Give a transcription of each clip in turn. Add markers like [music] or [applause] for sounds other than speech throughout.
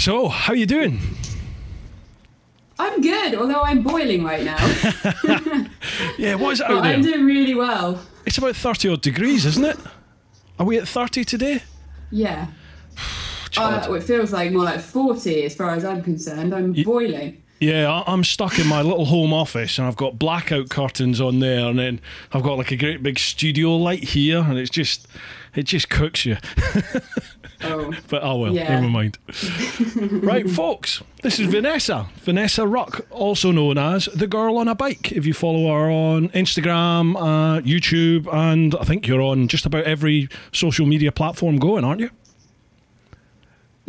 So, how are you doing? I'm good, although I'm boiling right now. [laughs] Yeah, what is it out there? I'm doing really well. It's about 30 odd degrees, isn't it? Are we at 30 today? Yeah. [sighs] Uh, it feels like more like 40 as far as I'm concerned. I'm boiling. Yeah, I'm stuck in my little home office and I've got blackout curtains on there and then I've got like a great big studio light here and it's just it just cooks you. [laughs] Oh, But oh well, Yeah. never mind. [laughs] right, folks, this is Vanessa. Vanessa Ruck, also known as the girl on a bike. If you follow her on Instagram, uh, YouTube, and I think you're on just about every social media platform going, aren't you?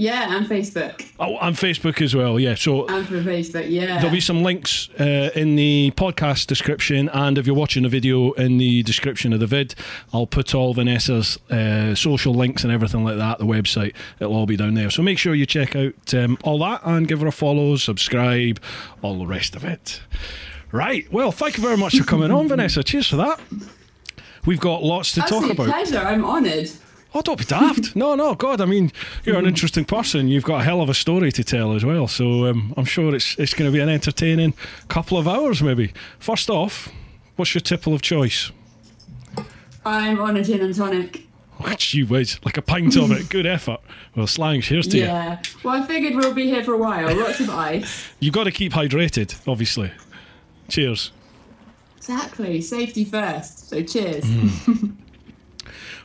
Yeah, and Facebook. Oh, and Facebook as well, yeah. So And for Facebook, yeah. There'll be some links uh, in the podcast description, and if you're watching the video, in the description of the vid, I'll put all Vanessa's uh, social links and everything like that. The website, it'll all be down there. So make sure you check out um, all that and give her a follow, subscribe, all the rest of it. Right. Well, thank you very much for coming on, [laughs] Vanessa. Cheers for that. We've got lots to talk Absolute about. pleasure. I'm honoured. Oh, don't be daft. [laughs] No, no, God. I mean, you're an interesting person. You've got a hell of a story to tell as well. So um, I'm sure it's it's going to be an entertaining couple of hours, maybe. First off, what's your tipple of choice? I'm on a gin and tonic. Gee whiz, like a pint of it. Good effort. Well, slang, here's to you. Yeah. Well, I figured we'll be here for a while. Lots of ice. [laughs] You've got to keep hydrated, obviously. Cheers. Exactly. Safety first. So cheers. Mm. [laughs]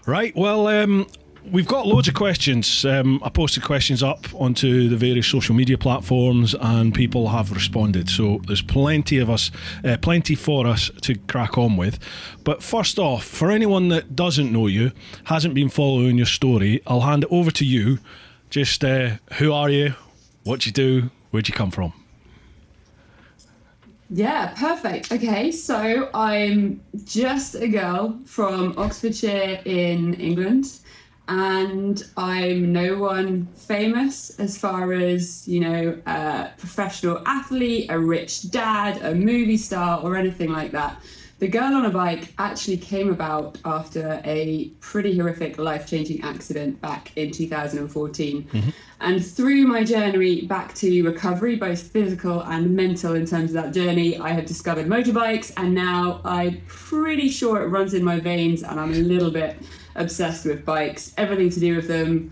Right. Well, um, we've got loads of questions. Um, I posted questions up onto the various social media platforms, and people have responded. So there's plenty of us, uh, plenty for us to crack on with. But first off, for anyone that doesn't know you, hasn't been following your story, I'll hand it over to you. Just uh, who are you? What do you do? Where'd you come from? Yeah, perfect. Okay, so I'm just a girl from Oxfordshire in England, and I'm no one famous as far as, you know, a professional athlete, a rich dad, a movie star, or anything like that. The Girl on a Bike actually came about after a pretty horrific life changing accident back in 2014. Mm-hmm. And through my journey back to recovery, both physical and mental, in terms of that journey, I have discovered motorbikes, and now I'm pretty sure it runs in my veins, and I'm a little bit obsessed with bikes, everything to do with them.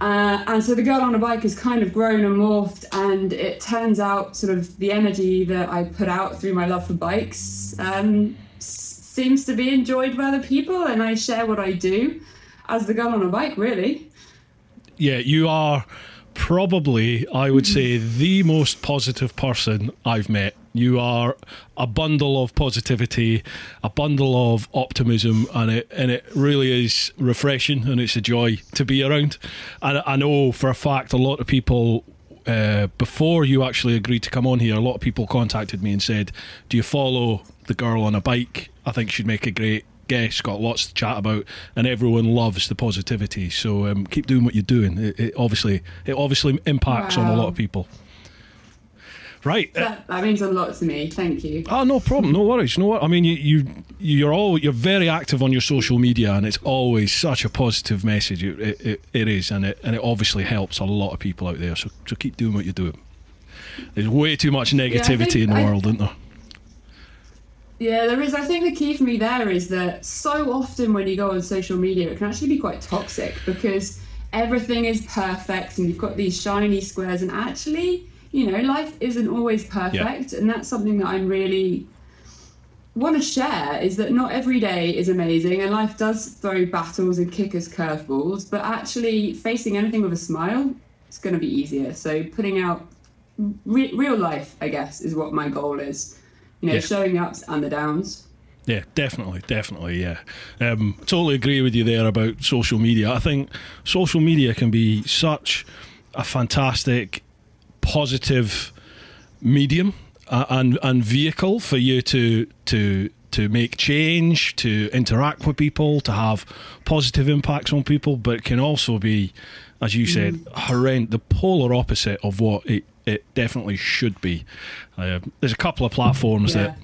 Uh, and so the girl on a bike has kind of grown and morphed, and it turns out sort of the energy that I put out through my love for bikes um, seems to be enjoyed by other people, and I share what I do as the girl on a bike, really. Yeah, you are probably, I would say, the most positive person I've met. You are a bundle of positivity, a bundle of optimism, and it and it really is refreshing and it's a joy to be around. And I know for a fact a lot of people uh, before you actually agreed to come on here, a lot of people contacted me and said, "Do you follow the girl on a bike? I think she'd make a great guest. Got lots to chat about, and everyone loves the positivity. So um, keep doing what you're doing. It, it obviously it obviously impacts on a lot of people." Right. uh, That, that means a lot to me. Thank you. Oh, no problem. No worries. No, wor- I mean, you, you, you're all you're very active on your social media, and it's always such a positive message. It, it, it, is, and it and it obviously helps a lot of people out there. So, so keep doing what you're doing. There's way too much negativity think in the I- world, isn't there? Yeah, there is. I think the key for me there is that so often when you go on social media, it can actually be quite toxic because everything is perfect and you've got these shiny squares, and actually, you know, life isn't always perfect, and that's something that I'm really want to share is that not every day is amazing and life does throw battles and kick us curveballs but actually facing anything with a smile it's going to be easier. So putting out re- real life i guess is what my goal is you know Yeah. showing the ups and the downs Yeah, definitely, definitely, yeah. Um, totally agree with you there about social media. I think social media can be such a fantastic, positive medium and and vehicle for you to to to make change, to interact with people, to have positive impacts on people. But it can also be, as you said, horrendous, the polar opposite of what it it definitely should be. Uh, there's a couple of platforms Yeah. that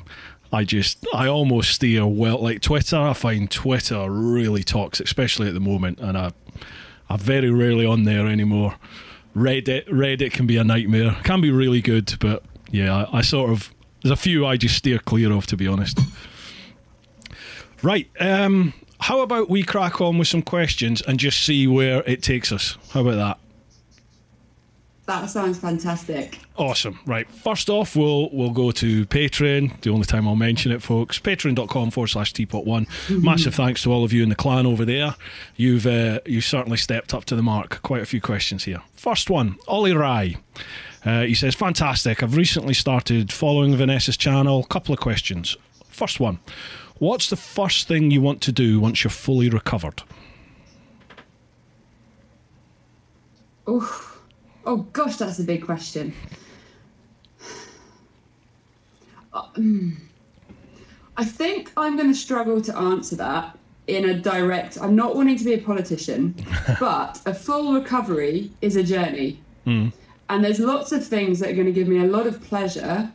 I just I almost steer well like Twitter. I find Twitter really toxic, especially at the moment, and I I'm very rarely on there anymore. Reddit Reddit can be a nightmare. Can be really good, but yeah, I, I sort of there's a few I just steer clear of to be honest. Right. Um, how about we crack on with some questions and just see where it takes us? How about that? That sounds fantastic. Awesome. Right. First off, we'll we'll go to Patreon. The only time I'll mention it, folks. Patreon.com forward slash teapot one. Massive thanks to all of you in the clan over there. You've uh, you've certainly stepped up to the mark. Quite a few questions here. First one, Ollie Rye. Uh, he says, Fantastic. I've recently started following Vanessa's channel. Couple of questions. First one, what's the first thing you want to do once you're fully recovered? Oh, oh gosh, that's a big question. Uh, mm. I think I'm going to struggle to answer that in a direct. I'm not wanting to be a politician, [laughs] but a full recovery is a journey. Mm. And there's lots of things that are going to give me a lot of pleasure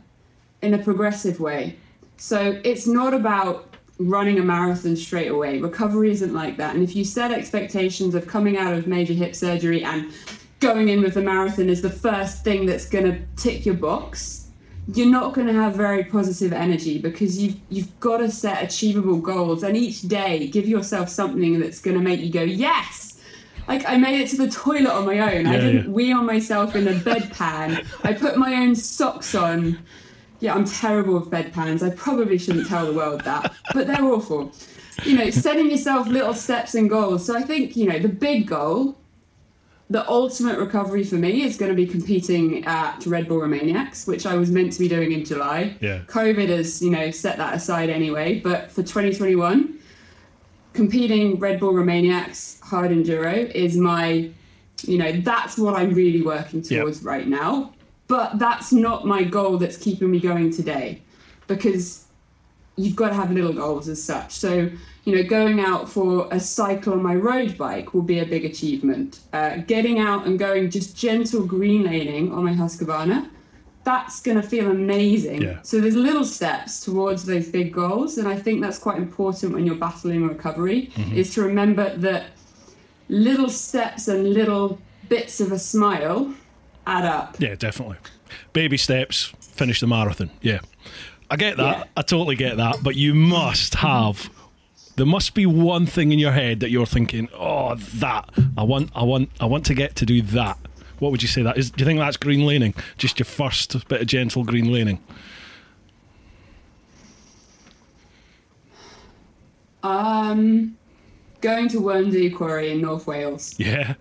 in a progressive way. So it's not about running a marathon straight away. Recovery isn't like that. And if you set expectations of coming out of major hip surgery and going in with a marathon is the first thing that's going to tick your box, you're not going to have very positive energy because you've you've got to set achievable goals and each day give yourself something that's going to make you go yes. Like I made it to the toilet on my own. I didn't yeah. wee on myself in a bedpan. I put my own socks on. Yeah, I'm terrible with bedpans. I probably shouldn't tell the world that, but they're awful. You know, setting yourself little steps and goals. So I think, you know, the big goal, the ultimate recovery for me is going to be competing at Red Bull Romaniacs, which I was meant to be doing in July. Yeah. COVID has, you know, set that aside anyway. But for 2021, competing Red Bull Romaniacs hard enduro is my, you know, that's what I'm really working Yep. towards right now. But that's not my goal that's keeping me going today because you've got to have little goals as such. So, you know, going out for a cycle on my road bike will be a big achievement. Uh, getting out and going just gentle green laning on my Husqvarna, that's going to feel amazing. Yeah. So there's little steps towards those big goals, and I think that's quite important when you're battling recovery. Is to remember that little steps and little bits of a smile add up. Yeah, definitely. Baby steps, finish the marathon. Yeah. I get that. Yeah. I totally get that. But you must have there must be one thing in your head that you're thinking, oh that. I want I want I want to get to do that. What would you say that is? Do you think that's green laning? Just your first bit of gentle green laning? Um, going to Wern Ddu Quarry in North Wales. Yeah.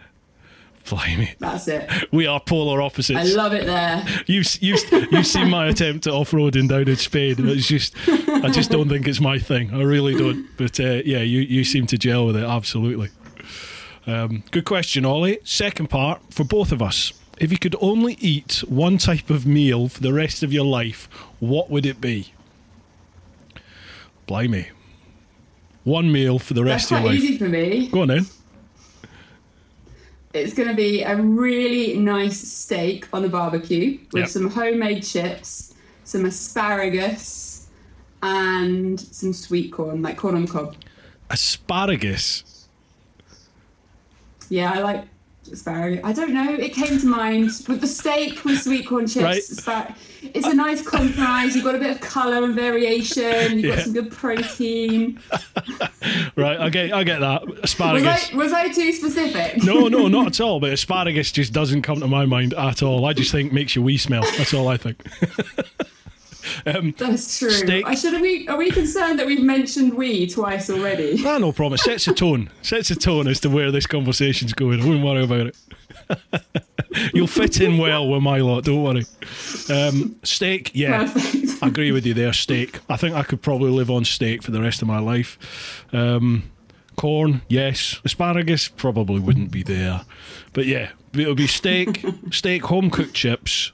Blimey. That's it. We are polar opposites. I love it there. You've you've you've seen my [laughs] attempt at off roading down in Spain. It's just I just don't think it's my thing. I really don't. But uh, yeah, you you seem to gel with it absolutely. Um, good question, Ollie. Second part for both of us. If you could only eat one type of meal for the rest of your life, what would it be? Blimey. One meal for the That's rest of quite your life. easy for me. Go on then. It's going to be a really nice steak on the barbecue with Yep. some homemade chips, some asparagus, and some sweet corn, like corn on the cob. Asparagus. Yeah, I like asparagus. I don't know. It came to mind with the steak with sweet corn chips. Right. aspar- it's a nice compromise. You've got a bit of colour and variation. You've Yeah. got some good protein. [laughs] Right, I get I get that. Was Asparagus. I, was I too specific? No, no, not at [laughs] all. But asparagus just doesn't come to my mind at all. I just think makes your wee smell. That's all I think. [laughs] That's true. Steak. I should. Are we? Are we concerned that we've mentioned we twice already? Ah, no problem. It sets a tone. Sets a tone as to where this conversation's going. I wouldn't worry about it. [laughs] You'll fit in well with my lot. Don't worry. Um, steak, yeah. Perfect. I agree with you there. Steak. I think I could probably live on steak for the rest of my life. Um, corn, yes. Asparagus probably wouldn't be there, but yeah, it'll be steak, [laughs] steak, home cooked chips,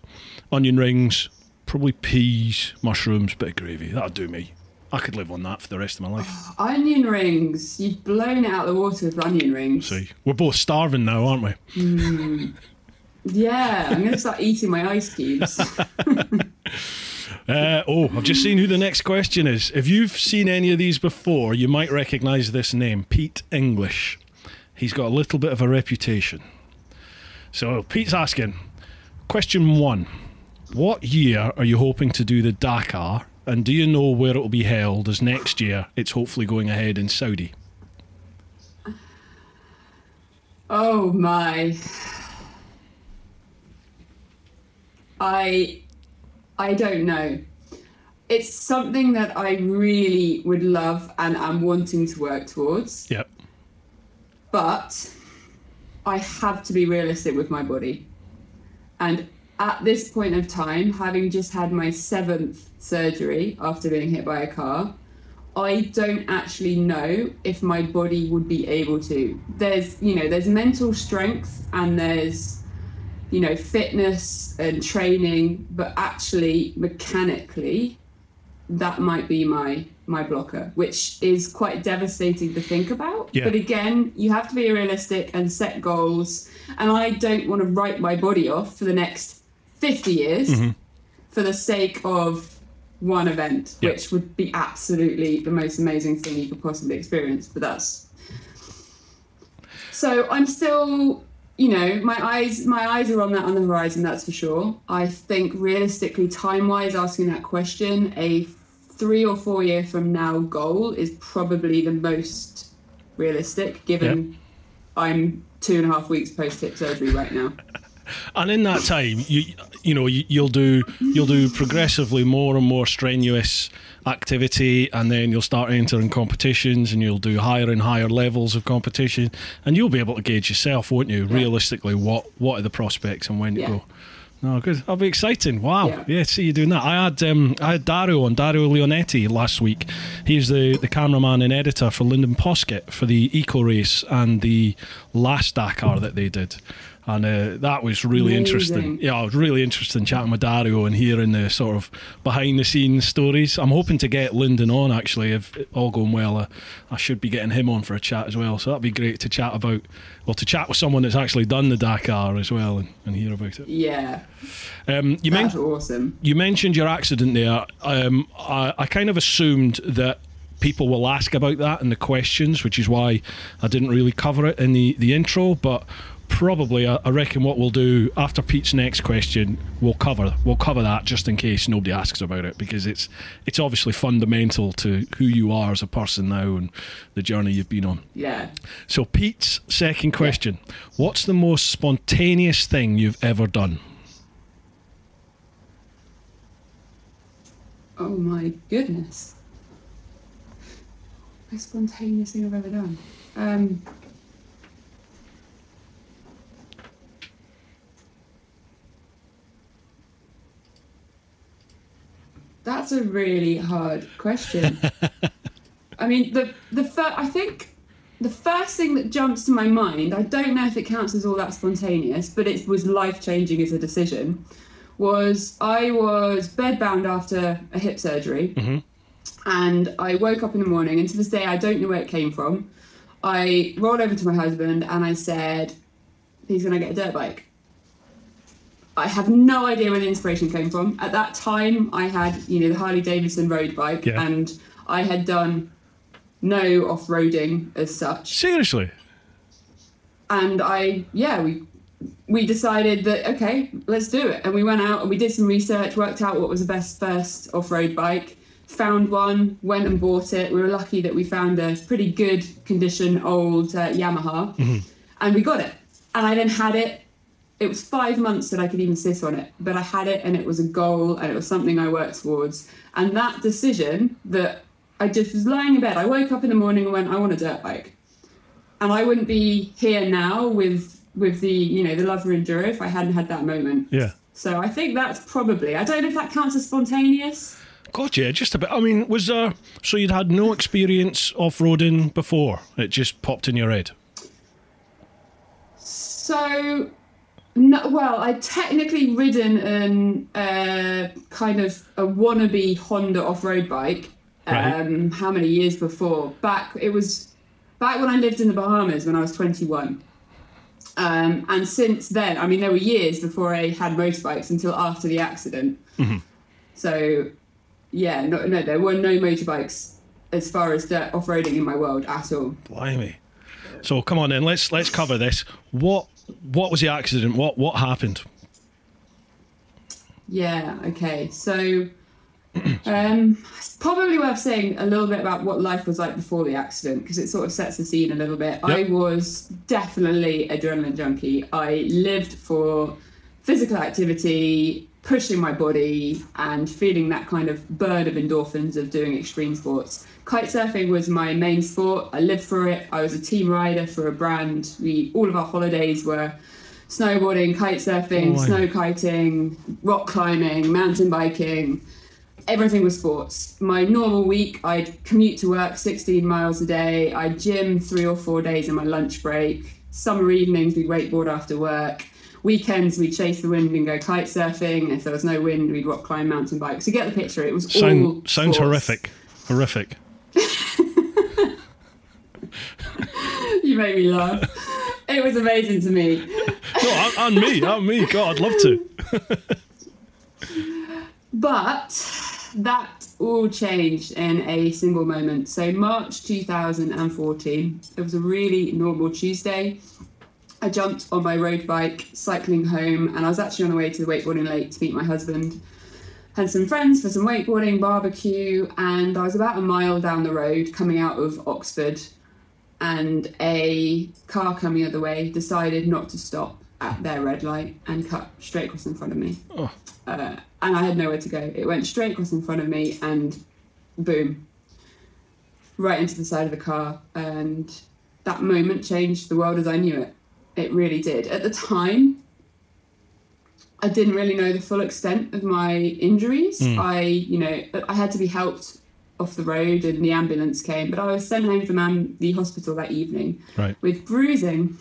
onion rings, probably peas, mushrooms, bit of gravy. That'll do me. I could live on that for the rest of my life. Onion rings. You've blown it out of the water with onion rings. See, we're both starving now, aren't we? Yeah, I'm going to start eating my ice cubes. [laughs] Uh, oh, I've just seen who the next question is. If you've seen any of these before, you might recognise this name, Pete English. He's got a little bit of a reputation. So Pete's asking, question one: What year are you hoping to do the Dakar, and do you know where it will be held? As next year, it's hopefully going ahead in Saudi. Oh my. I I don't know. It's something that I really would love and am wanting to work towards, Yep. but I have to be realistic with my body. And at this point of time, having just had my seventh surgery after being hit by a car, I don't actually know if my body would be able to. There's, you know, there's mental strength and there's, you know, fitness and training, but actually mechanically, that might be my my blocker, which is quite devastating to think about. Yeah. But again, you have to be realistic and set goals. And I don't want to write my body off for the next 50 years mm-hmm. for the sake of one event, Yeah. which would be absolutely the most amazing thing you could possibly experience. But that's so I'm still, you know, my eyes my eyes are on that on the horizon. That's for sure. I think realistically, time wise, asking that question, a three or four year from now goal is probably the most realistic, given I'm two and a half weeks post hip surgery right now. And in that time, you you know you, you'll do you'll do progressively more and more strenuous activity, and then you'll start entering competitions, and you'll do higher and higher levels of competition, and you'll be able to gauge yourself, won't you? Realistically, what what are the prospects and when to go. No, good. That'll be exciting. Wow. Yeah. Yeah. see you doing that. I had um, I had Dario on Dario Leonetti last week. He's the, the cameraman and editor for Lyndon Poskett for the Eco Race and the last Dakar that they did. And uh, that was really interesting. Yeah, it was really interesting chatting with Dario and hearing the sort of behind the scenes stories. I'm hoping to get Lyndon on actually, if all going well. Uh, I should be getting him on for a chat as well. So that'd be great to chat about, well, to chat with someone that's actually done the Dakar as well and, and hear about it. Yeah, Um, you that's mentioned awesome. you mentioned your accident there. Um, I, I kind of assumed that people will ask about that in the questions, which is why I didn't really cover it in the, the intro. But probably, I, reckon what we'll do after Pete's next question, we'll cover we'll cover that just in case nobody asks about it because it's it's obviously fundamental to who you are as a person now and the journey you've been on. Yeah. So, Pete's second question: What's the most spontaneous thing you've ever done? Oh my goodness. Most spontaneous thing I've ever done. Um, that's a really hard question. [laughs] I mean, the the fir- I think the first thing that jumps to my mind, I don't know if it counts as all that spontaneous, but it was life changing as a decision. Was I was bedbound after a hip surgery, mm-hmm. and I woke up in the morning, and to this day I don't know where it came from. I rolled over to my husband and I said, "He's gonna get a dirt bike." I have no idea where the inspiration came from. At that time, I had, you know, the Harley Davidson road bike, Yeah. and I had done no off roading as such. Seriously? And I, yeah, we we decided that okay, let's do it. And we went out and we did some research, worked out what was the best first off road bike, found one, went and bought it. We were lucky that we found a pretty good condition old uh, Yamaha, and we got it. And I then had it it was five months that I could even sit on it, but I had it and it was a goal and it was something I worked towards. And that decision that I just was lying in bed, I woke up in the morning and went, I want a dirt bike. And I wouldn't be here now with with the you know the Lover Enduro if I hadn't had that moment. Yeah. So I think that's probably I don't know if that counts as spontaneous. God, yeah, just a bit. I mean, was there. So you'd had no experience off roading before? It just popped in your head? So, no, well, I'd technically ridden an uh, kind of a wannabe Honda off-road bike. Right. Um, how many years before? Back it was back when I lived in the Bahamas when I was 21. Um, and since then, I mean, there were years before I had motorbikes until after the accident. So, yeah, no, no, there were no motorbikes as far as dirt off-roading in my world at all. Blimey. So come on then, let's let's cover this. What what was the accident? What what happened? Yeah, okay. So [clears throat] um, it's probably worth saying a little bit about what life was like before the accident because it sort of sets the scene a little bit. I was definitely adrenaline junkie. I lived for physical activity, pushing my body, and feeling that kind of burn of endorphins of doing extreme sports. Kite surfing was my main sport. I lived for it. I was a team rider for a brand. We all of our holidays were snowboarding, kite surfing, Oh, snow kiting, rock climbing, mountain biking. Everything was sports. My normal week, I'd commute to work 16 miles a day. I'd gym three or four days in my lunch break. Summer evenings, we'd wakeboard after work. Weekends, we'd chase the wind and go kite surfing. If there was no wind, we'd rock climb mountain bikes. So get the picture. It was all Sound, sounds sports. horrific. Horrific. [laughs] You made me laugh. it was amazing to me. No, and, and me, and me. God, I'd love to. [laughs] But that all changed in a single moment. So, March 2014, it was a really normal Tuesday. I jumped on my road bike cycling home, and I was actually on the way to the wakeboarding lake to meet my husband. Had some friends for some wakeboarding, barbecue, and I was about a mile down the road coming out of Oxford, and a car coming the other way decided not to stop at their red light and cut straight across in front of me Oh, uh, and I had nowhere to go. It went straight across in front of me, and boom, right into the side of the car. And that moment changed the world as I knew it. It really did. At the time, I didn't really know the full extent of my injuries. Hmm. I, you know, I had to be helped off the road, and the ambulance came. But I was sent home from am- the hospital that evening right. with bruising.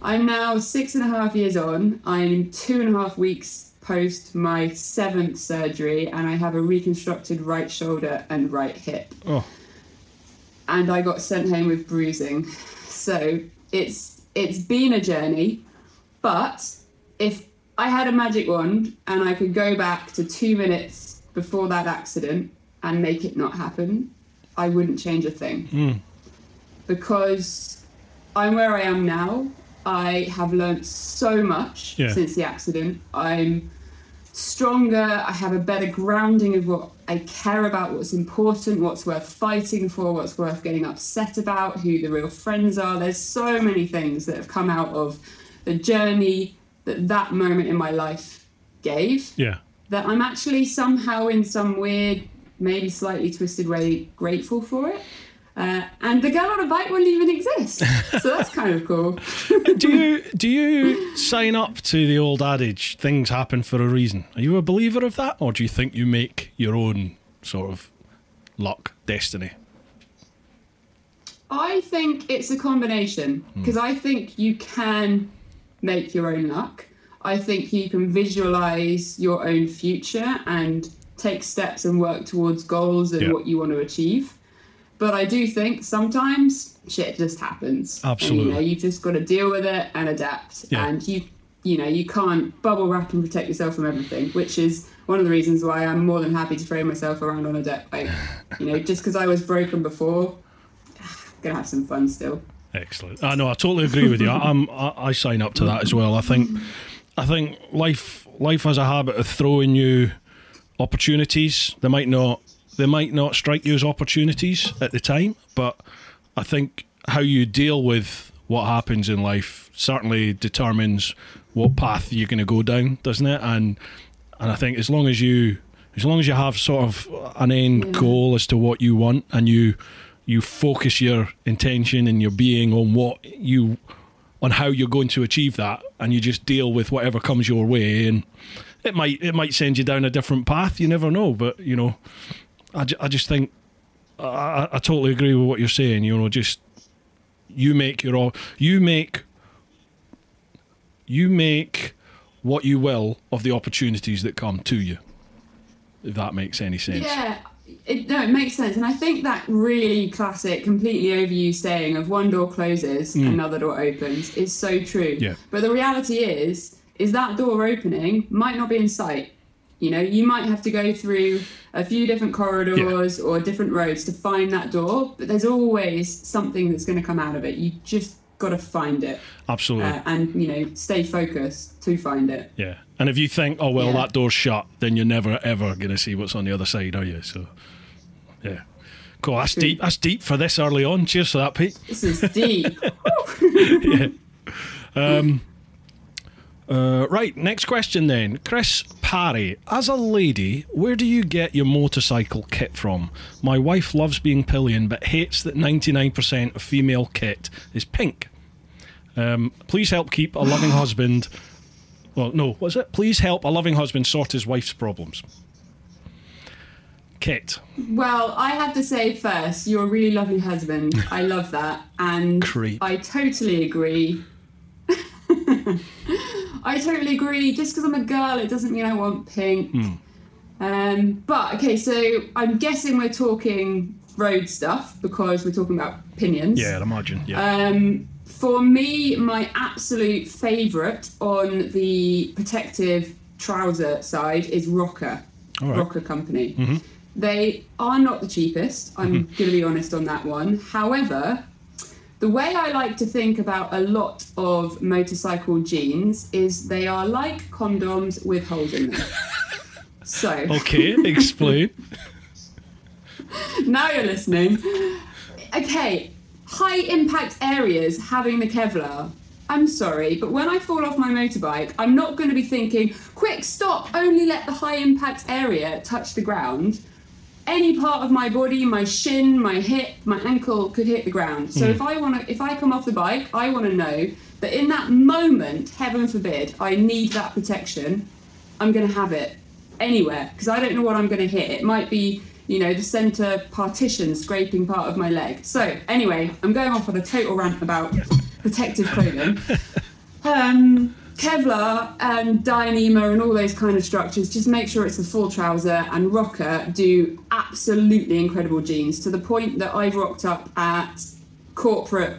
I'm now six and a half years on. I'm two and a half weeks post my seventh surgery, and I have a reconstructed right shoulder and right hip. Oh, And I got sent home with bruising. So it's it's been a journey, but if I had a magic wand and I could go back to two minutes before that accident and make it not happen, I wouldn't change a thing. Hmm. Because I'm where I am now. I have learned so much Yeah. since the accident. I'm stronger. I have a better grounding of what I care about, what's important, what's worth fighting for, what's worth getting upset about, who the real friends are. There's so many things that have come out of the journey that that moment in my life gave yeah. that I'm actually somehow in some weird, maybe slightly twisted way grateful for it. Uh, and the girl on a bike wouldn't even exist. So that's kind of cool. [laughs] do you do you sign up to the old adage things happen for a reason are you a believer of that or do you think you make your own sort of luck destiny I think it's a combination because I think you can make your own luck. I think you can visualize your own future and take steps and work towards goals and Yeah. what you want to achieve. But I do think sometimes shit just happens. And, Absolutely. you know, you've just got to deal with it and adapt. Yeah. And you, you know, you can't bubble wrap and protect yourself from everything, which is one of the reasons why I'm more than happy to throw myself around on a deck. Like, you know, just because I was broken before, [sighs] gonna have some fun still. Excellent. Uh, I know. I totally agree with you. I, I'm. I, I sign up to that as well. I think. I think life life has a habit of throwing you opportunities. They might not. They might not strike you as opportunities at the time, but I think how you deal with what happens in life certainly determines what path you're going to go down, doesn't it? And and I think as long as you as long as you have sort of an end goal as to what you want and you you focus your intention and your being on what you on how you're going to achieve that and you just deal with whatever comes your way and it might it might send you down a different path you never know but you know I, ju- I just think I, I- totally agree with what you're saying you know just you make your all you make you make what you will of the opportunities that come to you if that makes any sense Yeah, it, no, it makes sense, and I think that really classic, completely overused saying of "one door closes, mm. another door opens" is so true. Yeah. But the reality is, is that door opening might not be in sight. You know, you might have to go through a few different corridors or different roads to find that door, but there's always something that's going to come out of it. You just got to find it Absolutely. uh, and you know stay focused to find it. yeah. And if you think, oh well, Yeah. that door's shut, then you're never ever going to see what's on the other side, are you? So, yeah. Cool. That's True. deep. That's deep for this early on. Cheers for that, Pete. This is deep. [laughs] [laughs] Uh, right, next question then. Chris Parry. As a lady, where do you get your motorcycle kit from? My wife loves being pillion but hates that 99% of female kit is pink. Um, please help keep a loving [laughs] husband. Well, no, what's it? Please help a loving husband sort his wife's problems. Kit. Well, I have to say first, you're a really lovely husband. [laughs] I love that. And Creep. I totally agree. [laughs] I totally agree. Just because I'm a girl, it doesn't mean I want pink. Um, but, okay, so I'm guessing we're talking road stuff because we're talking about pillions. Yeah, I'd imagine. Yeah. Um, for me, my absolute favourite on the protective trouser side is Rokker. Right. Rokker Company. They are not the cheapest. I'm going to be honest on that one. However, the way I like to think about a lot of motorcycle jeans is they are like condoms with holes in them. so okay, explain. [laughs] now you're listening. Okay, high impact areas having the Kevlar. I'm sorry, but when I fall off my motorbike, I'm not going to be thinking, quick, stop, only let the high impact area touch the ground. Any part of my body, my shin, my hip, my ankle could hit the ground. So if I want to, if I come off the bike, I want to know that in that moment, heaven forbid, I need that protection. I'm going to have it anywhere because I don't know what I'm going to hit. It might be, you know, the center partition scraping part of my leg. So, anyway, I'm going off on a total rant about protective clothing. [laughs] Um, Kevlar and Dyneema and all those kind of structures, just make sure it's a full trouser. And Rokker do absolutely incredible jeans to the point that I've rocked up at corporate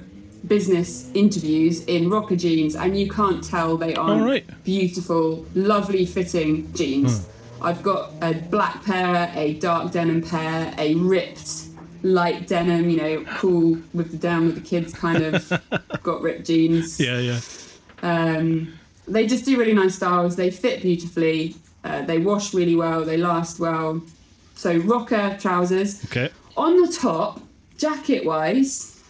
business interviews in Rokker jeans, and you can't tell they aren't All right. beautiful, lovely fitting jeans. I've got a black pair, a dark denim pair, a ripped light denim, you know, cool with the down with the kids kind of [laughs] got ripped jeans. Yeah, yeah. Um, they just do really nice styles. They fit beautifully. Uh, they wash really well. They last well. So Rokker trousers. Okay. On the top, jacket wise,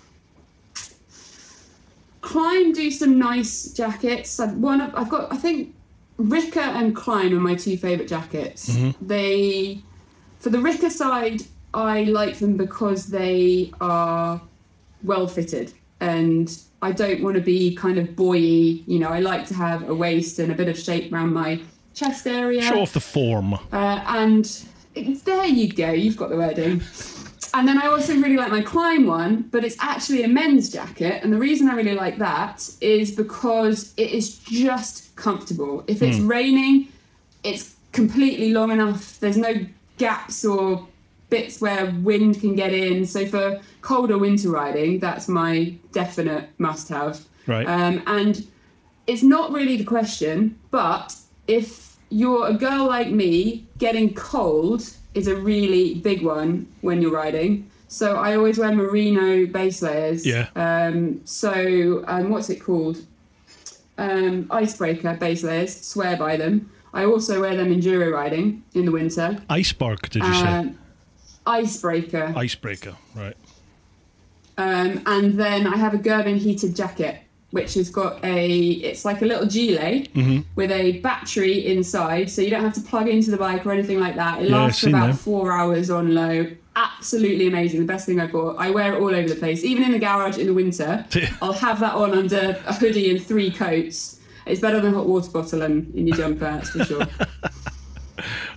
Klim do some nice jackets. I've, one of, I've got, I think, Ricker and Klim are my two favourite jackets. They, for the Ricker side, I like them because they are well fitted and I don't want to be kind of boyi. You know, I like to have a waist and a bit of shape around my chest area. Show off the form. Uh, and it- there you go, you've got the wording. And then I also really like my Klim one, but it's actually a men's jacket. And the reason I really like that is because it is just comfortable. If it's raining, it's completely long enough. There's no gaps or bits where wind can get in. So for colder winter riding, that's my definite must have. Right. Um, and it's not really the question, but if you're a girl like me, getting cold is a really big one when you're riding. So I always wear merino base layers. Yeah. Um, so um, what's it called? Um, icebreaker base layers. Swear by them. I also wear them enduro riding in the winter. Iceberg, did you say? Um, icebreaker. Icebreaker, right. Um, and then I have a Gerbing heated jacket, which has got a, it's like a little gilet Mm-hmm. with a battery inside, so you don't have to plug into the bike or anything like that. It Yeah, lasts for about four hours on low. Absolutely amazing. The best thing I bought. I wear it all over the place, even in the garage in the winter. [laughs] I'll have that on under a hoodie and three coats. It's better than a hot water bottle and in your jumper, that's for sure. [laughs]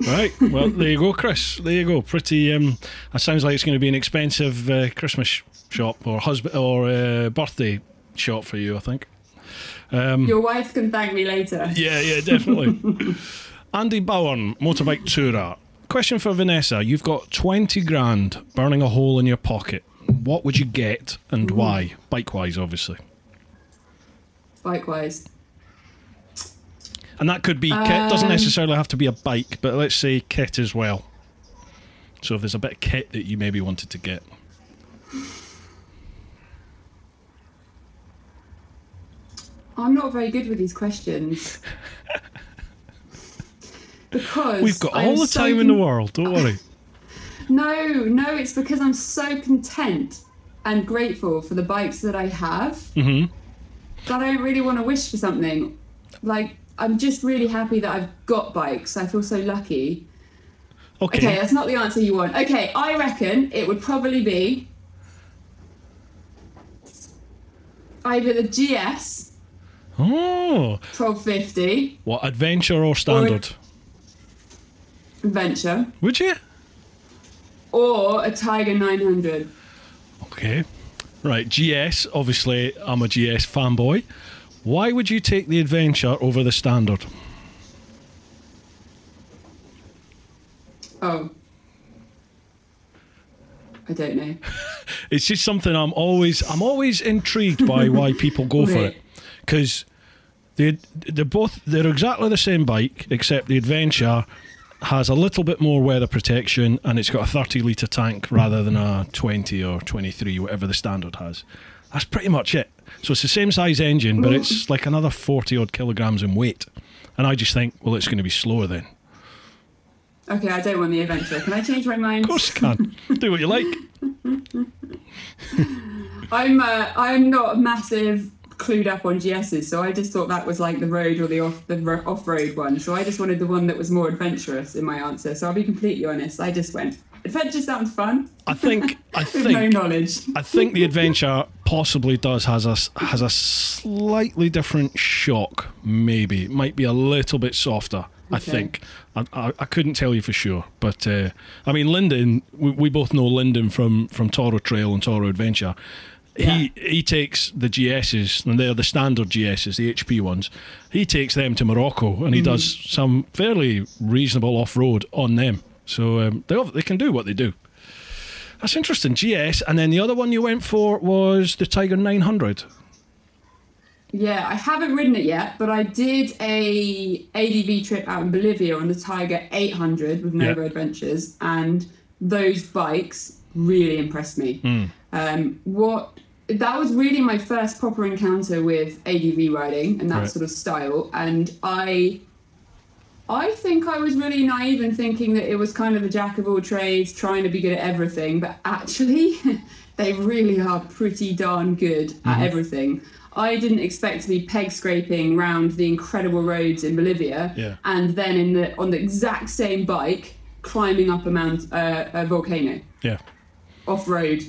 Right. Well, there you go, Chris. There you go. Pretty. Um, that sounds like it's going to be an expensive uh, Christmas shop or husband or uh, birthday shop for you. I think. Your wife can thank me later. Yeah, yeah, definitely. [laughs] Andy Bowen, motorbike tourer. Question for Vanessa: You've got twenty grand burning a hole in your pocket. What would you get and why? Bike wise, obviously. Likewise. And that could be kit. Doesn't necessarily have to be a bike, but let's say kit as well. So if there's a bit of kit that you maybe wanted to get. I'm not very good with these questions. [laughs] because We've got all the so time in the world. Don't worry. [laughs] No, no, it's because I'm so content and grateful for the bikes that I have hmm that I really want to wish for something. Like, I'm just really happy that I've got bikes. I feel so lucky. Okay. Okay, that's not the answer you want. Okay, I reckon it would probably be either the GS Oh, 1250 what adventure or standard? Adventure Would you? or a Tiger 900. Okay. Right, GS. Obviously, I'm a GS fanboy. Why would you take the adventure over the standard? Oh. I don't know. [laughs] It's just something I'm always I'm always intrigued by why people go for [laughs] it. Because they they're both they're exactly the same bike except the Adventure has a little bit more weather protection and it's got a 30 litre tank rather than a 20 or 23 whatever the standard has. That's pretty much it. So it's the same size engine but it's like another 40 odd kilograms in weight. And I just think well it's going to be slower then. Okay, I don't want the adventure. Can I change my mind? Of course you can. Do what you like. [laughs] I'm uh, I'm not a massive clued up on GSs, so I just thought that was like the road or the off the ro- off road one. So I just wanted the one that was more adventurous in my answer. So I'll be completely honest. I just went adventure sounds fun I think I [laughs] think no knowledge. I think the adventure possibly does has a has a slightly different shock. Maybe it might be a little bit softer. I think I, I, I couldn't tell you for sure, but uh, I mean Lyndon. We, we both know Lyndon from from Toro Trail and Toro Adventure. He he takes the GSs and they're the standard GSs, the HP ones. He takes them to Morocco and he does some fairly reasonable off road on them. So um, they they can do what they do. That's interesting. GS, and then the other one you went for was the Tiger 900. Yeah, I haven't ridden it yet, but I did a ADV trip out in Bolivia on the Tiger 800 with Nova Yeah. Adventures, and those bikes really impressed me. Hmm. Um, what that was really my first proper encounter with ADV riding and that Right. sort of style, and I. I think I was really naive in thinking that it was kind of the jack of all trades, trying to be good at everything, but actually, [laughs] they really are pretty darn good at everything. I didn't expect to be peg scraping round the incredible roads in Bolivia, Yeah. and then in the on the exact same bike climbing up a mount uh, a volcano Yeah. Off road.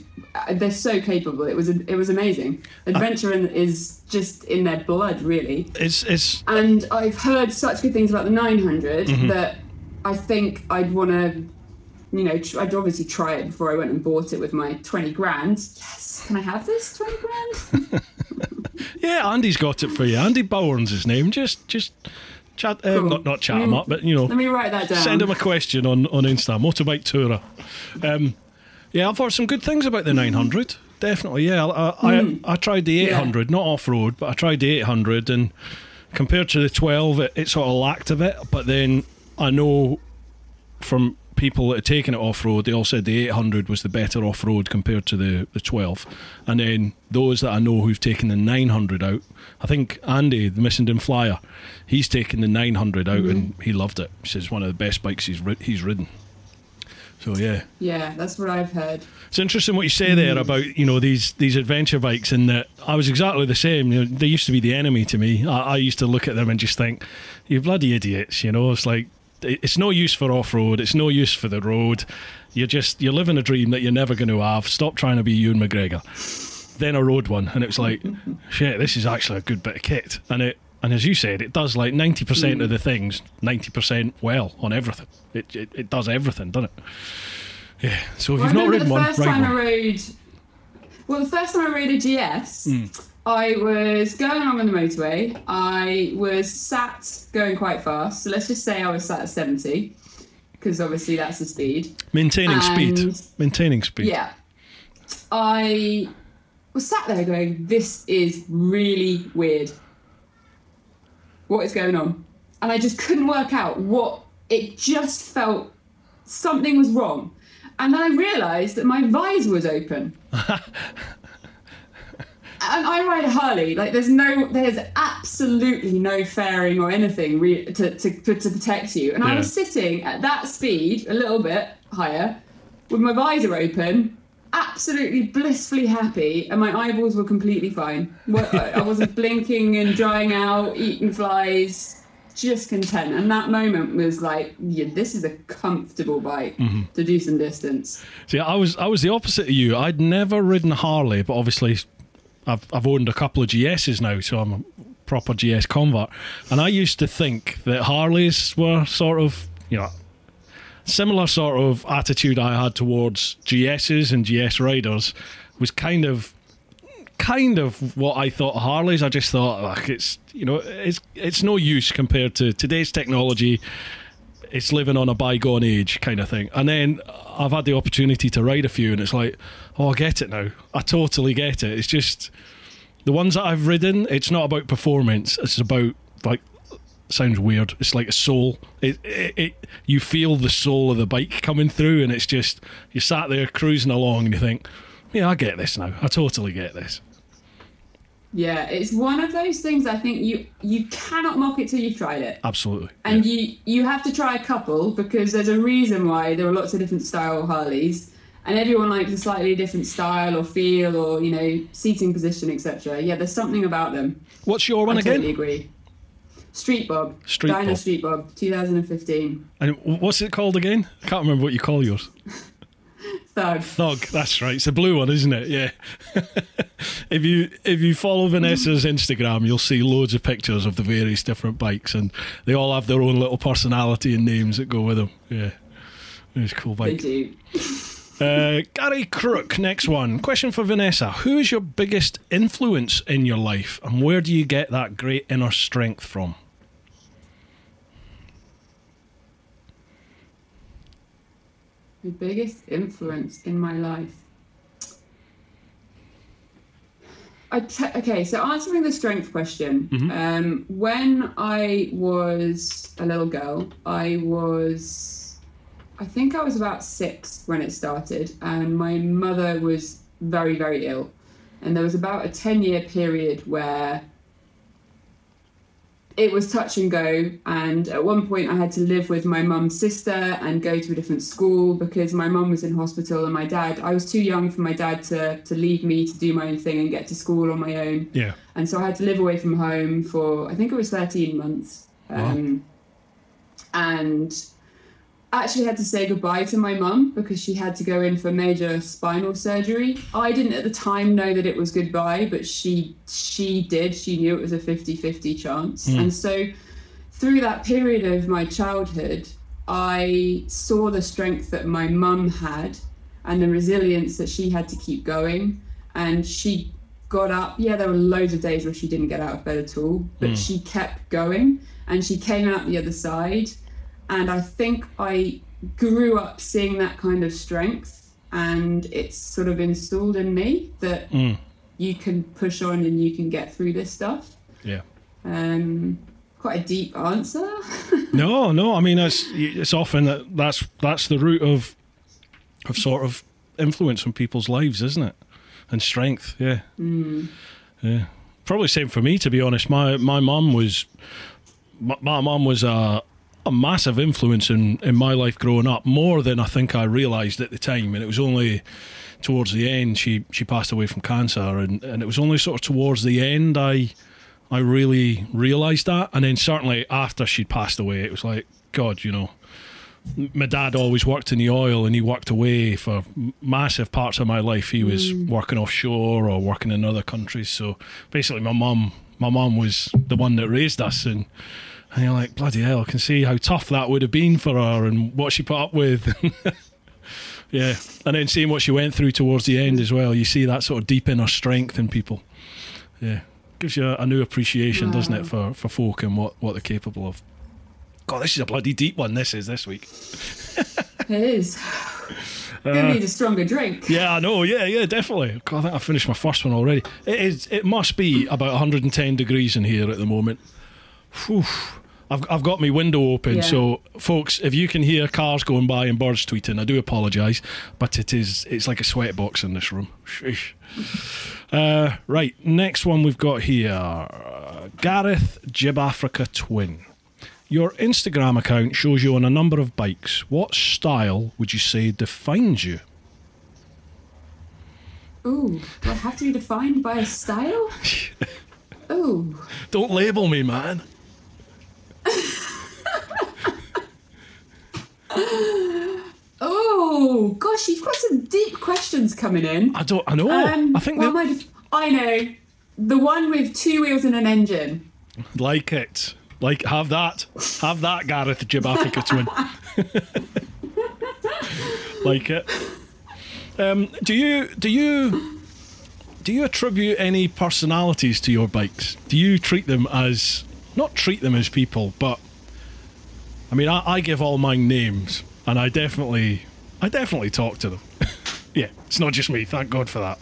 They're so capable. It was it was amazing. Adventure in, is just in their blood, really. It's it's And I've heard such good things about the 900 Mm-hmm. that I think I'd want to, you know, tr- I'd obviously try it before I went and bought it with my 20 grand. Yes, can I have this 20 grand? [laughs] yeah. Andy's got it for you. Andy Bowen's his name. Just just chat. Uh, Cool. Not not chat him up, but you know, Let me write that down. send him a question on on Insta. Motorbike tourer. Um, yeah, I've heard some good things about the 900. Definitely, yeah. I I, I hmm. tried the 800, not off road, but I tried the 800, and compared to the 12, it, it sort of lacked a bit. But then I know from people that had taken it off road, they all said the 800 was the better off road compared to the, the 12. And then those that I know who've taken the 900 out, I think Andy, the Missenden Flyer, he's taken the 900 out mm-hmm. and he loved it. He says it's one of the best bikes he's he's ridden. So yeah, Yeah, that's what I've heard. it's interesting what you say there mm. about you know these these adventure bikes, and that I was exactly the same. You know, they used to be the enemy to me. I, I used to look at them and just think, "You bloody idiots!" You know, it's like it's no use for off road. It's no use for the road. You're just you're living a dream that you're never going to have. Stop trying to be Ewan McGregor. Then I rode one, and it was like, [laughs] shit, this is actually a good bit of kit, and it. And as you said, it does like ninety percent of the things, ninety percent well on everything. It, it it does everything, doesn't it? Yeah. So if Well, you've not the one, first time one. I rode. Well, the first time I rode a GS, Hmm. I was going along on the motorway. I was sat going quite fast. So let's just say I was sat at 70, because obviously that's the speed. Maintaining speed. Maintaining speed. Yeah. I was sat there going, this is really weird. What is going on? And I just couldn't work out what it just felt something was wrong. And then I realised that my visor was open. [laughs] and I ride a Harley. Like there's no, there's absolutely no fairing or anything re- to, to to protect you. And I was sitting at that speed, a little bit higher, with my visor open, absolutely blissfully happy, and my eyeballs were completely fine. I I wasn't [laughs] blinking and drying out, eating flies. Just content, and that moment was like, yeah, this is a comfortable bike mm-hmm. to do some distance. See, I was I was the opposite of you. I'd never ridden a Harley, but obviously, I've I've owned a couple of GSs now, so I'm a proper GS convert. And I used to think that Harleys were sort of you know similar sort of attitude I had towards GSs and GS riders was kind of kind of what I thought Harleys. I just thought like it's you know it's it's no use compared to today's technology it's living on a bygone age kind of thing. And then I've had the opportunity to ride a few, and it's like, oh, I get it now. I totally get it. It's just the ones that I've ridden. It's not about performance. It's about like sounds weird. It's like a soul. It, it, it you feel the soul of the bike coming through, and it's just you sat there cruising along, and you think, yeah, I get this now. I totally get this. Yeah, it's one of those things. I think you you cannot mock it till you've tried it. Absolutely. And Yeah. you you have to try a couple because there's a reason why there are lots of different style Harleys, and everyone likes a slightly different style or feel or you know seating position etc. Yeah, there's something about them. What's your one I again? totally agree. Street Bob, Street Dyna Bob. Street Bob, 2015. And what's it called again? I can't remember what you call yours. [laughs] Thug. Thug, that's right. It's a blue one, isn't it? Yeah. [laughs] if you if you follow Vanessa's Instagram, you'll see loads of pictures of the various different bikes, and they all have their own little personality and names that go with them. Yeah, it's a cool They do. [laughs] Uh, Gary Crook, next one. Question for Vanessa: Who is your biggest influence in your life, and where do you get that great inner strength from? The biggest influence in my life. Te- okay, so answering the strength question, um, when I was a little girl, I was, I think I was about six when it started, and my mother was very, very ill. And there was about a 10 year period where it was touch and go. And at one point, I had to live with my mum's sister and go to a different school because my mum was in hospital and my dad, I was too young for my dad to, to leave me to do my own thing and get to school on my own. Yeah, And so I had to live away from home for, I think it was 13 months. Um, And actually had to say goodbye to my mum because she had to go in for major spinal surgery. I didn't at the time know that it was goodbye, but she she did. She knew it was a 50-50 chance. Hmm. And so through that period of my childhood, I saw the strength that my mum had and the resilience that she had to keep going. And she got up. Yeah, there were loads of days where she didn't get out of bed at all, but hmm. she kept going and she came out the other side. And I think I grew up seeing that kind of strength, and it's sort of installed in me that you can push on and you can get through this stuff. yeah. Um, quite a deep answer. [laughs] No, no. I mean, it's it's often that that's that's the root of of sort of influence on people's lives, isn't it? And strength. Yeah, yeah. Probably same for me, to be honest. My my mum was my, my mum was a a massive influence in in my life growing up, more than I think I realised at the time. And it was only towards the end she she passed away from cancer, and and it was only sort of towards the end I. I really realised that, and then certainly after she'd passed away, it was like, God, you know, my dad always worked in the oil, and he worked away for massive parts of my life. He was mm. working offshore or working in other countries. So basically, my mum, my mum was the one that raised us, and and you're like, bloody hell, I can see how tough that would have been for her and what she put up with. [laughs] yeah, and then seeing what she went through towards the end as well, you see that sort of deep inner strength in people. Yeah, gives you a, a new appreciation, doesn't it, for for folk and what what they're capable of. God, this is a bloody deep one. This is this week. it is. [laughs] Gonna uh, need a stronger drink. Yeah, I know. Yeah, yeah, definitely. God, I think I finished my first one already. It is. It must be about 110 degrees in here at the moment. Whew. I've, I've got my window open, Yeah. so folks, if you can hear cars going by and birds tweeting, I do apologise, but it is it's like a sweatbox in this room. Sheesh. [laughs] Uh, right, next one we've got here, uh, Gareth Jib Africa Twin. Your Instagram account shows you on a number of bikes. What style would you say defines you? Ooh, do I have to be defined by a style? [laughs] Ooh. Don't label me, man. Oh, gosh, you've got some deep questions coming in. I don't. I know. Um, I think am I, I know. The one with two wheels and an engine. like it. Like have that. Have that, Gareth Jib Africa Twin. [laughs] like it. Um, do you do you do you attribute any personalities to your bikes? Do you treat them as not treat them as people, but I mean, I, I give all mine names, and I definitely, I definitely talk to them. [laughs] yeah, it's not just me. Thank God for that.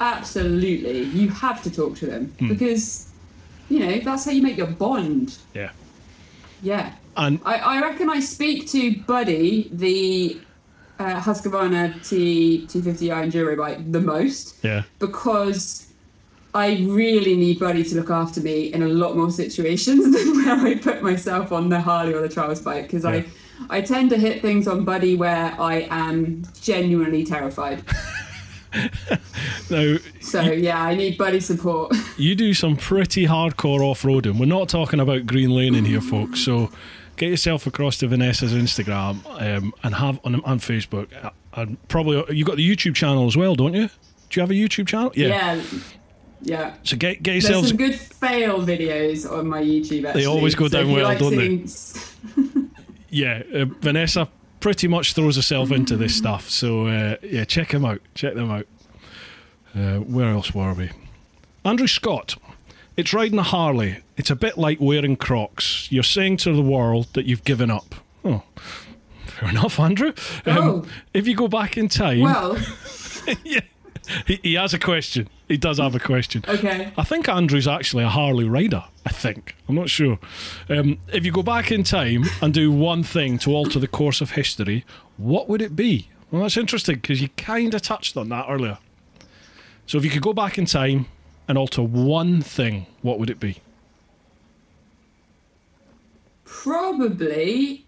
Absolutely. You have to talk to them Hmm. because, you know, that's how you make your bond. Yeah, Yeah. and I, I reckon I speak to Buddy, the uh, Husqvarna T250i Enduro bike, the most yeah, because I really need Buddy to look after me in a lot more situations [laughs] than where I put myself on the Harley or the Trials bike because Yeah. I, I tend to hit things on Buddy where I am genuinely terrified. [laughs] now So yeah, I need Buddy support. [laughs] you do some pretty hardcore off-roading. We're not talking about green lane in here, folks. So get yourself across to Vanessa's Instagram um, and have on on Facebook. uh, And probably you've got the YouTube channel as well, don't you? Do you have a YouTube channel? yeah. Yeah. So get get There's yourselves. some good fail videos on my YouTube. Actually. always go So down well, like don't they? [laughs] Yeah, uh, Vanessa pretty much throws herself into this stuff. So uh, yeah, check them out. Check them out. Uh, where else were we? Andrew Scott. It's riding a Harley. It's a bit like wearing Crocs. You're saying to the world that you've given up. Oh, fair enough, Andrew. Um, Oh. If you go back in time, Well, [laughs] yeah, he, he has a question. He does have a question. okay. I think Andrew's actually a Harley rider. I think. I'm not sure. Um, if you go back in time and do one thing to alter the course of history, what would it be? Well, that's interesting because you kind of touched on that earlier. So if you could go back in time and alter one thing, what would it be? Probably.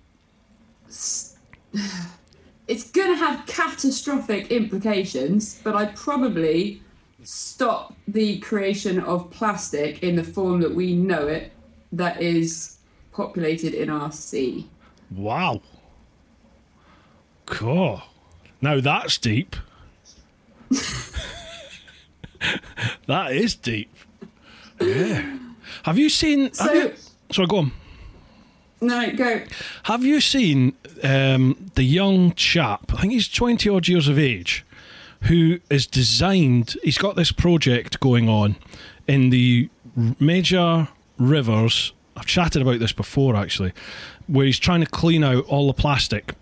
It's going to have catastrophic implications, but I'd probably stop the creation of plastic in the form that we know it, that is populated in our sea. Wow. Cool. Now that's deep. [laughs] that is deep. Yeah. Have you seen? have So- you, sorry, go on. No, go. Have you seen um, the young chap? I think he's 20 odd years of age, who is designed, he's got this project going on in the major rivers. I've chatted about this before actually, where he's trying to clean out all the plastic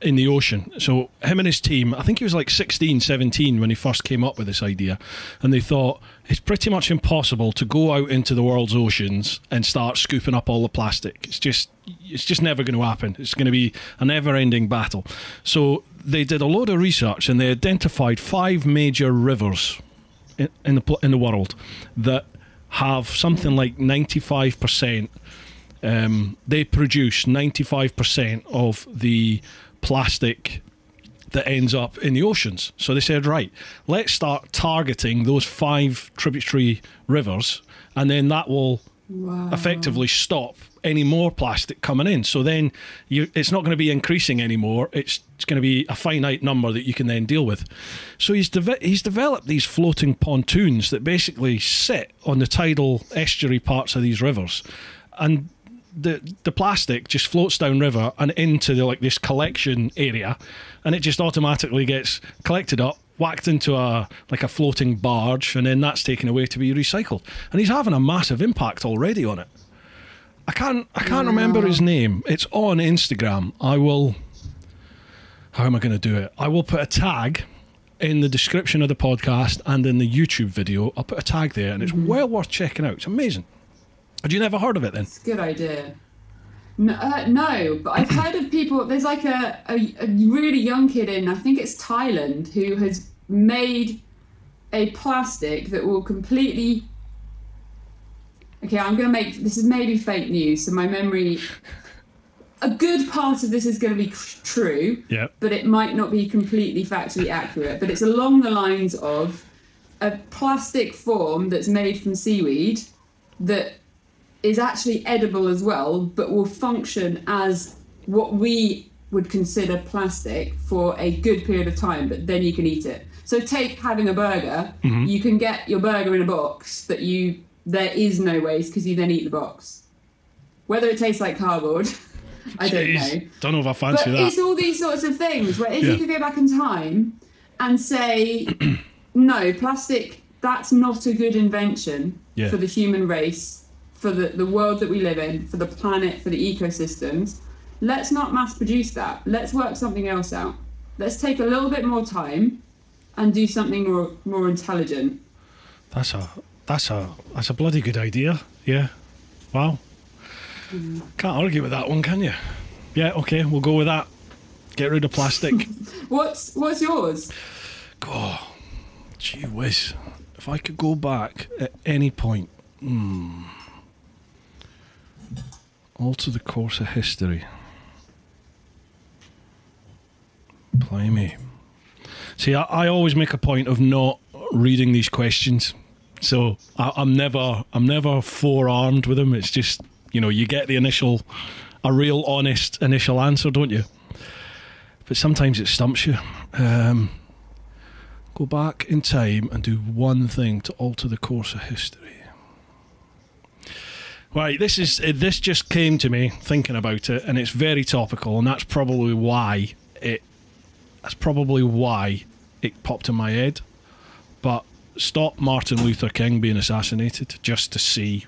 in the ocean. So him and his team, I think he was like 16, 17 when he first came up with this idea, and they thought it's pretty much impossible to go out into the world's oceans and start scooping up all the plastic. It's just it's just never going to happen. It's going to be a never-ending battle. So they did a load of research and they identified five major rivers in, in the in the world that have something like 95% um, they produce 95% of the plastic that ends up in the oceans. So they said, right, let's start targeting those five tributary rivers, and then that will Wow. effectively stop any more plastic coming in. So then you, it's not going to be increasing anymore. It's, it's going to be a finite number that you can then deal with. So he's deve- he's developed these floating pontoons that basically sit on the tidal estuary parts of these rivers, and the the plastic just floats down river and into the, like this collection area, and it just automatically gets collected up, whacked into a like a floating barge, and then that's taken away to be recycled. And he's having a massive impact already on it. I can't I can't remember his name. It's on Instagram. I will. How am I going to do it? I will put a tag in the description of the podcast and in the YouTube video. I'll put a tag there, and it's mm-hmm. well worth checking out. It's amazing. Had you never heard of it then? It's a good idea. No, uh, no, but I've heard of people. There's like a, a, a really young kid in, I think it's Thailand, who has made a plastic that will completely. Okay, I'm going to make this is maybe fake news, so my memory. A good part of this is going to be true, Yeah. but it might not be completely factually accurate. But it's along the lines of a plastic form that's made from seaweed that is actually edible as well, but will function as what we would consider plastic for a good period of time, but then you can eat it. So take having a burger, mm-hmm. you can get your burger in a box that you there is no waste because you then eat the box. Whether it tastes like cardboard, [laughs] I don't know. Don't know if I But fancy that. it's all these sorts of things where if Yeah. you could go back in time and say, [clears throat] no, plastic, that's not a good invention Yeah. for the human race, for the, the world that we live in, for the planet, for the ecosystems. Let's not mass produce that. Let's work something else out. Let's take a little bit more time and do something more more intelligent. That's a that's a that's a bloody good idea. Yeah. Wow. Can't argue with that one, can you? Yeah. Okay, we'll go with that. Get rid of plastic. [laughs] What's what's yours? oh, gee whiz! If I could go back at any point, hmm, alter the course of history. Blimey. See, I, I always make a point of not reading these questions, so I, I'm never, I'm never forearmed with them. It's just, you know, you get the initial, a real honest initial answer, don't you? But sometimes it stumps you. Um, go back in time and do one thing to alter the course of history. Right, this is uh, this just came to me thinking about it, and it's very topical, and that's probably why it. That's probably why it popped in my head. But stop Martin Luther King being assassinated just to see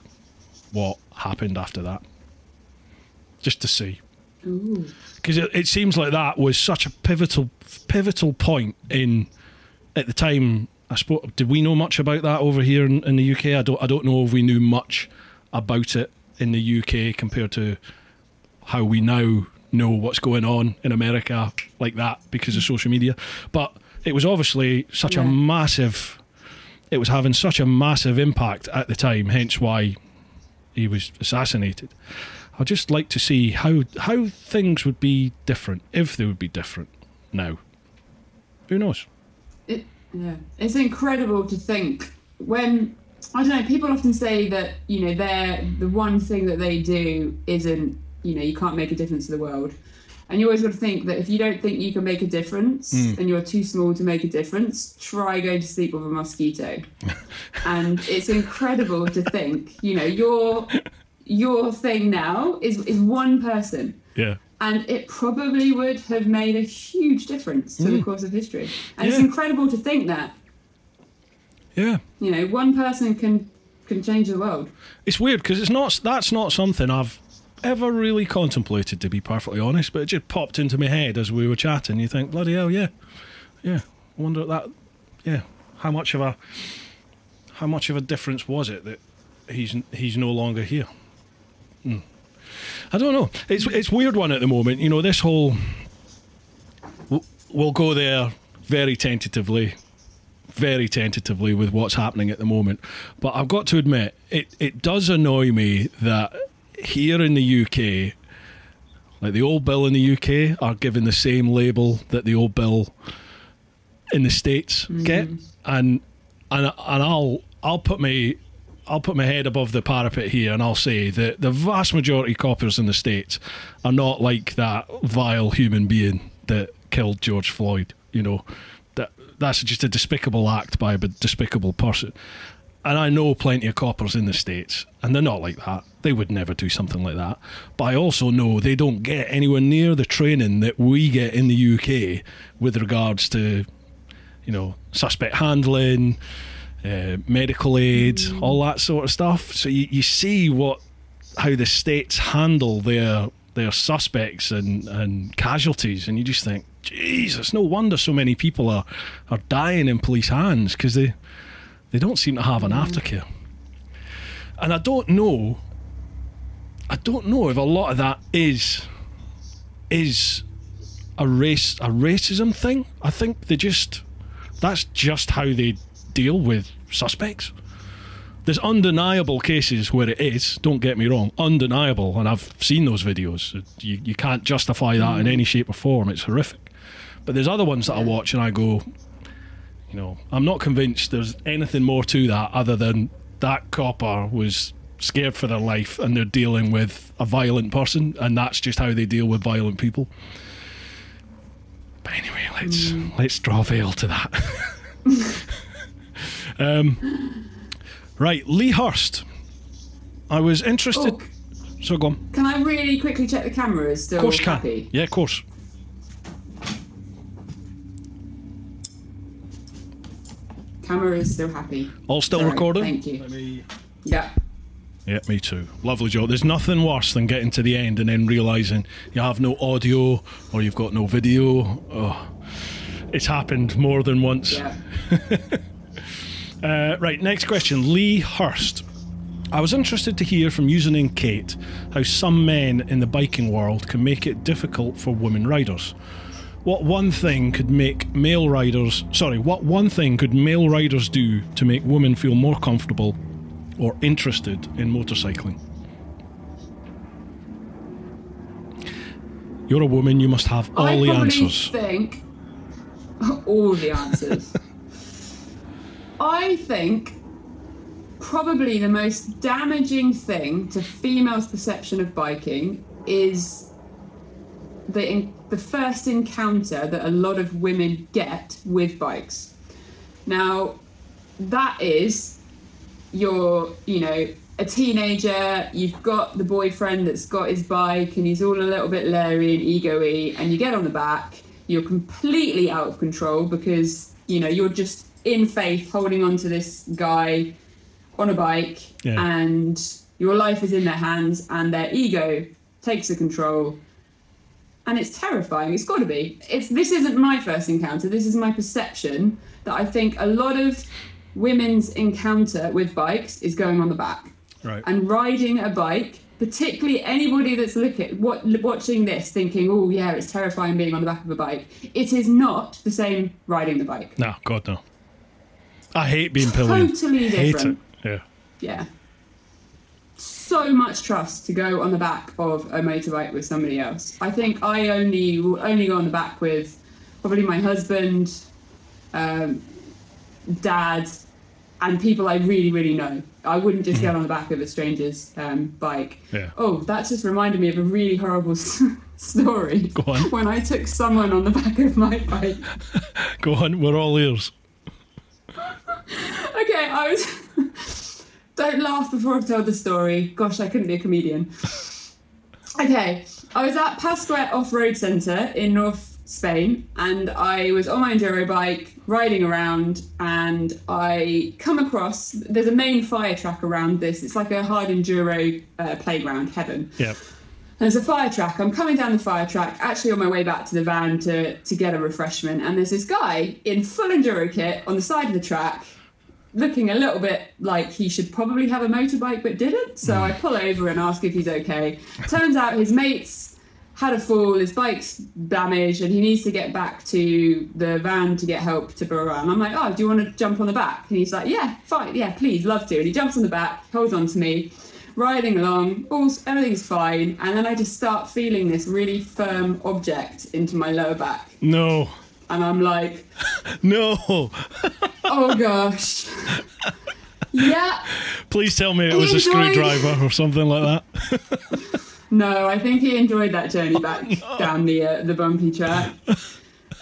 what happened after that. Just to see because it, it seems like that was such a pivotal pivotal point in at the time. I suppose did we know much about that over here in, in the UK? I don't I don't know if we knew much about it in the UK compared to how we now know what's going on in America like that because of mm. social media. But it was obviously such a massive. It was having such a massive impact at the time, hence why he was assassinated. I'd just like to see how how things would be different if they would be different now. Who knows? It, yeah, it's incredible to think when I don't know. People often say that you know they're the one thing that they do isn't you know you can't make a difference to the world, and you always got to think that if you don't think you can make a difference and you're too small to make a difference, try going to sleep with a mosquito. [laughs] and it's incredible to think you know your your thing now is is one person Yeah. and it probably would have made a huge difference to the course of history. And it's Mm. Incredible to think that Yeah. you know one person can can change the world. It's weird because it's not that's not something I've ever really contemplated to be perfectly honest, but it just popped into my head as we were chatting. You think, bloody hell, yeah, yeah. I wonder if that, yeah, how much of a how much of a difference was it that he's he's no longer here? Hmm. I don't know. It's it's weird one at the moment. You know, this whole we'll go there very tentatively very tentatively with what's happening at the moment. But I've got to admit, it, it does annoy me that here in the UK, like the old bill in the UK are given the same label that the old bill in the States mm. get. And and and I'll I'll put my I'll put my head above the parapet here and I'll say that the vast majority of coppers in the States are not like that vile human being that killed George Floyd, you know. That that's just a despicable act by a despicable person. And I know plenty of coppers in the States, and they're not like that. They would never do something like that. But I also know they don't get anywhere near the training that we get in the UK with regards to, you know, suspect handling, uh, medical aid, all that sort of stuff. So you, you see what how the states handle their their suspects and, and casualties, and you just think, Jesus, no wonder so many people are, are dying in police hands because they they don't seem to have an mm. aftercare. And I don't know I don't know if a lot of that is is a race a racism thing. I think they just that's just how they deal with suspects. There's undeniable cases where it is. Don't get me wrong, undeniable, and I've seen those videos. You you can't justify that in mm. any shape or form. It's horrific. But there's other ones that I watch and I go, you know, I'm not convinced there's anything more to that other than that copper was scared for their life and they're dealing with a violent person and that's just how they deal with violent people. But anyway, let's let's draw veil to that. [laughs] um, right, Lee Hurst. I was interested. Oh, So go on. can I really quickly check the camera is still Of course can. happy? Yeah, of course. Camera is still happy. All still Sorry, recording. thank you. Me- Yeah. Yeah, me too. Lovely job. There's nothing worse than getting to the end and then realizing you have no audio or you've got no video. Oh, it's happened more than once. Yeah. [laughs] Uh, right, next question. Lee Hurst. I was interested to hear from username Kate how some men in the biking world can make it difficult for women riders. What one thing could make male riders, sorry, what one thing could male riders do to make women feel more comfortable or interested in motorcycling? You're a woman, you must have all I the answers. think all the answers. [laughs] I think probably the most damaging thing to females' perception of biking is the in, the first encounter that a lot of women get with bikes. Now, that is you're, you know, a teenager, you've got the boyfriend that's got his bike and he's all a little bit leery and ego-y, and you get on the back, you're completely out of control because, you know, you're just in faith holding on to this guy on a bike Yeah. and your life is in their hands and their ego takes the control and it's terrifying. It's got to be. It's this isn't my first encounter. This is my perception that I think a lot of women's encounter with bikes is going on the back Right. and riding a bike. Particularly anybody that's looking what, watching this, thinking, "Oh yeah, it's terrifying being on the back of a bike." It is not the same riding the bike. No, God no. I hate being pilloried. Totally Hate it. different. Yeah. Yeah. So much trust to go on the back of a motorbike with somebody else. I think I only will only go on the back with probably my husband, um, dad, and people I really, really know. I wouldn't just get on the back of a stranger's um, bike. Yeah. Oh, that just reminded me of a really horrible s- [laughs] story. Go on. When I took someone on the back of my bike. [laughs] Go on, we're all ears. [laughs] Okay, I was. Don't laugh before I've told the story. Gosh, I couldn't be a comedian. Okay, I was at Pasquet Off Road Centre in North Spain, and I was on my enduro bike riding around, and I come across. There's a main fire track around this. It's like a hard enduro uh, playground, heaven. Yeah. There's a fire track. I'm coming down the fire track, actually on my way back to the van to, to get a refreshment. And there's this guy in full enduro kit on the side of the track, looking a little bit like he should probably have a motorbike but didn't. So I mm. pull over and ask if he's okay. Turns out his mates had a fall, his bike's damaged, and he needs to get back to the van to get help to Borough. And I'm like, oh, do you want to jump on the back? And he's like, yeah, fine, yeah, please, love to. And he jumps on the back, holds on to me, riding along, all everything's fine. And then I just start feeling this really firm object into my lower back. No. And I'm like, [laughs] No. oh gosh. Yeah, Please tell me it was a screwdriver or something like that. [laughs] No, I think he enjoyed that journey back down the uh, the bumpy track.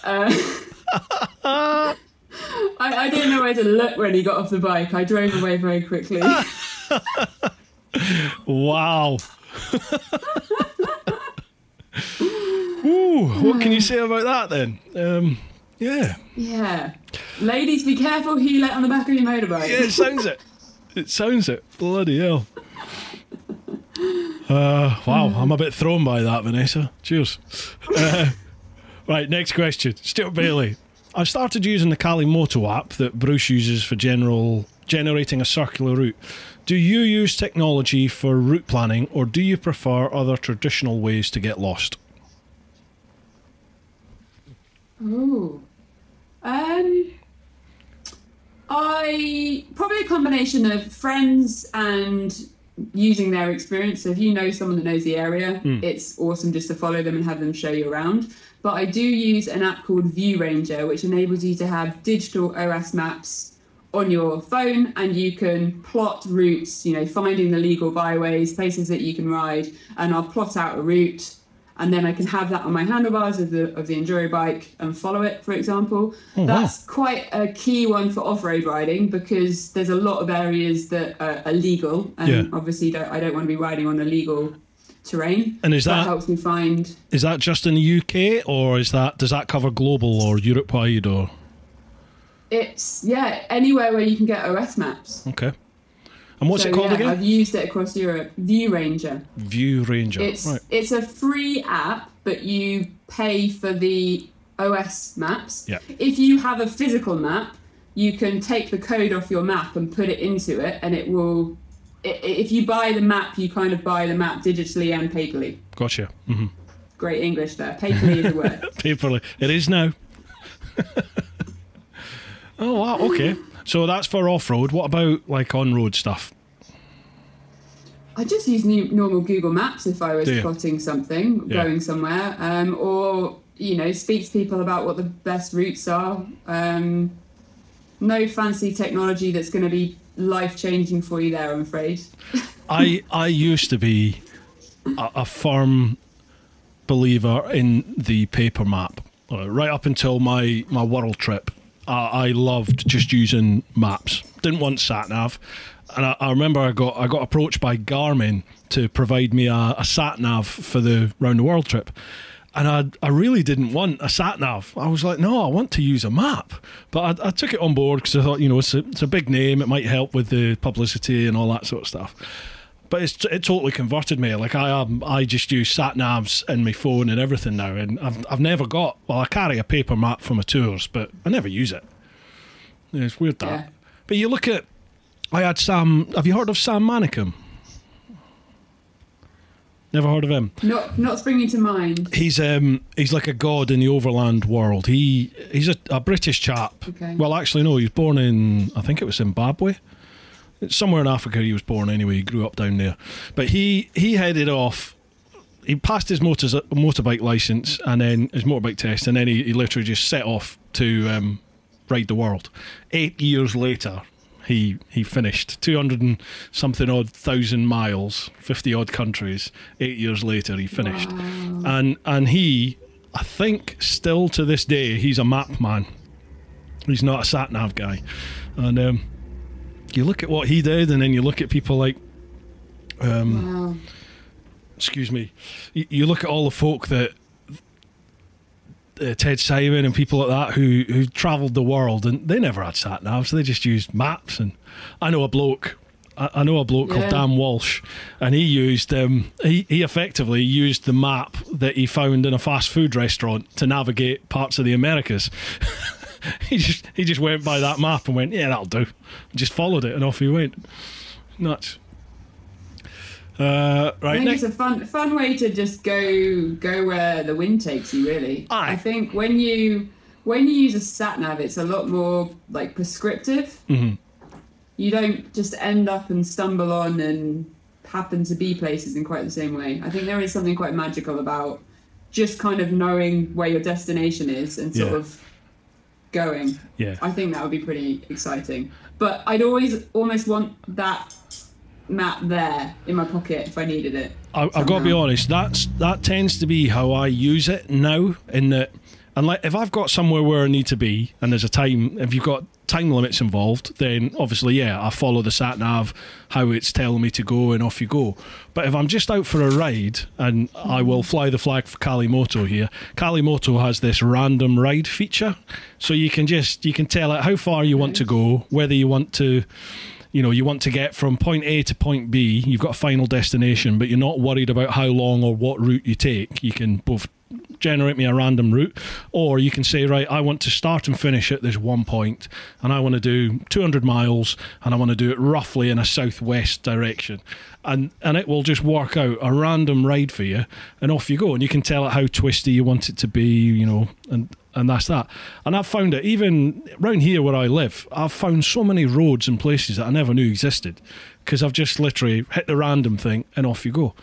Uh, [laughs] I, I didn't know where to look when he got off the bike. I drove away very quickly. Wow. Ooh, what can you say about that then? Um, yeah. yeah, ladies, be careful who you let on the back of your motorbike. Yeah, it sounds it. It sounds it. Bloody hell. Uh, wow, I'm a bit thrown by that, Vanessa. Cheers. Uh, right, next question. Stuart Bailey. I've started using the Calimoto app that Bruce uses for general generating a circular route. Do you use technology for route planning or do you prefer other traditional ways to get lost? Ooh. Um, I probably a combination of friends and using their experience. So if you know someone that knows the area, it's awesome just to follow them and have them show you around. But I do use an app called View Ranger, which enables you to have digital OS maps on your phone and you can plot routes, you know, finding the legal byways, places that you can ride, and I'll plot out a route and then I can have that on my handlebars of the of the enduro bike and follow it, for example. Oh, wow. That's quite a key one for off-road riding because there's a lot of areas that are illegal, and Yeah. obviously don't, I don't want to be riding on illegal terrain. And is So that- helps me find? Is that just in the UK or is that does that cover global or Europe wide or It's yeah anywhere where you can get OS maps. okay? And what's so, it called yeah, again? I've used it across Europe. View Ranger. View Ranger. It's right. it's a free app, but you pay for the OS maps. Yeah. If you have a physical map, you can take the code off your map and put it into it, and it will. If you buy the map, you kind of buy the map digitally and paperly. Gotcha. Mm-hmm. Great English there. Paperly is a word. [laughs] Paperly. It is now. [laughs] oh wow, okay. So that's for off road. What about like on road stuff? I just use new, normal Google Maps if I was plotting something, Yeah. going somewhere, um, or you know, speak to people about what the best routes are. Um, no fancy technology that's going to be life changing for you there. I'm afraid. [laughs] I I used to be a, a firm believer in the paper map. Uh, right up until my, my world trip, I, I loved just using maps. Didn't want sat nav, and I, I remember I got I got approached by Garmin to provide me a, a sat nav for the round the world trip. And I, I really didn't want a sat nav. I was like, no, I want to use a map. But I, I took it on board because I thought, you know, it's a, it's a big name. It might help with the publicity and all that sort of stuff but it's it totally converted me. Like I um, I just use sat navs in my phone and everything now, and I've I've never got. Well, I carry a paper map for my tours, but I never use it. Yeah, it's weird that. Yeah. But you look at, I had Sam. Have you heard of Sam Manicom? Never heard of him. Not not springing to mind. He's um he's like a god in the overland world. He he's a, a British chap. Okay. Well, actually, no, he was born in I think it was Zimbabwe. Somewhere in Africa. He was born anyway. He grew up down there, but he he headed off. He passed his motor, motorbike license and then his motorbike test, and then he, he literally just set off to um, ride the world. Eight years later, he he finished two hundred and something odd thousand miles, fifty odd countries. Eight years later, he finished, and and he, I think, still to this day, he's a map man. He's not a sat nav guy, and um, you look at what he did, and then you look at people like um, Wow. excuse me, you, you look at all the folk that uh, Ted Simon and people like that who who travelled the world and they never had sat nav, so They just used maps. And I know a bloke. I I know a bloke Yeah. called Dan Walsh, and he used um, he he effectively used the map that he found in a fast food restaurant to navigate parts of the Americas. [laughs] [laughs] he just he just went by that map and went, yeah, that'll do. Just followed it and off he went. Nuts. Uh, I right, think next, it's a fun fun way to just go go where the wind takes you. Really, Aye. I think when you when you use a sat nav, it's a lot more like prescriptive. Mhm. You don't just end up and stumble on and happen to be places in quite the same way. I think there is something quite magical about just kind of knowing where your destination is and sort Yeah. of going. yeah. I think that would be pretty exciting. But I'd always almost want that map there in my pocket if I needed it. I, I've got to be honest. That's that tends to be how I use it now. In that, and like if I've got somewhere where I need to be, and there's a time, if you've got time limits involved, then obviously, yeah, I follow the sat nav, how it's telling me to go, and off you go. But if I'm just out for a ride, and I will fly the flag for Calimoto here. Calimoto has this random ride feature, so you can just you can tell it how far you want to go, whether you want to you know you want to get from point A to point B, you've got a final destination, but you're not worried about how long or what route you take. You can both generate me a random route, or you can say, right, I want to start and finish at this one point, and I want to do 200 miles, and I want to do it roughly in a southwest direction, and and it will just work out a random ride for you, and off you go, and you can tell it how twisty you want it to be, you know, and and that's that. And I've found it even around here where I live. I've found so many roads and places that I never knew existed because I've just literally hit the random thing and off you go.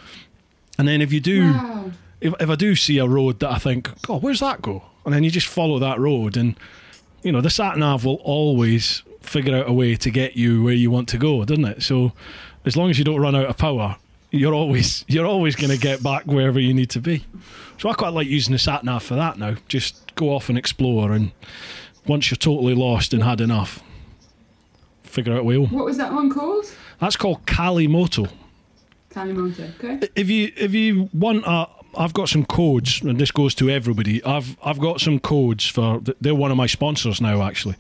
And then if you do, Wow. If, if I do see a road that I think, oh, where's that go? And then you just follow that road, and you know the sat nav will always figure out a way to get you where you want to go, doesn't it? So as long as you don't run out of power, you're always [laughs] you're always going to get back wherever you need to be. So I quite like using the sat nav for that now. Just go off and explore, and once you're totally lost and had enough, figure out a way home. What was that one called? That's called Calimoto. Calimoto. Okay. if you if you want a I've got some codes, and this goes to everybody. I've I've got some codes for. They're one of my sponsors now, actually.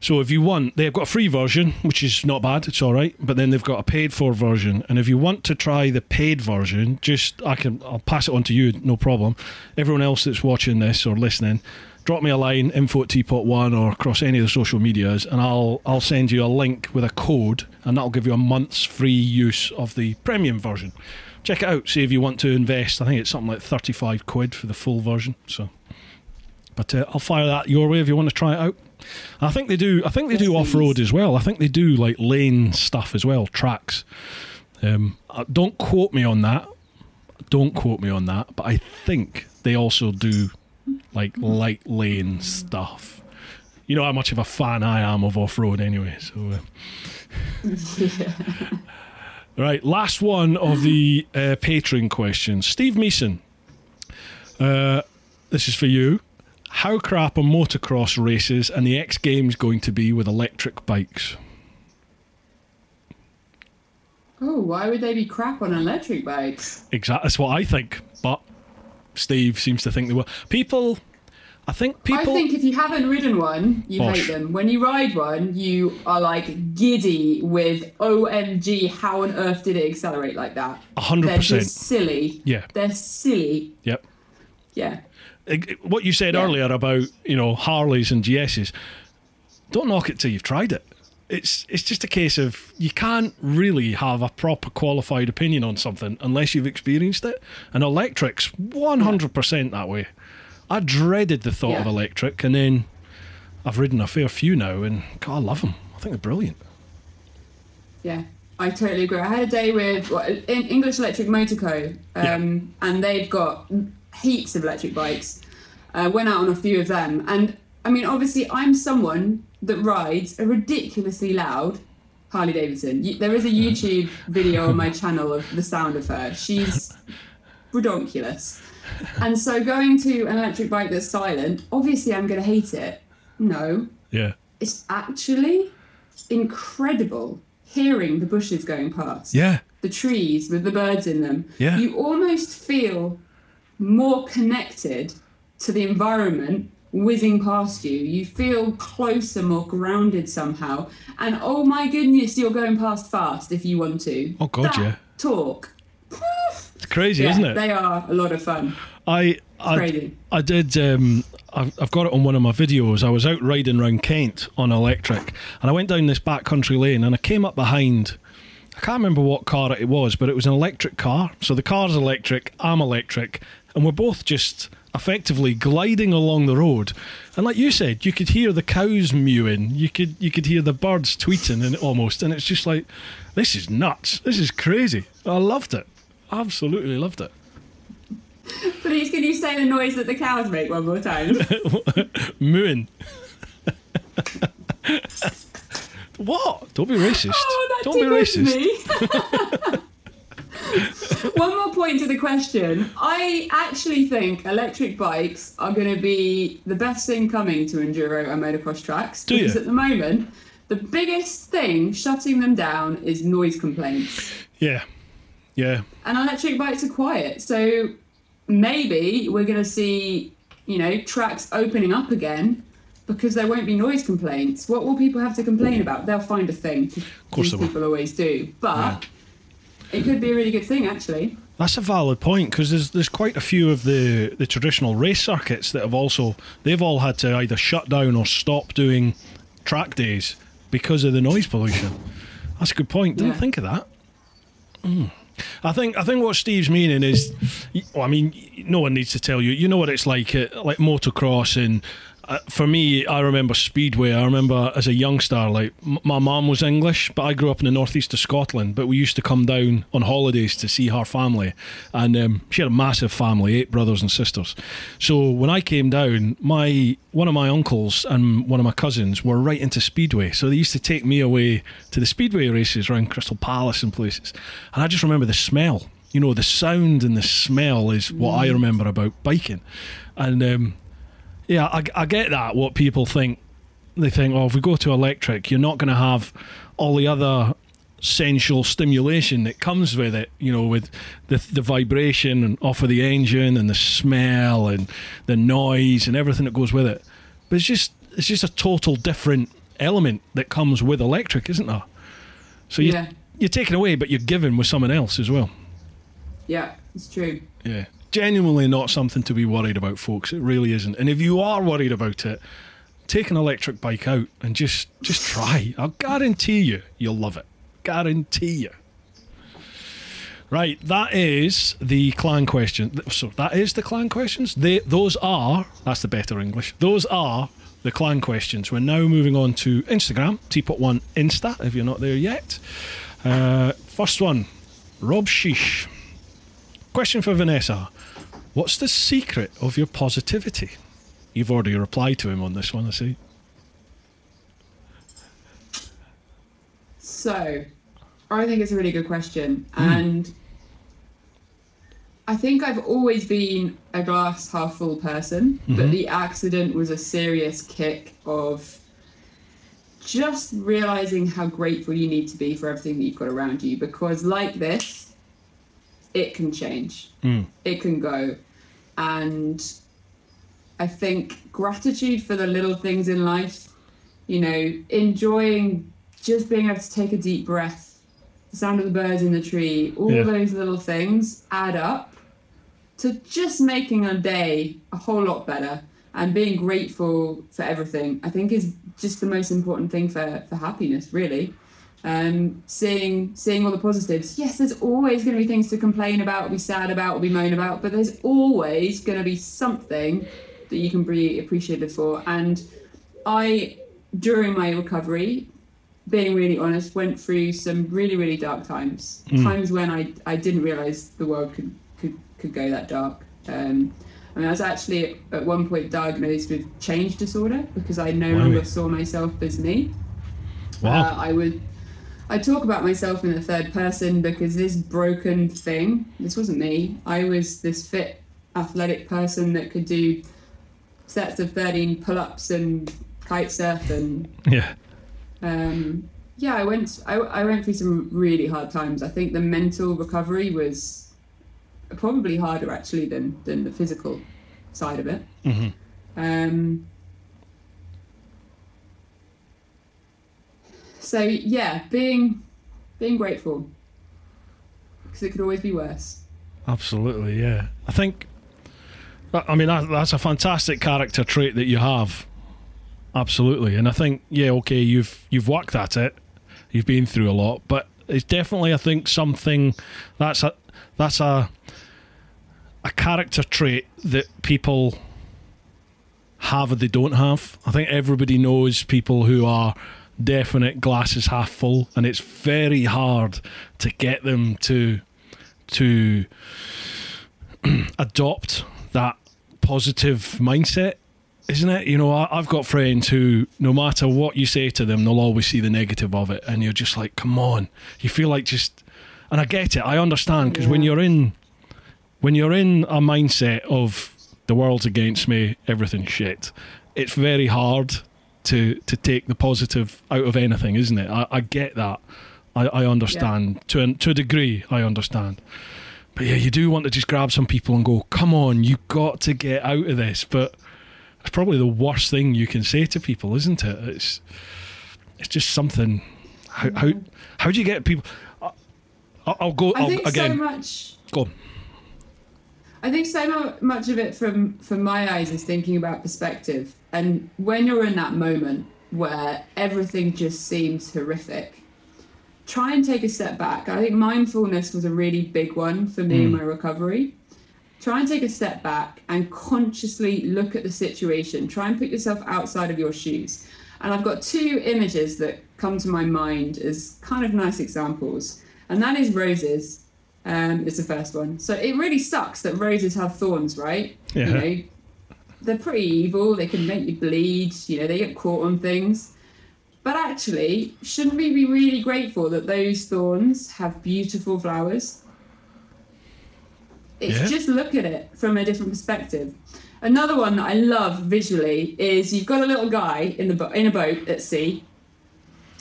So if you want, they've got a free version, which is not bad. It's all right. But then they've got a paid for version, and if you want to try the paid version, just I can I'll pass it on to you, no problem. Everyone else that's watching this or listening, drop me a line, info at teapot one or across any of the social medias, and I'll I'll send you a link with a code, and that'll give you a month's free use of the premium version. Check it out. See if you want to invest. I think it's something like thirty-five quid for the full version. So, but uh, I'll fire that your way if you want to try it out. I think they do. I think they Yes, do please. off-road as well. I think they do like lane stuff as well, tracks. Um, uh, don't quote me on that. Don't quote me on that. But I think they also do like light lane stuff. You know how much of a fan I am of off-road, anyway. So. Uh, [laughs] Right, last one of the uh, Patreon questions. Steve Meeson, uh, this is for you. How crap are motocross races and the X Games going to be with electric bikes? Oh, why would they be crap on electric bikes? Exactly, that's what I think. But Steve seems to think they will. People, I think people. I think if you haven't ridden one, you Bosh. hate them. When you ride one, you are like giddy with OMG, how on earth did it accelerate like that? A hundred They're percent. just silly. Yeah. They're silly. Yep. Yeah. What you said Yeah. earlier about you know Harleys and GSs, don't knock it till you've tried it. It's it's just a case of you can't really have a proper qualified opinion on something unless you've experienced it. And electrics, one hundred percent that way. I dreaded the thought of electric, and then I've ridden a fair few now, and God, I love them. I think they're brilliant. Yeah, I totally agree. I had a day with well, in English Electric Motor Co. Um, and they've got heaps of electric bikes. Uh, went out on a few of them, and I mean, obviously, I'm someone that rides a ridiculously loud Harley Davidson. There is a YouTube video on my [laughs] channel of the sound of her. She's [laughs] redonkulous. [laughs] And so going to an electric bike that's silent, obviously I'm going to hate it. No, Yeah, it's actually incredible hearing the bushes going past, yeah, the trees with the birds in them. Yeah. You almost feel more connected to the environment whizzing past you. You feel closer, more grounded somehow. And oh my goodness, you're going past fast if you want to. Oh, God, That yeah. Talk. It's crazy, Yeah, isn't it? They are a lot of fun. I I. I did. Um, I've, I've got it on one of my videos. I was out riding around Kent on electric, and I went down this backcountry lane, and I came up behind. I can't remember what car it was, but it was an electric car. So the car's electric, I'm electric, and we're both just effectively gliding along the road. And like you said, you could hear the cows mewing, you could you could hear the birds tweeting, and almost, and it's just like, this is nuts. This is crazy. I loved it. Absolutely loved it. Please, can you say the noise that the cows make one more time? [laughs] Mooing. what? Don't be racist. Oh, Don't be racist. [laughs] One more point to the question. I actually think electric bikes are going to be the best thing coming to enduro and motocross tracks. Do you? because at the moment, the biggest thing shutting them down is noise complaints. Yeah. Yeah. And electric bikes are quiet. So maybe we're going to see, you know, tracks opening up again because there won't be noise complaints. What will people have to complain about? They'll find a thing. Of course they will. people always do. But it could be a really good thing, actually. That's a valid point because there's there's quite a few of the, the traditional race circuits that have also they've all had to either shut down or stop doing track days because of the noise pollution. That's a good point. Didn't Yeah. think of that. Mm. I think I think what Steve's meaning is, well, I mean, no one needs to tell you. You know what it's like, at, like motocross and. Uh, for me, I remember Speedway. I remember as a youngster, like m- my mum was English, but I grew up in the northeast of Scotland. But we used to come down on holidays to see her family, and um, she had a massive family, eight brothers and sisters. So when I came down, my one of my uncles and one of my cousins were right into Speedway, so they used to take me away to the Speedway races around Crystal Palace and places. And I just remember the smell. You know, the sound and the smell is what I remember about biking, and. Um, yeah, I, I get that. What people think, they think, oh, if we go to electric, you're not going to have all the other sensual stimulation that comes with it. You know, with the the vibration and off of the engine and the smell and the noise and everything that goes with it. But it's just it's just a total different element that comes with electric, isn't there? So you Yeah. you're taken away, but you're given with someone else as well. Yeah, it's true. Yeah. Genuinely not something to be worried about, folks. It really isn't. And if you are worried about it, take an electric bike out and just just try. I'll guarantee you you'll love it. Guarantee you. Right, that is the clan question. So that is the clan questions. They those are that's the better English. Those are the clan questions. We're now moving on to Instagram, Teapot One Insta. If you're not there yet, uh, first one, Rob Sheesh. Question for Vanessa. What's the secret of your positivity? You've already replied to him on this one, I see. So, I think it's a really good question. Hmm. And I think I've always been a glass half full person, but mm-hmm. the accident was a serious kick of just realizing how grateful you need to be for everything that you've got around you. Because, like this, it can change, hmm. it can go. And I think gratitude for the little things in life, you know, enjoying just being able to take a deep breath, the sound of the birds in the tree, all Yeah. those little things add up to just making a day a whole lot better and being grateful for everything. I think is just the most important thing for, for happiness, really. Um, seeing seeing all the positives. Yes, there's always going to be things to complain about, be sad about, or be moan about, but there's always going to be something that you can be appreciated for. And I, during my recovery, being really honest, went through some really, really dark times. Times when I, I didn't realize the world could, could, could go that dark. Um, I mean, I was actually at one point diagnosed with change disorder because I no longer saw myself as me. Wow. Uh, I would I talk about myself in the third person because this broken thing, this wasn't me. I was this fit, athletic person that could do sets of 13 pull ups and kite surf and yeah. um, yeah, I went I, I went through some really hard times. I think the mental recovery was probably harder actually than than the physical side of it. Mhm. Um, so yeah, being being grateful because it could always be worse. Absolutely, yeah. I think, I mean, that, that's a fantastic character trait that you have. Absolutely, and I think, yeah, okay, you've you've worked at it, you've been through a lot, but it's definitely, I think, something that's a that's a a character trait that people have or they don't have. I think everybody knows people who are definite glasses half full, and it's very hard to get them to to [clears throat] adopt that positive mindset, isn't it? You know, I, I've got friends who, no matter what you say to them, they'll always see the negative of it, and you're just like, come on. You feel like just, and I get it. I understand because when you're in, when you're in a mindset of the world's against me, everything's shit. It's very hard to to take the positive out of anything, isn't it? I, I get that. I, I understand to a, to a degree. I understand. But yeah, you do want to just grab some people and go, "Come on, you got to get out of this." But it's probably the worst thing you can say to people, isn't it? It's it's just something. How how mm-hmm. how do you get people? I, I'll go I I'll, think again. so much Go. I think so much of it from from my eyes is thinking about perspective. And when you're in that moment where everything just seems horrific, try and take a step back. I think mindfulness was a really big one for me in my recovery. Try and take a step back and consciously look at the situation. Try and put yourself outside of your shoes. And I've got two images that come to my mind as kind of nice examples. And that is roses. Um, is the first one. So it really sucks that roses have thorns, right? Yeah. You know, they're pretty evil. They can make you bleed. You know, they get caught on things. But actually, shouldn't we be really grateful that those thorns have beautiful flowers? It's Yeah. just look at it from a different perspective. Another one that I love visually is you've got a little guy in the bo- in a boat at sea,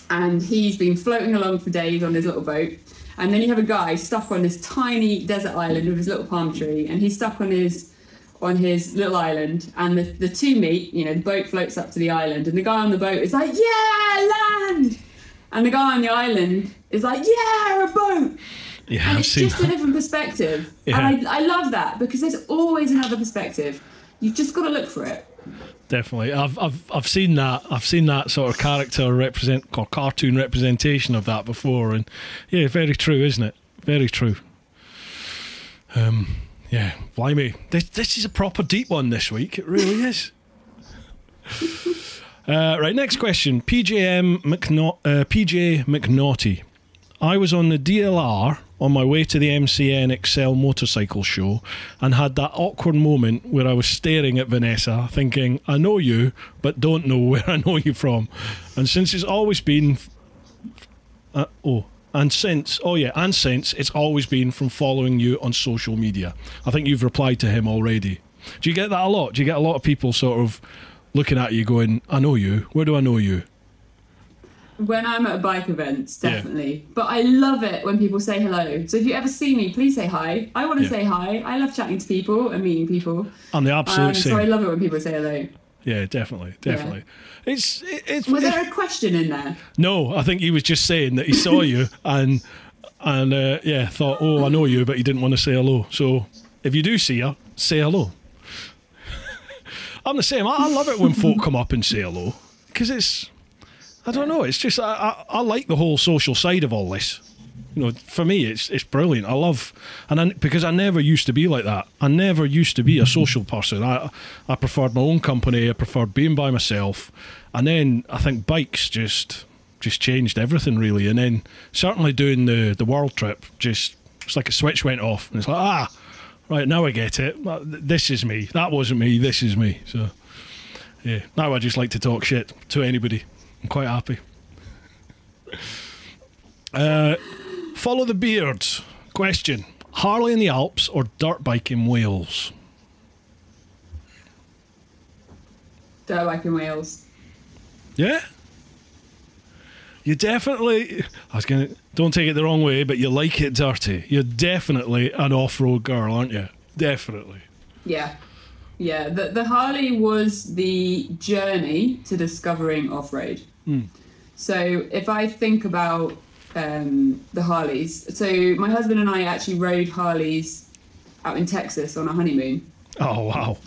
and he's been floating along for days on his little boat. And then you have a guy stuck on this tiny desert island with his little palm tree, and he's stuck on his on his little island. And the, the two meet. You know, the boat floats up to the island, and the guy on the boat is like, "Yeah, land!" And the guy on the island is like, "Yeah, a boat!" Yeah, And I've it's just a different perspective. Yeah. And I, I love that because there's always another perspective. You've just got to look for it. Definitely, I've I've I've seen that. I've seen that sort of character represent or cartoon representation of that before, and yeah, very true, isn't it? Very true. Um, yeah, blimey, this this is a proper deep one this week. It really is. [laughs] Uh, right, next question. PJM McNau- uh, PJ McNaughty. I was on the DLR on my way to the MCN Excel motorcycle show and had that awkward moment where I was staring at Vanessa, thinking, I know you, but don't know [laughs] where I know you from. And since it's always been. Uh, oh. And since, oh yeah, and since it's always been from following you on social media. I think you've replied to him already. Do you get that a lot? Do you get a lot of people sort of looking at you going, I know you. Where do I know you? When I'm at a bike events, Yeah. definitely. But I love it when people say hello. So if you ever see me, please say hi. I want to Yeah. say hi. I love chatting to people and meeting people. I'm the absolute Um, same. so I love it when people say hello. Yeah, definitely, definitely. It's it, it's Was there a question in there? no. I think he was just saying that he saw [laughs] you and and uh, yeah, thought, oh, I know you, but he didn't want to say hello. So if you do see her, say hello. [laughs] I'm the same. I, I love it when folk come up and say hello because it's I don't know. It's just I, I I like the whole social side of all this. You know, for me, it's it's brilliant. I love, and I, because I never used to be like that. I never used to be a social person. I I preferred my own company. I preferred being by myself, and then I think bikes just just changed everything really. And then certainly doing the the world trip, just it's like a switch went off, and it's like ah, right now I get it. This is me. That wasn't me. This is me. So yeah, now I just like to talk shit to anybody. I'm quite happy. [laughs] Uh, follow the beards. Question: Harley in the Alps or dirt bike in Wales? Dirt bike in Wales. Yeah. You definitely. I was gonna. Don't take it the wrong way, but you like it dirty. You're definitely an off-road girl, aren't you? Definitely. Yeah. Yeah. The, the Harley was the journey to discovering off road. Hmm. So if I think about um, the Harleys, so my husband and I actually rode Harleys out in Texas on a honeymoon. Oh wow.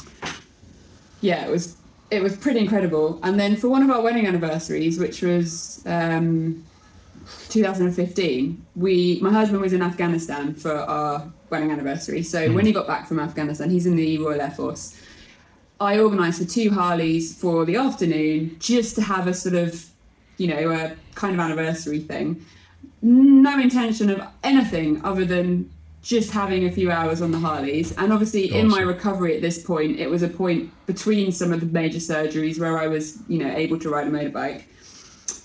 yeah, it was it was pretty incredible. And then for one of our wedding anniversaries, which was um, 2015, we my husband was in Afghanistan for our wedding anniversary. So when he got back from Afghanistan, he's in the Royal Air Force. I organised for two Harleys for the afternoon just to have a sort of, you know, a kind of anniversary thing. No intention of anything other than just having a few hours on the Harleys. And obviously, in my recovery at this point, it was a point between some of the major surgeries where I was, you know, able to ride a motorbike.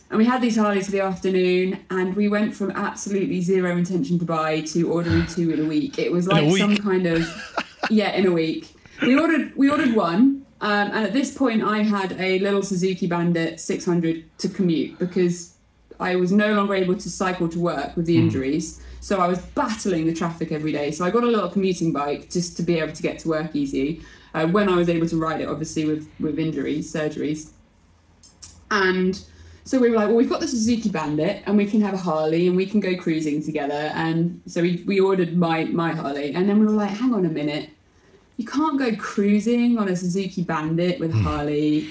And we had these Harleys for the afternoon, and we went from absolutely zero intention to buy to ordering two in a week. It was like some kind of [laughs] yeah, in a week. We ordered we ordered one, um, and at this point, I had a little Suzuki Bandit 600 to commute because I was no longer able to cycle to work with the injuries. So I was battling the traffic every day. So I got a little commuting bike just to be able to get to work easy. Uh, when I was able to ride it, obviously with with injuries, surgeries, and so we were like, well, we've got the Suzuki Bandit, and we can have a Harley, and we can go cruising together. And so we, we ordered my my Harley, and then we were like, hang on a minute, you can't go cruising on a Suzuki Bandit with Harley.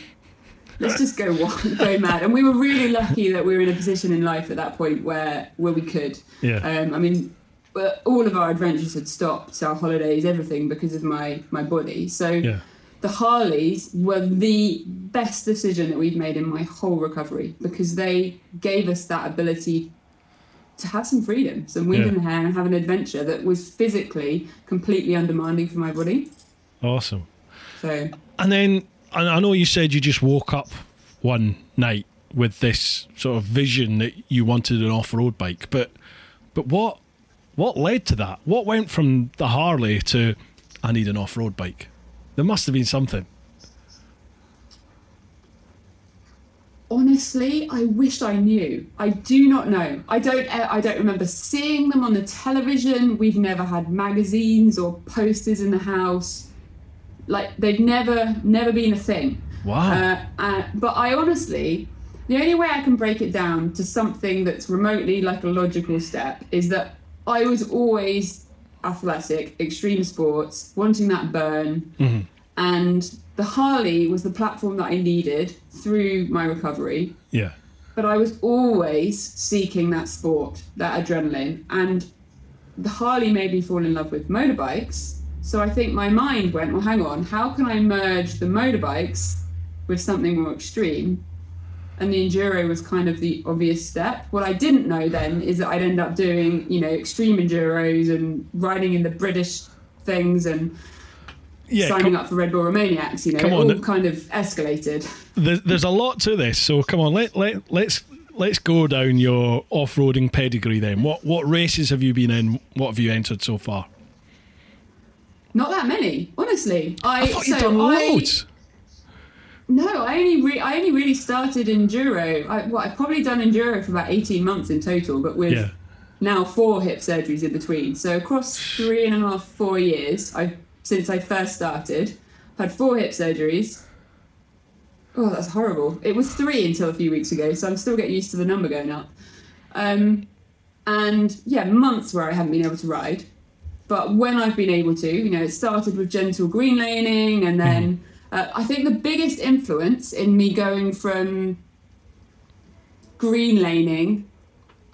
Let's just go wild, go mad. And we were really lucky that we were in a position in life at that point where where we could. Yeah. Um, I mean, all of our adventures had stopped, our holidays, everything, because of my my body. So Yeah. the Harleys were the best decision that we've made in my whole recovery because they gave us that ability to have some freedom, some wind Yeah. in the hair, and have an adventure that was physically completely undemanding for my body. Awesome. So And then I know you said you just woke up one night with this sort of vision that you wanted an off-road bike, but but what what led to that? What went from the Harley to I need an off-road bike? There must have been something. honestly, I wish I knew. I do not know. I don't. I don't remember seeing them on the television. We've never had magazines or posters in the house. Like they've never, never been a thing. Wow. Uh, uh, but I honestly, the only way I can break it down to something that's remotely like a logical step is that I was always athletic, extreme sports, wanting that burn, and the Harley was the platform that I needed through my recovery. yeah. But I was always seeking that sport, that adrenaline, and the Harley made me fall in love with motorbikes. So I think my mind went, well, hang on, how can I merge the motorbikes with something more extreme? And the enduro was kind of the obvious step. What I didn't know then is that I'd end up doing, you know, extreme enduros and riding in the British things and Yeah. signing come- up for Red Bull Romaniacs. You know, Come on. all kind of escalated. there's, there's a lot to this, so come on, let, let let's let's go down your off-roading pedigree then. What what races have you been in? What have you entered so far? Not that many, honestly. I, I thought you'd so done I- loads. No, I only re- I only really started enduro. I, well, I've probably done enduro for about eighteen months in total, but with Yeah. now four hip surgeries in between. So across three and a half, four years, I since I first started, I've had four hip surgeries. Oh, that's horrible. It was three until a few weeks ago, so I'm still getting used to the number going up. Um, and yeah, months where I haven't been able to ride. But when I've been able to, you know, it started with gentle green laning, and then uh, I think the biggest influence in me going from green laning,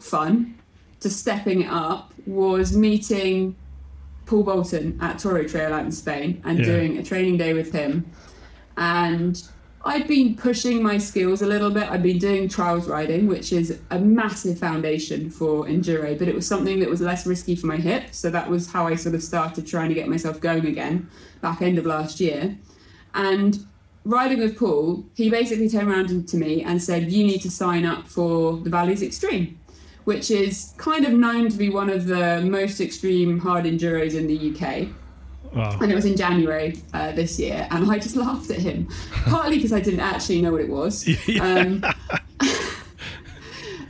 fun, to stepping it up was meeting Paul Bolton at Toro Trail out in Spain and Yeah. doing a training day with him. And I'd been pushing my skills a little bit. I'd been doing trials riding, which is a massive foundation for enduro, but it was something that was less risky for my hip. So that was how I sort of started trying to get myself going again back end of last year. And riding with Paul, he basically turned around to me and said, You need to sign up for the Valleys Extreme, which is kind of known to be one of the most extreme hard enduros in the UK Wow. and it was in January uh, this year, and I just [laughs] laughed at him, partly because I didn't actually know what it was, [laughs] um, [laughs]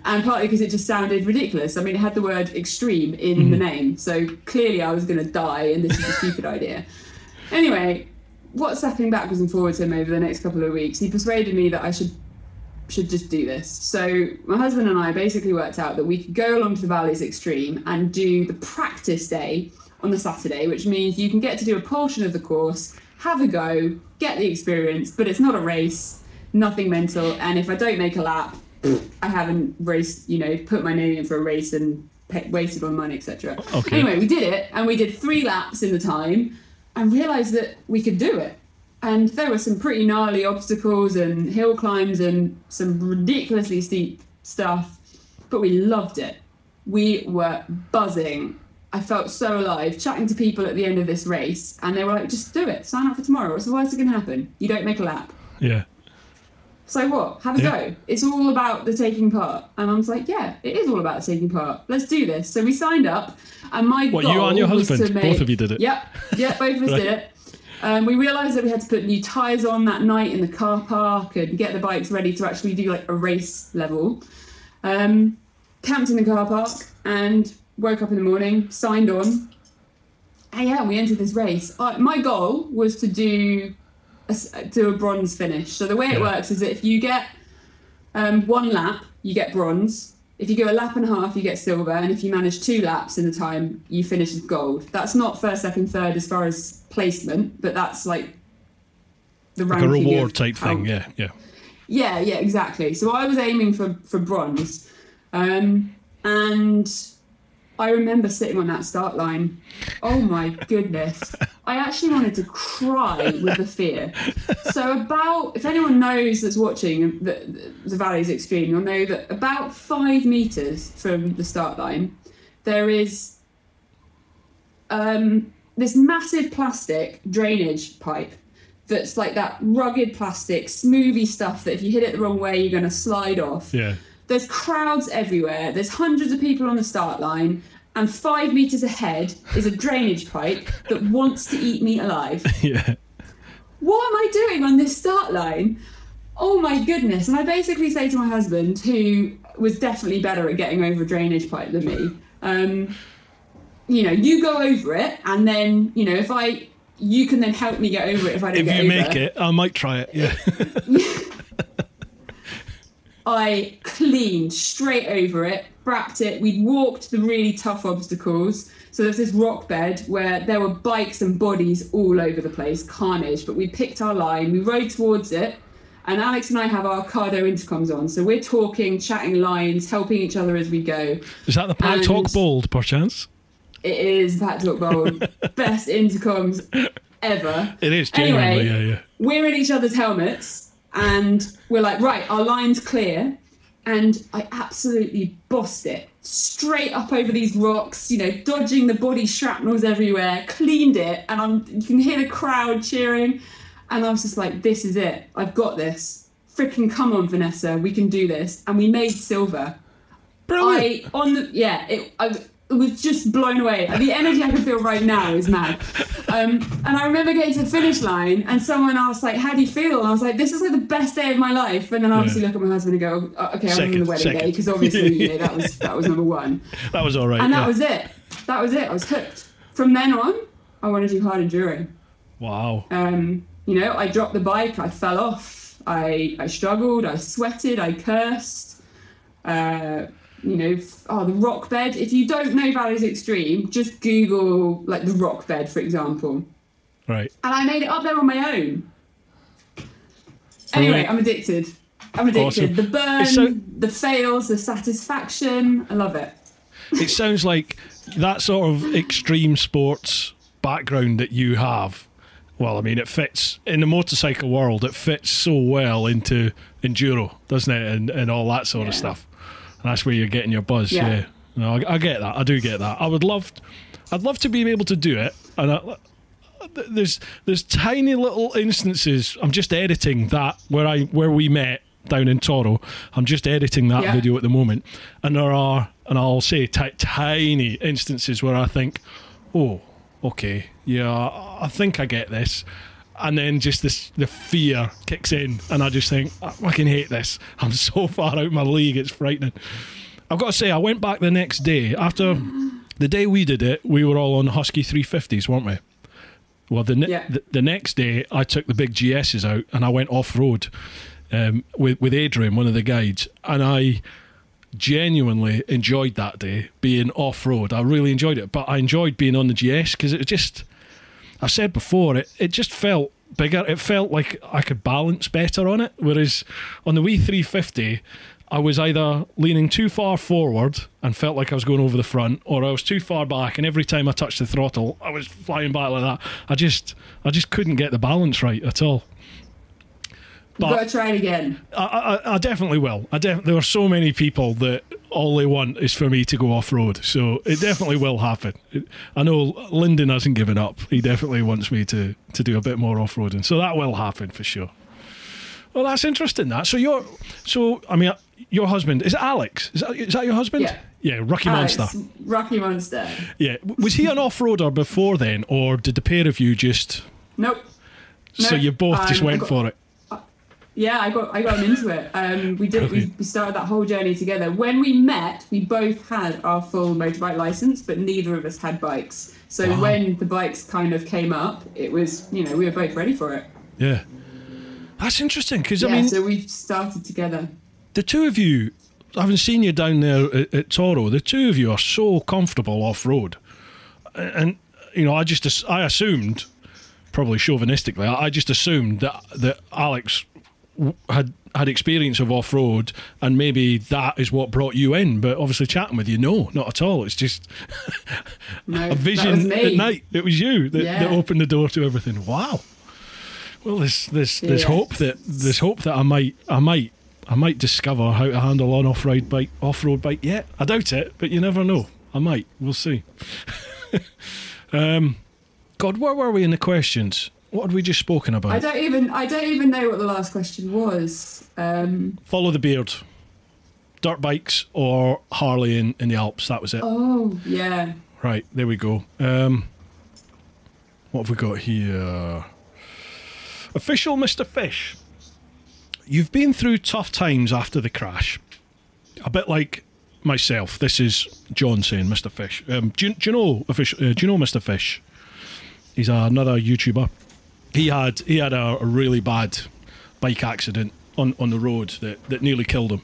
and partly because it just sounded ridiculous. I mean, it had the word extreme in the name, so clearly I was going to die, and this is a stupid idea. Anyway, WhatsApping backwards and forwards him over the next couple of weeks, he persuaded me that I should should just do this. So my husband and I basically worked out that we could go along to the Valleys Extreme and do the practice day on the Saturday, which means you can get to do a portion of the course, have a go, get the experience, but it's not a race, nothing mental. And if I don't make a lap, I haven't raced, you know, put my name in for a race and pay, wasted my money, etc. Okay. Anyway, we did it, and we did three laps in the time, and realised that we could do it. And there were some pretty gnarly obstacles and hill climbs and some ridiculously steep stuff, but we loved it. We were buzzing. I felt so alive chatting to people at the end of this race, and they were like, just do it, sign up for tomorrow. What's the worst that can happen? You don't make a lap. Yeah. So what? Have a Yeah. go. It's all about the taking part. And I was like, yeah, it is all about the taking part. Let's do this. So we signed up, and my What, goal you and your husband? to Both of you did it? Yep, yep, both of us Right. did [laughs] it. Um, we realised that we had to put new tyres on that night in the car park and get the bikes ready to actually do like a race level. Um, camped in the car park and woke up in the morning, signed on. And yeah, we entered this race. Uh, my goal was to do a, do a bronze finish. So the way it Yeah. works is that if you get um, one lap, you get bronze. if you go a lap and a half, you get silver, and if you manage two laps in the time, you finish as gold. That's not first, second, third as far as placement, but that's like the Like a reward type how- thing. Yeah, yeah. yeah, yeah, exactly. So I was aiming for for bronze, um, and I remember sitting on that start line. Oh my goodness! I actually wanted to cry with the fear. So about, if anyone knows that's watching the, the Valleys Extreme, you'll know that about five meters from the start line, there is um, this massive plastic drainage pipe that's like that rugged plastic, smoothie stuff that if you hit it the wrong way, you're going to slide off. Yeah. There's crowds everywhere. There's hundreds of people on the start line. And five meters ahead is a drainage pipe that wants to eat me alive. [laughs] Yeah. What am I doing on this start line? Oh my goodness. And I basically say to my husband, who was definitely better at getting over a drainage pipe than me, um, you know, you go over it, and then, you know, if I, you can then help me get over it if I don't If you make it, I might try it. Yeah. [laughs] [laughs] I cleaned straight over it, wrapped it. We'd walked the really tough obstacles. So there's this rock bed where there were bikes and bodies all over the place, carnage. But we picked our line, we rode towards it, and Alex and I have our Cardo intercoms on. So we're talking, chatting lines, helping each other as we go. Is that the Pat And- Talk Bold, perchance? It is Packtalk Bold, [laughs] best intercoms ever. It is genuinely. Anyway, yeah, yeah. we're in each other's helmets and we're like, right, our line's clear. And I absolutely bossed it straight up over these rocks, you know, dodging the body shrapnels everywhere, cleaned it, and I'm you can hear the crowd cheering. And I was just like, this is it. I've got this. Freaking come on, Vanessa, we can do this. And we made silver. Brilliant. I on the yeah, it I was just blown away. The energy I can feel right now is mad. Um, and I remember getting to the finish line, and someone asked like, "How do you feel?" And I was like, "This is like the best day of my life." And then I obviously Yeah. look at my husband and go, oh, "Okay, I'm on the wedding second. day because obviously you know that was that was number one." [laughs] that was all right. And that yeah. was it. That was it. I was hooked. From then on, I want to do hard enduring. wow. Um, you know, I dropped the bike, I fell off, I, I struggled, I sweated, I cursed. Uh, you know, oh, the rock bed. If you don't know Valleys Extreme, just Google like the rock bed, for example. Right. And I made it up there on my own. Anyway. I'm addicted. I'm addicted. Awesome. The burn, so- the fails, the satisfaction. I love it. It sounds like that sort of extreme sports background that you have. Well, I mean, it fits in the motorcycle world. It fits so well into enduro, doesn't it, and and all that sort of stuff. And that's where you're getting your buzz. Yeah. Yeah. No, I, I get that. I do get that. I would love, I'd love to be able to do it. And I, there's there's tiny little instances. I'm just editing that where I where we met down in Toro. I'm just editing that Yeah. video at the moment, and there are, and I'll say ti- tiny instances where I think, oh, okay, yeah, I think I get this. And then just this, the fear kicks in, and I just think, I fucking hate this. [laughs] I'm so far out my league, it's frightening. I've got to say, I went back the next day after the day we did it. We were all on Husky 350s, weren't we? Well, the, ne- Yeah. the the next day, I took the big GSs out and I went off road um, with with Adrian, one of the guides, and I genuinely enjoyed that day being off road. I really enjoyed it, but I enjoyed being on the GS because it was just. I've said before, it, it just felt bigger. It felt like I could balance better on it. Whereas on the wee 350, I was either leaning too far forward and felt like I was going over the front, or I was too far back, and every time I touched the throttle, I was flying back like that. I just, I just couldn't get the balance right at all. You've got to try it again. I, I, I definitely will. I def- there are so many people that all they want is for me to go off road, so it definitely will happen. I know Lyndon hasn't given up. He definitely wants me to to do a bit more off roading, so that will happen for sure. Well, that's interesting. That so your so I mean your husband is it Alex? Is that, is that your husband? Yeah. Yeah, Rocky Alex, Monster. Rocky Monster. Yeah, was he an off roader before then, or did the pair of you just? Nope. so No, you both just um, I went got- for it. Yeah, I got I got him into it. Um, we did we, we started that whole journey together. When we met, we both had our full motorbike license, but neither of us had bikes. So Wow. when the bikes kind of came up, it was you know we were both ready for it. Yeah, that's interesting because yeah, I mean so we've started together. the two of you I haven't seen you down there at, at Toro, the two of you are so comfortable off road, and you know, I just I assumed, probably chauvinistically, I just assumed that that Alex had had experience of off road, and maybe that is what brought you in. But obviously, chatting with you, no, not at all. It's just [laughs] No, a vision at night. It was you that, that opened the door to everything. Wow. Well, there's there's there's Yes. hope that there's hope that I might I might I might discover how to handle an off road bike off road bike yet. I doubt it, but you never know. I might. We'll see. [laughs] um, God, where were we in the questions? What had we just spoken about? I don't even I don't even know what the last question was. Um, Follow the beard. Dirt bikes or Harley in, in the Alps. That was it. oh yeah, Right, there we go. Um, what have we got here? Official Mr. Fish. You've been through tough times after the crash. A bit like myself. This is John saying, Mr. Fish. Um, do, you, do you know official? Uh, do you know Mr. Fish? He's another YouTuber. He had he had a, really bad bike accident on, on the road that, that nearly killed him.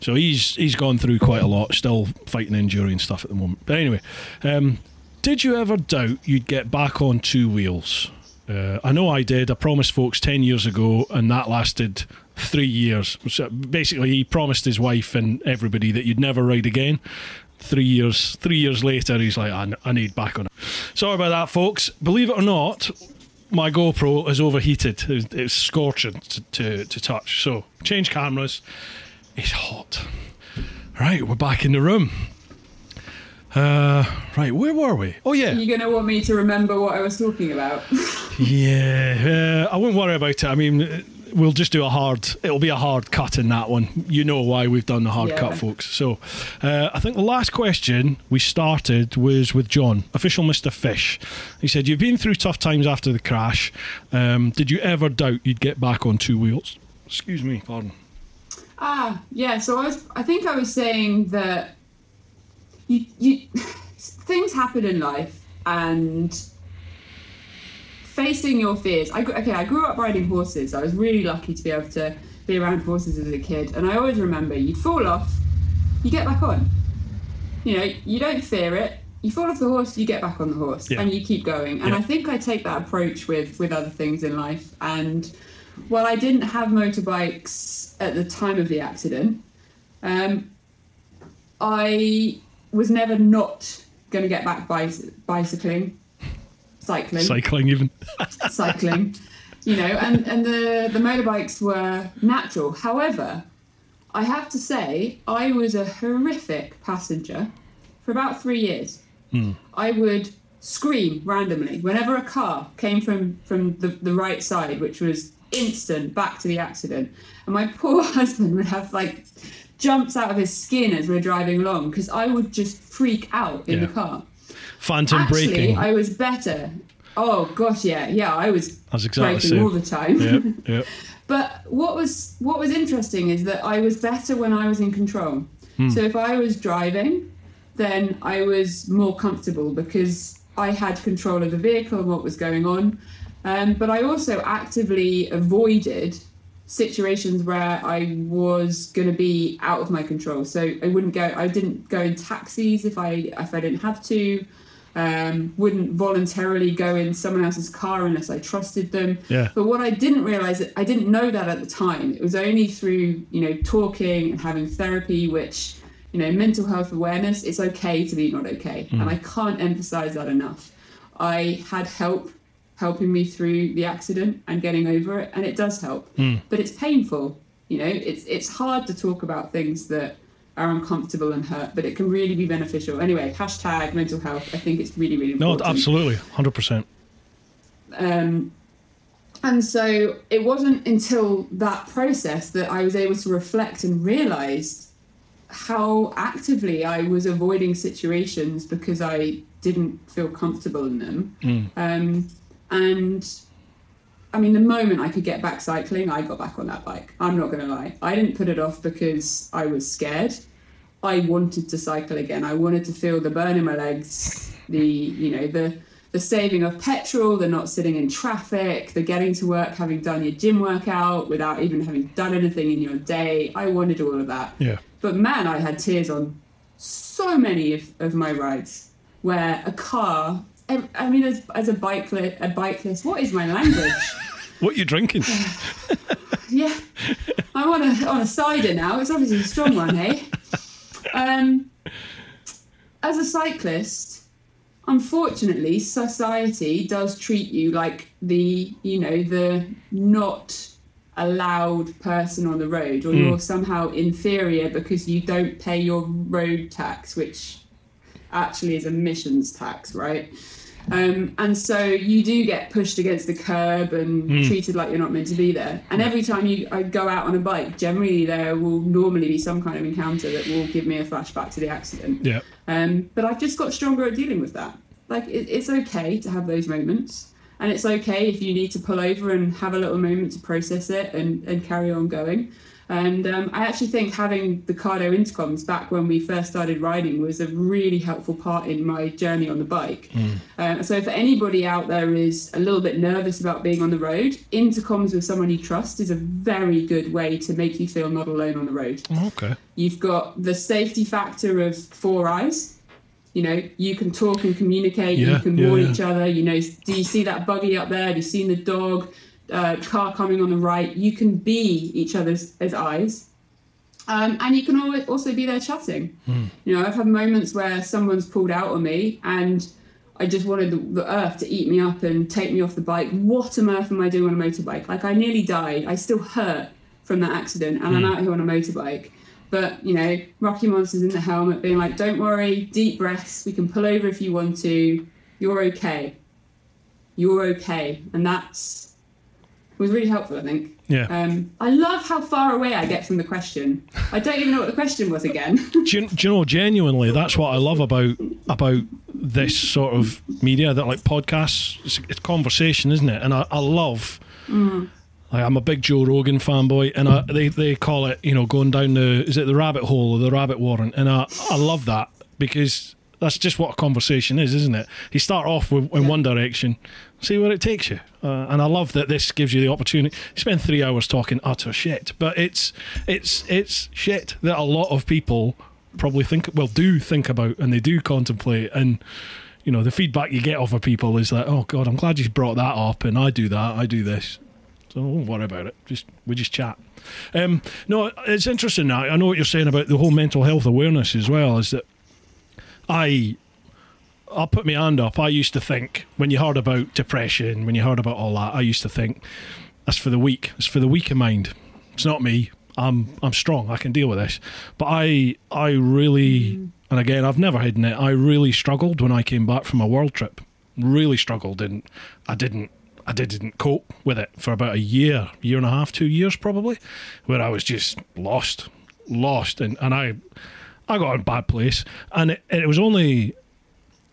So he's he's gone through quite a lot, still fighting injury and stuff at the moment. But anyway, um, did you ever doubt you'd get back on two wheels? Uh, I know I did. I promised folks 10 years ago, and that lasted three years. So basically, he promised his wife and everybody that you'd never ride again. Three years, three years later, he's like, I, I need back on it. Sorry about that, folks. Believe it or not, my GoPro is overheated. It's, it's scorching to, to, to touch. So change cameras. It's hot. Right, we're back in the room. Uh, right, where were we? Oh yeah, you're gonna want me to remember what I was talking about. [laughs] yeah. Uh, I wouldn't worry about it. I mean, we'll just do a hard. It'll be a hard cut in that one. You know why we've done the hard Yeah. cut, folks. So, uh, I think the last question we started was with John, official Mister Fish. He said, "You've been through tough times after the crash. Um, did you ever doubt you'd get back on two wheels?" Excuse me, pardon. Ah, yeah. So I was. I think I was saying that you, you [laughs] things happen in life, and facing your fears. I okay. I grew up riding horses. I was really lucky to be able to be around horses as a kid, and I always remember you'd fall off, you get back on. You know, you don't fear it. You fall off the horse, you get back on the horse, Yeah. and you keep going. And Yeah. I think I take that approach with with other things in life. And while I didn't have motorbikes at the time of the accident, um, I was never not going to get back bicy- bicycling, cycling, Cycling, even. [laughs] cycling, you know, and, and the, the motorbikes were natural. However, I have to say, I was a horrific passenger for about three years. Hmm. I would scream randomly whenever a car came from, from the, the right side, which was instant back to the accident. And my [laughs] poor husband would have like jumps out of his skin as we're driving along because I would just freak out in Yeah. the car. Phantom Actually, braking. I was better. Oh gosh, yeah, yeah, I was That's exactly the braking same. all the time. Yep, [laughs] yep. But what was what was interesting is that I was better when I was in control. So if I was driving, then I was more comfortable because I had control of the vehicle and what was going on. Um, but I also actively avoided situations where I was going to be out of my control. So I wouldn't go. I didn't go in taxis if I if I didn't have to. Um, wouldn't voluntarily go in someone else's car unless I trusted them. Yeah. But what I didn't realize, I didn't know that at the time. It was only through you know talking and having therapy, which you know mental health awareness. It's okay to be not okay, and I can't emphasize that enough. I had help helping me through the accident and getting over it, and it does help. But it's painful. You know, it's it's hard to talk about things that are uncomfortable and hurt, but it can really be beneficial. Anyway, hashtag mental health. I think it's really really No, absolutely, hundred percent. Um, and so it wasn't until that process that I was able to reflect and realize how actively I was avoiding situations because I didn't feel comfortable in them. Um, and I mean, the moment I could get back cycling, I got back on that bike. I'm not going to lie. I didn't put it off because I was scared. I wanted to cycle again. I wanted to feel the burn in my legs, the you know the the saving of petrol, the not sitting in traffic, the getting to work having done your gym workout without even having done anything in your day. I wanted all of that. Yeah. But man, I had tears on so many of, of my rides where a car. I I mean, as, as a bikeless, a bikeless, what is my language? [laughs] What are you drinking? yeah, I'm on a on a cider now. It's obviously a strong one, hey. Um, as a cyclist, unfortunately, society does treat you like the you know the not allowed person on the road, or you're somehow inferior because you don't pay your road tax, which actually is emissions tax, right? Um, and so you do get pushed against the curb and treated like you're not meant to be there. And every time you I go out on a bike, generally there will normally be some kind of encounter that will give me a flashback to the accident. Yeah. Um, but I've just got stronger at dealing with that. Like it, it's okay to have those moments, and it's okay if you need to pull over and have a little moment to process it and, and carry on going. And um, I actually think having the Cardo intercoms back when we first started riding was a really helpful part in my journey on the bike. Um, so, if anybody out there is a little bit nervous about being on the road, intercoms with someone you trust is a very good way to make you feel not alone on the road. Okay. You've got the safety factor of four eyes. You know, you can talk and communicate. Yeah, you can yeah, warn yeah. each other. You know, do you see that buggy up there? Have you seen the dog? Uh, car coming on the right. You can be each other's as eyes. Um, and you can always also be there chatting. Hmm. You know, I've had moments where someone's pulled out on me and I just wanted the, the earth to eat me up and take me off the bike. What on earth am I doing on a motorbike? Like, I nearly died. I still hurt from that accident and I'm out here on a motorbike. But, you know, Rocky Monster's in the helmet being like, don't worry, deep breaths. We can pull over if you want to. You're okay. You're okay. And that's was really helpful, I think. Yeah. Um, I love how far away I get from the question. I don't even know what the question was again. [laughs] do, you, do you know genuinely that's what I love about about this sort of media that like podcasts it's, it's conversation isn't it and I, I love like, I'm a big Joe Rogan fanboy and I, they, they call it you know going down the is it the rabbit hole or the rabbit warren and I, I love that because that's just what a conversation is isn't it you start off with, in one direction see where it takes you. Uh, and I love that this gives you the opportunity. Spend three hours talking utter shit but it's it's it's shit that a lot of people probably think well do think about and they do contemplate. And you know the feedback you get off of people is like oh god i'm glad you brought that up and i do that i do this. So don't worry about it. Just we just chat. Um no it's interesting now i know what you're saying about the whole mental health awareness as well is that i I'll put my hand up. I used to think when you heard about depression, when you heard about all that, I used to think that's for the weak. It's for the weaker mind. It's not me. I'm I'm strong. I can deal with this. But I I really and again I've never hidden it. I really struggled when I came back from a world trip. Really struggled and I didn't I didn't cope with it for about a year, year and a half, two years probably, where I was just lost, lost, and, and I I got in a bad place, and it, it was only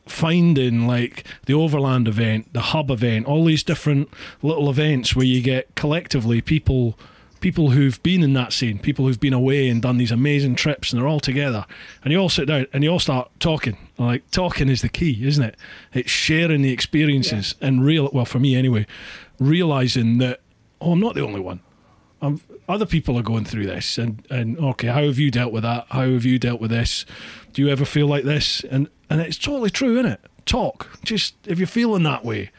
finding like the overland event the hub event all these different little events where you get collectively people people who've been in that scene people who've been away and done these amazing trips and they're all together. And you all sit down and you all start talking. Like talking is the key isn't it? It's sharing the experiences and real well for me anyway realizing that oh i'm not the only one. Um, other people are going through this and, and okay how have you dealt with that? How have you dealt with this? Do you ever feel like this? And and it's totally true isn't it? Talk. Just if you're feeling that way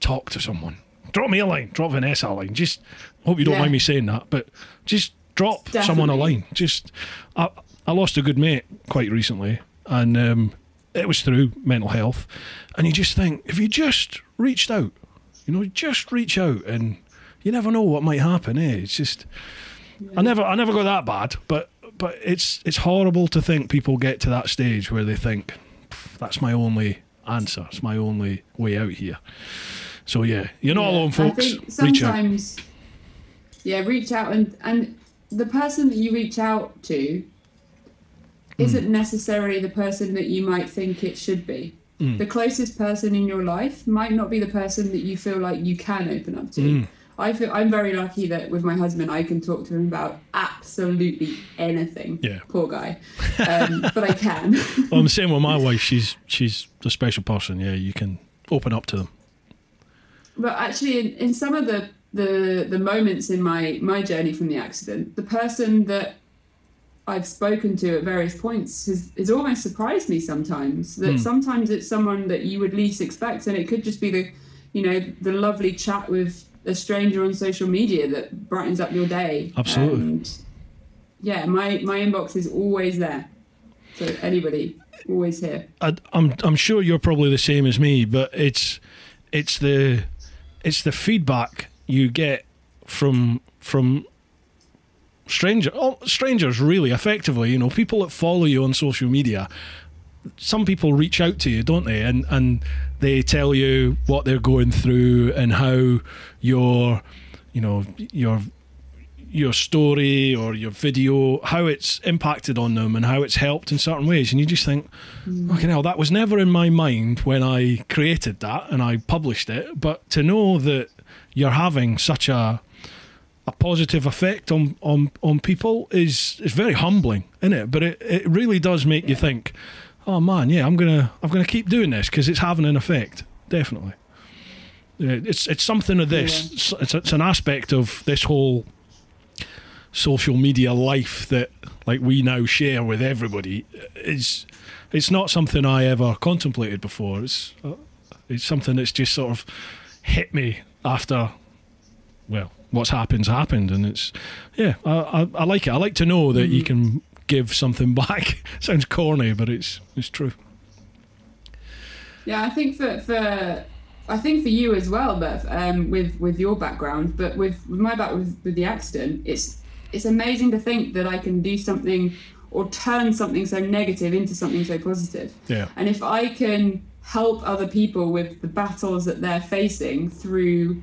talk to someone. Drop me a line. Drop Vanessa a line. Just hope you don't Yeah. mind me saying that but just drop someone a line. Just I, I lost a good mate quite recently and um, it was through mental health. And you just think if you just reached out you know just reach out and you never know what might happen eh it's just I never I never got that bad but but it's it's horrible to think people get to that stage where they think that's my only answer it's my only way out here so yeah you're not Yeah, alone folks think reach out yeah, reach out and and the person that you reach out to isn't Hmm. necessarily the person that you might think it should be. Hmm. The closest person in your life might not be the person that you feel like you can open up to. Hmm. I feel I'm very lucky that with my husband I can talk to him about absolutely anything. Yeah. Poor guy, um, [laughs] but I can. well, I'm the same with my wife she's she's a special person yeah you can open up to them But actually, in, in some of the, the the moments in my my journey from the accident, the person that I've spoken to at various points has, has almost surprised me sometimes. That sometimes it's someone that you would least expect, and it could just be the, you know, the lovely chat with a stranger on social media that brightens up your day. Absolutely. And yeah, my my inbox is always there. So anybody, always here. I, I'm I'm sure you're probably the same as me, but it's it's the it's the feedback you get from from stranger oh, strangers really effectively you know people that follow you on social media some people reach out to you don't they and and they tell you what they're going through and how your you know your your story or your video how it's impacted on them and how it's helped in certain ways. And you just think mm. okay now that was never in my mind when i created that and i published it. But to know that you're having such a a positive effect on on on people is is very humbling, isn't it? But it, it really does make you think, oh man, yeah, I'm gonna I'm gonna keep doing this because it's having an effect, definitely. It's it's something of this. It's it's an aspect of this whole social media life that like we now share with everybody is it's not something I ever contemplated before. It's uh, it's something that's just sort of hit me after well what's happened's happened and it's yeah I, I, I like it I like to know that you can give something [laughs] back sounds corny but it's it's true Yeah, I think for for I think for you as well, but um, with with your background, but with, with my background with, with the accident, it's it's amazing to think that I can do something or turn something so negative into something so positive. Yeah. And if I can help other people with the battles that they're facing through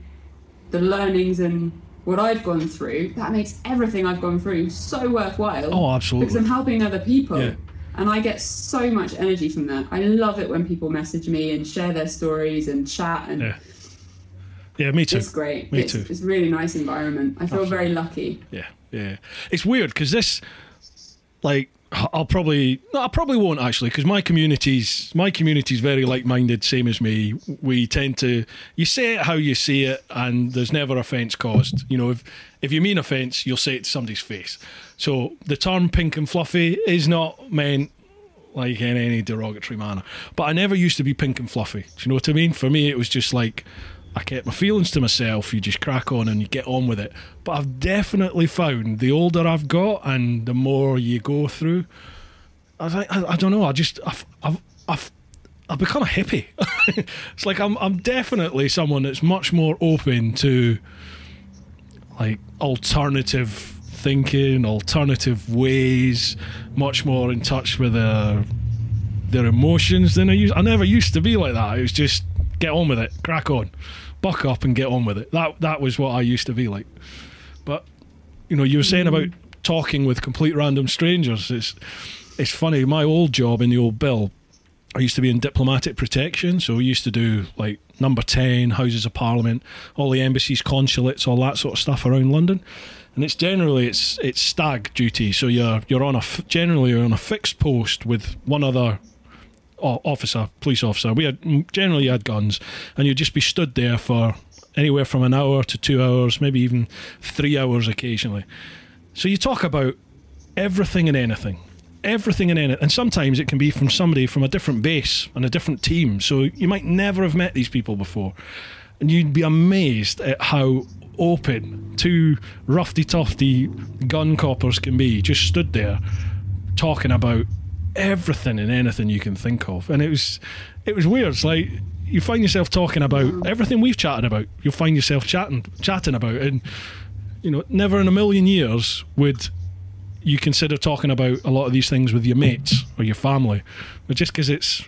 the learnings and what I've gone through, that makes everything I've gone through so worthwhile. Oh, absolutely. Because I'm helping other people. Yeah. And I get so much energy from that. I love it when people message me and share their stories and chat and yeah yeah me too it's great. me it's, too it's a really nice environment. I feel very lucky. Yeah, yeah. It's weird because this, like, I'll probably no, I probably won't actually because my community's my community's very like-minded, same as me. We tend to you say it how you see it, and there's never offence caused. You know, if if you mean offence, you'll say it to somebody's face. So the term "pink and fluffy" is not meant like in any derogatory manner. But I never used to be pink and fluffy. Do you know what I mean? For me, it was just like I kept my feelings to myself. You just crack on and you get on with it. But I've definitely found the older I've got and the more you go through, I I, I don't know. I just I've I've I've, I've become a hippie. [laughs] it's like I'm I'm definitely someone that's much more open to like alternative thinking, alternative ways, much more in touch with their their emotions than I used. I never used to be like that. It was just get on with it, crack on, buck up, and get on with it. That that was what I used to be like. But you know, you were saying mm. about talking with complete random strangers. It's it's funny. My old job in the old bill, I used to be in diplomatic protection, so we used to do like number ten, Houses of Parliament, all the embassies, consulates, all that sort of stuff around London. And it's generally it's it's stag duty, so you're you're on a generally you're on a fixed post with one other officer, police officer. We had mm, generally had guns, and you'd just be stood there for anywhere from an hour to two hours, maybe even three hours occasionally. So you talk about everything and anything, everything and anything, and sometimes it can be from somebody from a different base and a different team. So you might never have met these people before, and you'd be amazed at how open two roughy tufty gun coppers can be. Just stood there talking about everything and anything you can think of, and it was it was weird. It's like you find yourself talking about everything we've chatted about. You'll find yourself chatting chatting about, and you know, never in a million years would you consider talking about a lot of these things with your mates or your family, but just because it's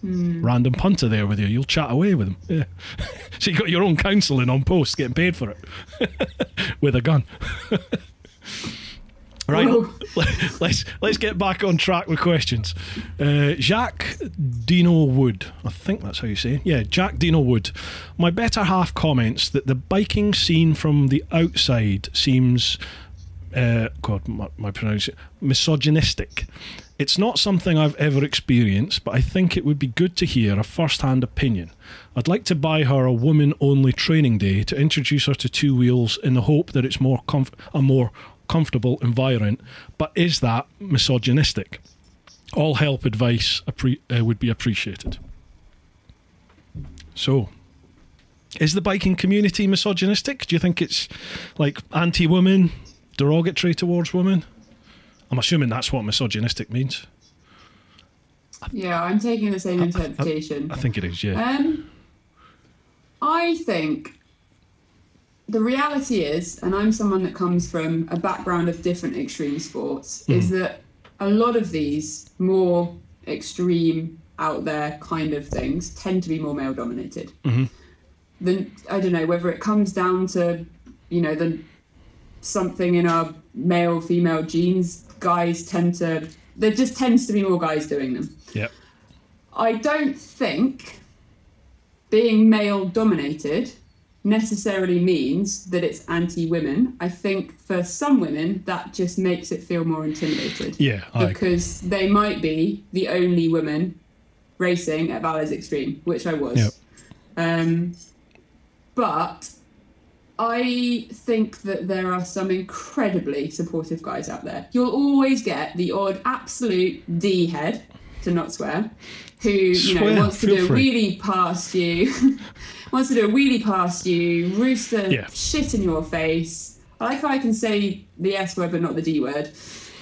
hmm. random punter there with you, you'll chat away with them. Yeah. [laughs] so you got your own counselling on post, getting paid for it [laughs] with a gun. [laughs] Right, Whoa. [laughs] let's let's get back on track with questions. Uh, Jack Dino Wood, I think that's how you say. it. Yeah, Jack Dino Wood. My better half comments that the biking scene from the outside seems, uh, God, my, my pronunciation, misogynistic. It's not something I've ever experienced, but I think it would be good to hear a first-hand opinion. I'd like to buy her a woman-only training day to introduce her to two wheels in the hope that it's more comf- a more comfortable environment, but is that misogynistic? All help advice appre- uh, would be appreciated. So, is the biking community misogynistic? Do you think it's like anti women, derogatory towards women? I'm assuming that's what misogynistic means. Yeah, I'm taking the same interpretation. I think it is, yeah. Um, I think the reality is, and I'm someone that comes from a background of different extreme sports, is hmm. that a lot of these more extreme, out there kind of things tend to be more male dominated. Mm-hmm. Then I don't know whether it comes down to, you know, the something in our male female genes. Guys tend to there just tends to be more guys doing them. Yep. I don't think being male dominated necessarily means that it's anti women. I think for some women that just makes it feel more intimidated. Yeah, I agree. Because they might be the only woman racing at Valleys Extreme, which I was. Yep. Um, but I think that there are some incredibly supportive guys out there. You'll always get the odd absolute D head, to not swear, who you know wants to do free. wheelie past you, [laughs] wants to do a wheelie past you, rooster Yeah. shit in your face. I like how I can say the S word but not the D word,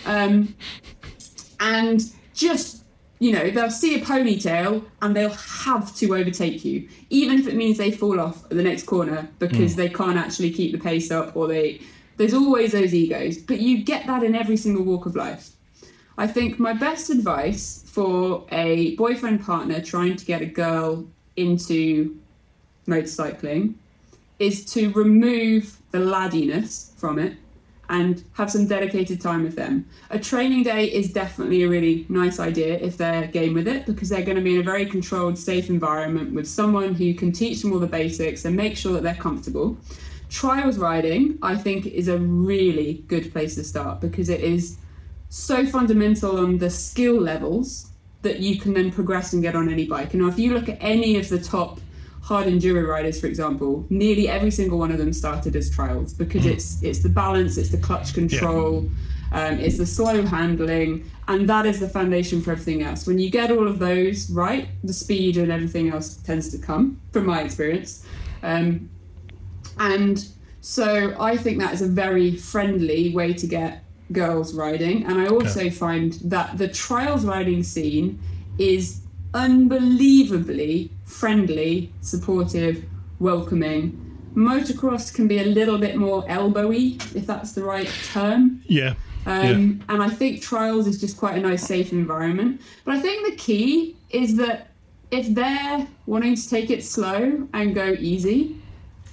um, and just you know they'll see a ponytail and they'll have to overtake you, even if it means they fall off at the next corner because Hmm. they can't actually keep the pace up or they. There's always those egos, but you get that in every single walk of life. I think my best advice for a boyfriend partner trying to get a girl into motorcycling is to remove the laddiness from it and have some dedicated time with them. A training day is definitely a really nice idea if they're game with it because they're going to be in a very controlled, safe environment with someone who can teach them all the basics and make sure that they're comfortable. Trials riding, I think, is a really good place to start because it is so fundamental on the skill levels that you can then progress and get on any bike. And if you look at any of the top hard enduro riders, for example, nearly every single one of them started as trials because it's it's the balance, it's the clutch control, um, it's the slow handling, and that is the foundation for everything else. When you get all of those right, the speed and everything else tends to come, from my experience. Um, and so I think that is a very friendly way to get girls riding. And I also find that the trials riding scene is unbelievably friendly, supportive, welcoming. Motocross can be a little bit more elbowy, if that's the right term. Yeah. Um, And I think trials is just quite a nice, safe environment. But I think the key is that if they're wanting to take it slow and go easy,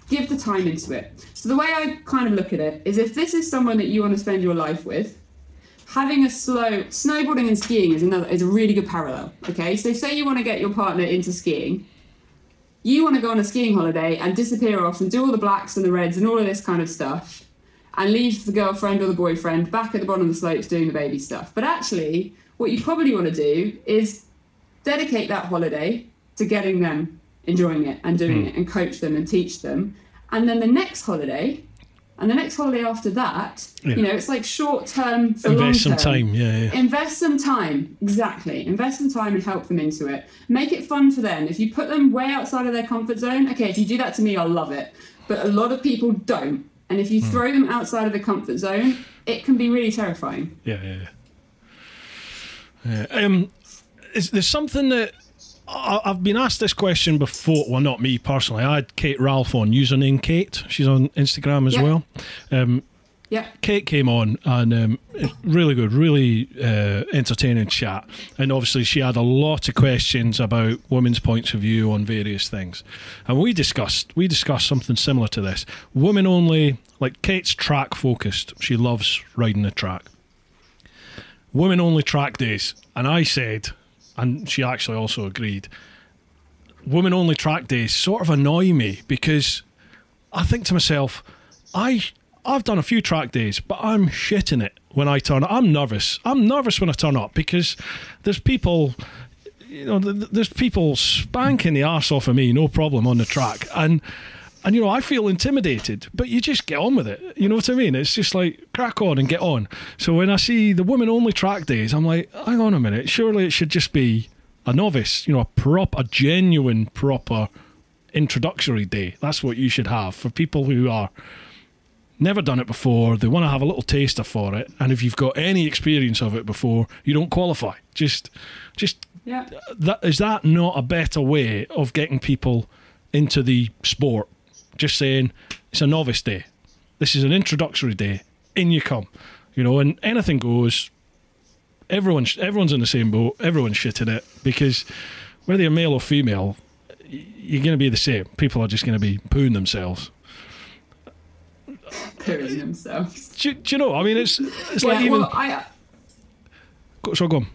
give the time into it. So the way I kind of look at it is if this is someone that you want to spend your life with, having a slow snowboarding and skiing is another is a really good parallel. Okay, so say you want to get your partner into skiing, you want to go on a skiing holiday and disappear off and do all the blacks and the reds and all of this kind of stuff, and leave the girlfriend or the boyfriend back at the bottom of the slopes doing the baby stuff. But actually, what you probably want to do is dedicate that holiday to getting them enjoying it and doing hmm. it and coach them and teach them. And then the next holiday and the next holiday after that, Yeah. you know, it's like short term for long Invest some time. Yeah. yeah. Invest some time, exactly. Invest some time and help them into it. Make it fun for them. If you put them way outside of their comfort zone, okay, if you do that to me, I'll love it. But a lot of people don't. And if you Hmm. throw them outside of the comfort zone, it can be really terrifying. Yeah, yeah, yeah. Yeah. Um, is there's something that I've been asked this question before? Well, not me personally. I had Kate Ralph on username Kate. She's on Instagram as Yeah. well. Um, Yeah. Kate came on and um, really good, really uh, entertaining chat. And obviously, she had a lot of questions about women's points of view on various things. And we discussed we discussed something similar to this. Women only, like Kate's track focused. She loves riding the track. Women only track days, and I said, and she actually also agreed. Women only track days sort of annoy me because I think to myself, I I've done a few track days, but I'm shitting it when I turn up. I'm nervous. I'm nervous when I turn up because there's people, you know, th- th- there's people spanking the arse off of me, no problem on the track, and And you know, I feel intimidated, but you just get on with it. You know what I mean? It's just like crack on and get on. So when I see the women only track days, I'm like, hang on a minute, surely it should just be a novice, you know, a prop, a genuine proper introductory day. That's what you should have for people who are never done it before. They want to have a little taster for it, and if you've got any experience of it before, you don't qualify. Just, just Yeah. that is that not a better way of getting people into the sport? Just saying it's a novice day. This is an introductory day. In you come, you know, and anything goes. Everyone's everyone's in the same boat. Everyone's shitting it because whether you're male or female, you're going to be the same. People are just going to be pooing themselves. Pooing themselves. Do, do you know? I mean, it's it's Yeah, like even. well, I, uh, Go- so go on.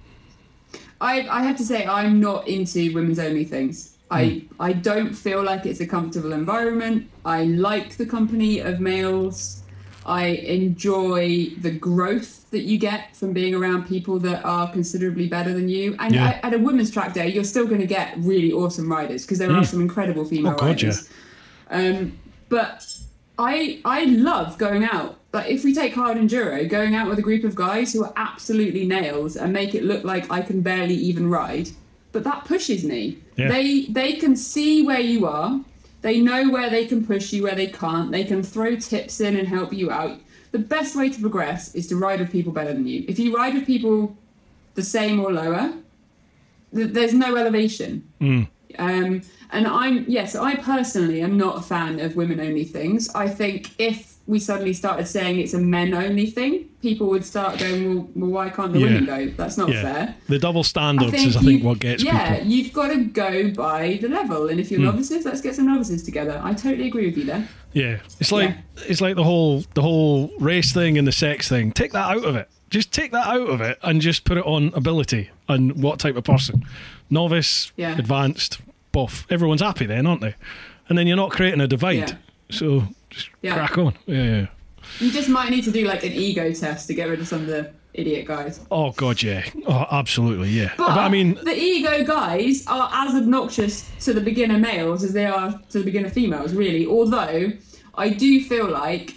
I, I have to say I'm not into women's only things. I Hmm. I don't feel like it's a comfortable environment. I like the company of males. I enjoy the growth that you get from being around people that are considerably better than you. And Yeah. at, at a women's track day, you're still going to get really awesome riders because there are some incredible female Hmm. Oh, God, yeah. riders. Um, but I I love going out. Like if we take hard enduro, going out with a group of guys who are absolutely nails and make it look like I can barely even ride. But that pushes me. Yeah. They they can see where you are. They know where they can push you, where they can't. They can throw tips in and help you out. The best way to progress is to ride with people better than you. If you ride with people the same or lower, th- there's no elevation. Um, and I'm yes, I personally am not a fan of women only things. I think if we suddenly started saying it's a men only thing, people would start going, well, well why can't the Yeah. women go? That's not Yeah, fair. the double standards is I think you- what gets yeah, people. You've got to go by the level. And if you're hmm. novices, let's get some novices together. I totally agree with you there. Yeah, it's like it's like the whole the whole race thing and the sex thing. Take that out of it. Just take that out of it and just put it on ability and what type of person. Novice, Yeah. advanced, buff. Everyone's happy then, aren't they? And then you're not creating a divide. Yeah. So just Yeah. crack on. Yeah, yeah. You just might need to do like an ego test to get rid of some of the idiot guys. Oh god, yeah. Oh, absolutely, yeah. But, I mean, the ego guys are as obnoxious to the beginner males as they are to the beginner females, really. Although I do feel like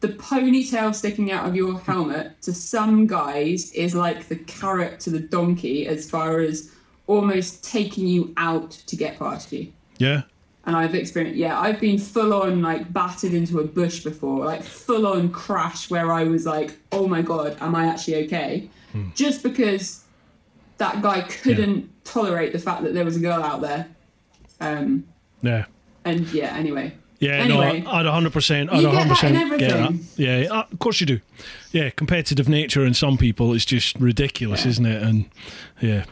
the ponytail sticking out of your helmet to some guys is like the carrot to the donkey as far as almost taking you out to get past you. yeah. And I've experienced, yeah, I've been full on like battered into a bush before, like full on crash where I was like, oh my god, am I actually okay? Hmm. Just because that guy couldn't tolerate the fact that there was a girl out there. Um, Yeah. and yeah, anyway. Yeah, Anyway. no, I'd 100%, I'd You get that 100% in get that. everything. Yeah, uh, of course you do. Yeah, competitive nature in some people is just ridiculous, Yeah. isn't it? And yeah.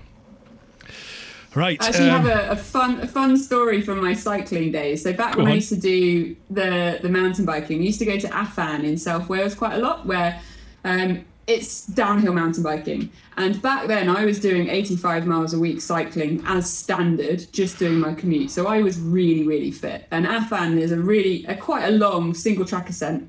Right. I actually um, have a, a fun a fun story from my cycling days. So back when I used to do the the mountain biking, I used to go to Afan in South Wales quite a lot, where um, it's downhill mountain biking. And back then, I was doing 85 miles a week cycling as standard, just doing my commute. So I was really really fit. And Afan is a really a quite a long single track ascent.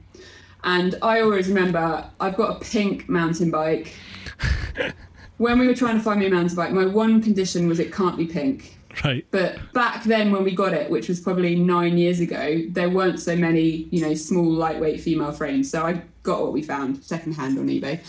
And I always remember I've got a pink mountain bike. [laughs] when we were trying to find me a mountain bike, my one condition was it can't be pink. right. But back then, when we got it, which was probably nine years ago, there weren't so many, you know, small, lightweight female frames. So I got what we found secondhand on eBay.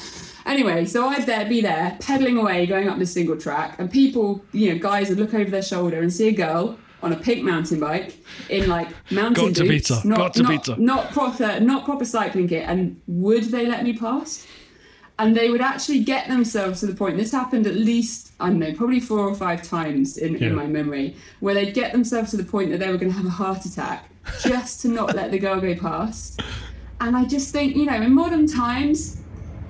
Anyway, so I'd there be there, pedaling away, going up this single track, and people, you know, guys would look over their shoulder and see a girl on a pink mountain bike in like mountain Got to beat boots, not got to not, not proper, not proper cycling kit. And would they let me pass? And they would actually get themselves to the point this happened at least i don't know probably four or five times in, Yeah. in my memory where they'd get themselves to the point that they were going to have a heart attack [laughs] just to not let the girl go past and i just think you know in modern times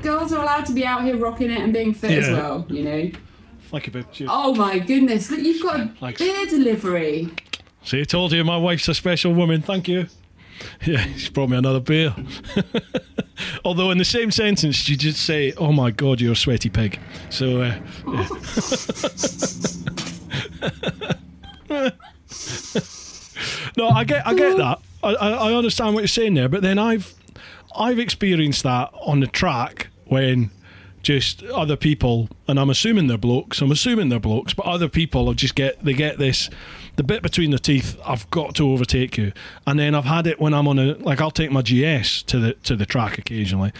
girls are allowed to be out here rocking it and being fit as well you know Like a bit. you- oh my goodness look you've got a beer delivery See, I told you my wife's a special woman. Thank you. Yeah, she brought me another beer. [laughs] [laughs] Although in the same sentence, you just say, "Oh my God, you're a sweaty pig." So, uh, yeah. [laughs] no, I get, I get that. I, I, I understand what you're saying there, but then I've, I've experienced that on the track when just other people, and I'm assuming they're blokes. I'm assuming they're blokes, but other people just get they get this the bit between the teeth. I've got to overtake you, and then I've had it when I'm on a like I'll take my GS to the to the track occasionally.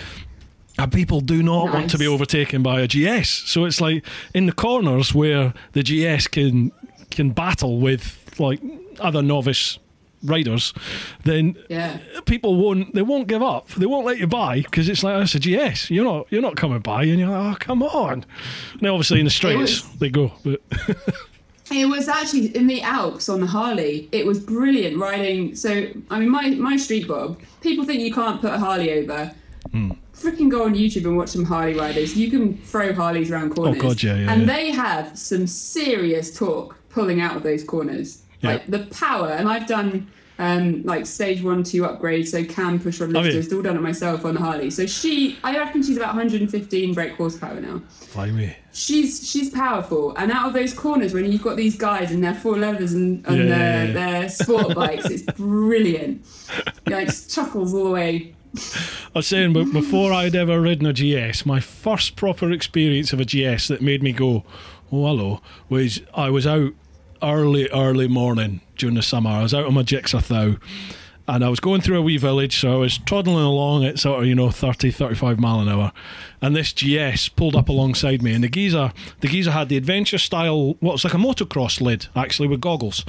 And people do not want to be overtaken by a GS, so it's like in the corners where the GS can can battle with like other novice riders, then Yeah. people won't they won't give up. They won't let you by because it's like that's a GS. You're not you're not coming by, and you're like, oh come on. Now obviously in the straights they go, but [laughs] It was actually in the Alps on the Harley. It was brilliant riding. So, I mean, my, my street bob, people think you can't put a Harley over. Hmm. Freaking go on YouTube and watch some Harley riders. You can throw Harleys around corners. Oh, God, yeah, yeah, And yeah. they have some serious torque pulling out of those corners. Yeah. Like the power. And I've done um, like stage one, two upgrades, so cam push you? lifters, all done it myself on Harley. So she, I reckon she's about 115 brake horsepower now fly me. she's she's powerful and out of those corners when you've got these guys in their four leathers and, and yeah, their, yeah. their sport [laughs] bikes it's brilliant like chuckles all the way I was saying, but before I'd ever ridden a GS, my first proper experience of a GS that made me go, "Oh hello," was I was out early, early morning during the summer. I was out on my Gixxer Thou, and I was going through a wee village, so I was toddling along at sort of you know 30, 35 mile an hour, and this GS pulled up alongside me, and the geezer, the geezer had the adventure style, what was like a motocross lid actually with goggles,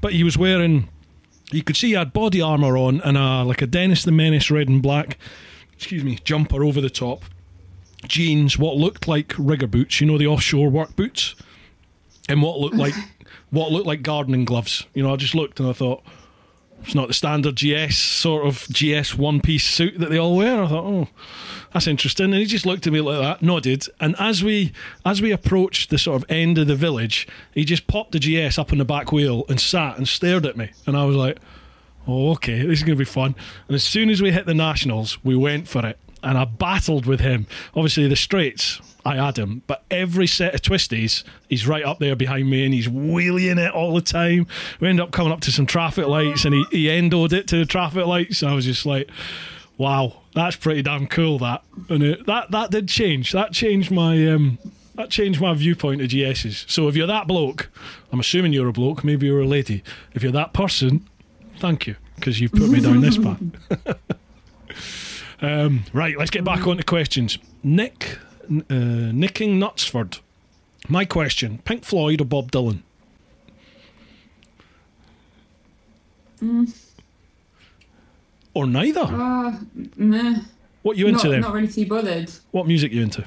but he was wearing you could see he had body armor on and a like a Dennis the Menace red and black, excuse me, jumper over the top, jeans, what looked like rigger boots, you know, the offshore work boots, and what looked like what looked like gardening gloves. You know, I just looked and I thought it's not the standard GS sort of GS one piece suit that they all wear. I thought, oh, that's interesting. And he just looked at me like that, nodded, and as we as we approached the sort of end of the village, he just popped the GS up on the back wheel and sat and stared at me, and I was like, oh, okay, this is going to be fun. And as soon as we hit the nationals, we went for it, and I battled with him. Obviously, the straights. I had him, but every set of twisties, he's right up there behind me and he's wheeling it all the time. We end up coming up to some traffic lights and he, he endoed it to the traffic lights. I was just like, wow, that's pretty damn cool. That and it, that that did change. That changed my um, that changed my viewpoint of GSs. So if you're that bloke, I'm assuming you're a bloke, maybe you're a lady. If you're that person, thank you because you've put me down this path. [laughs] um, right, let's get back on to questions. Nick, uh, nicking Nutsford. My question: Pink Floyd or Bob Dylan? Or neither. uh, meh. What you into not, then? not really too bothered What music you into?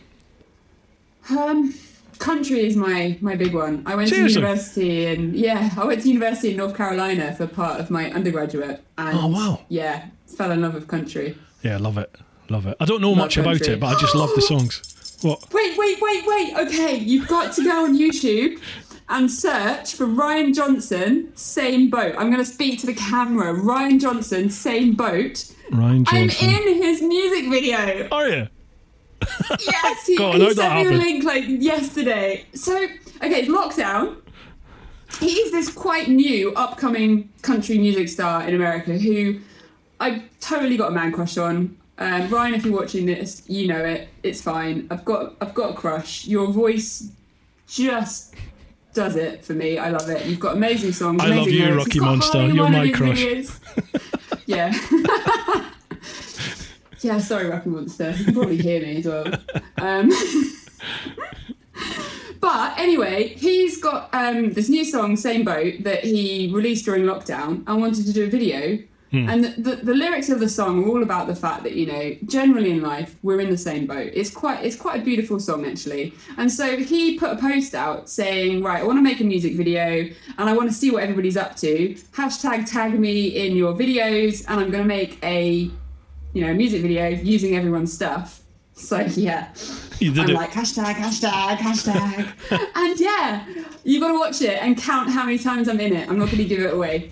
um country is my my big one i went Seriously? to university and yeah i went to university in north carolina for part of my undergraduate and Oh, wow. yeah fell in love with country Yeah, love it, love it. I don't know Love much about it, but I just love the songs. What? Wait, wait, wait, wait. Okay, you've got to go on YouTube and search for Ryan Johnson, same boat. I'm going to speak to the camera. Ryan Johnson, same boat. Ryan Johnson. I'm in his music video. Are you? Yes, he, Go on, he sent me happen? link like yesterday. So, okay, it's lockdown. He's this quite new, upcoming country music star in America who I totally got a man crush on. Um, Ryan, if you're watching this, you know it. It's fine. I've got I've got a crush. Your voice just does it for me. I love it. You've got amazing songs. I love you, lyrics. Rocky Monster. You're my crush. yeah. [laughs] yeah, sorry, Rocky Monster. You can probably hear me as well. Um, [laughs] but anyway, he's got um, this new song, Same Boat, that he released during lockdown and wanted to do a video. Hmm. And the, the, the lyrics of the song are all about the fact that you know, generally in life, we're in the same boat. It's quite it's quite a beautiful song actually. And so he put a post out saying, right, I want to make a music video and I want to see what everybody's up to. Hashtag tag me in your videos, and I'm going to make a you know music video using everyone's stuff. So yeah, You did I'm it. like hashtag, hashtag, hashtag, [laughs] and yeah, you've got to watch it and count how many times I'm in it. I'm not going to give it away.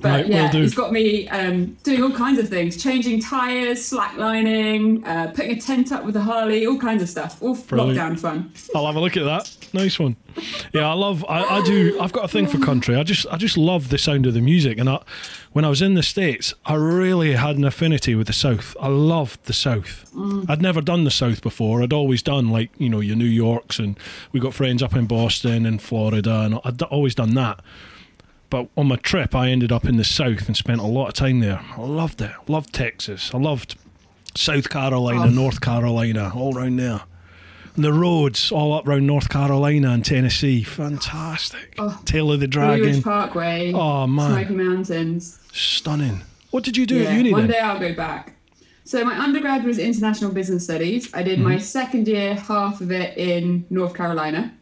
But Right, yeah, it's got me um, doing all kinds of things, changing tires, slacklining, uh, putting a tent up with a Harley, all kinds of stuff. All Brilliant. lockdown fun. I'll have a look at that. Nice one. Yeah, I love. I, I do. I've got a thing for country. I just. I just love the sound of the music. And I, when I was in the states, I really had an affinity with the South. I loved the South. I'd never done the South before. I'd always done like you know your New Yorks, and we got friends up in Boston and Florida, and I'd always done that. But on my trip, I ended up in the South and spent a lot of time there. I loved it. Loved Texas. I loved South Carolina, Oh. North Carolina, all around there. And the roads all up around North Carolina and Tennessee. Fantastic. Oh. Tail of the Blue Ridge Dragon. Parkway, Oh, man. Smoky Mountains. Stunning. What did you do Yeah, at uni one then? day I'll go back. So my undergrad was international business studies. I did Mm-hmm. my second year, half of it in North Carolina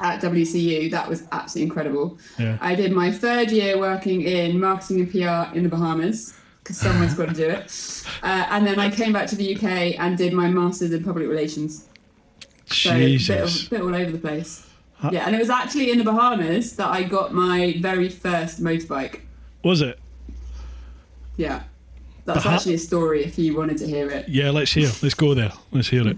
at WCU. That was absolutely incredible. Yeah. I did my third year working in marketing and PR in the Bahamas because someone's got to do it. [laughs] Uh, and then I came back to the UK and did my masters in public relations. So a bit, Jesus. of, bit all over the place. Huh? Yeah, and it was actually in the Bahamas that I got my very first motorbike. Was it? Yeah. That's Baha- actually a story if you wanted to hear it. Yeah, let's hear. Let's go there. Let's hear it.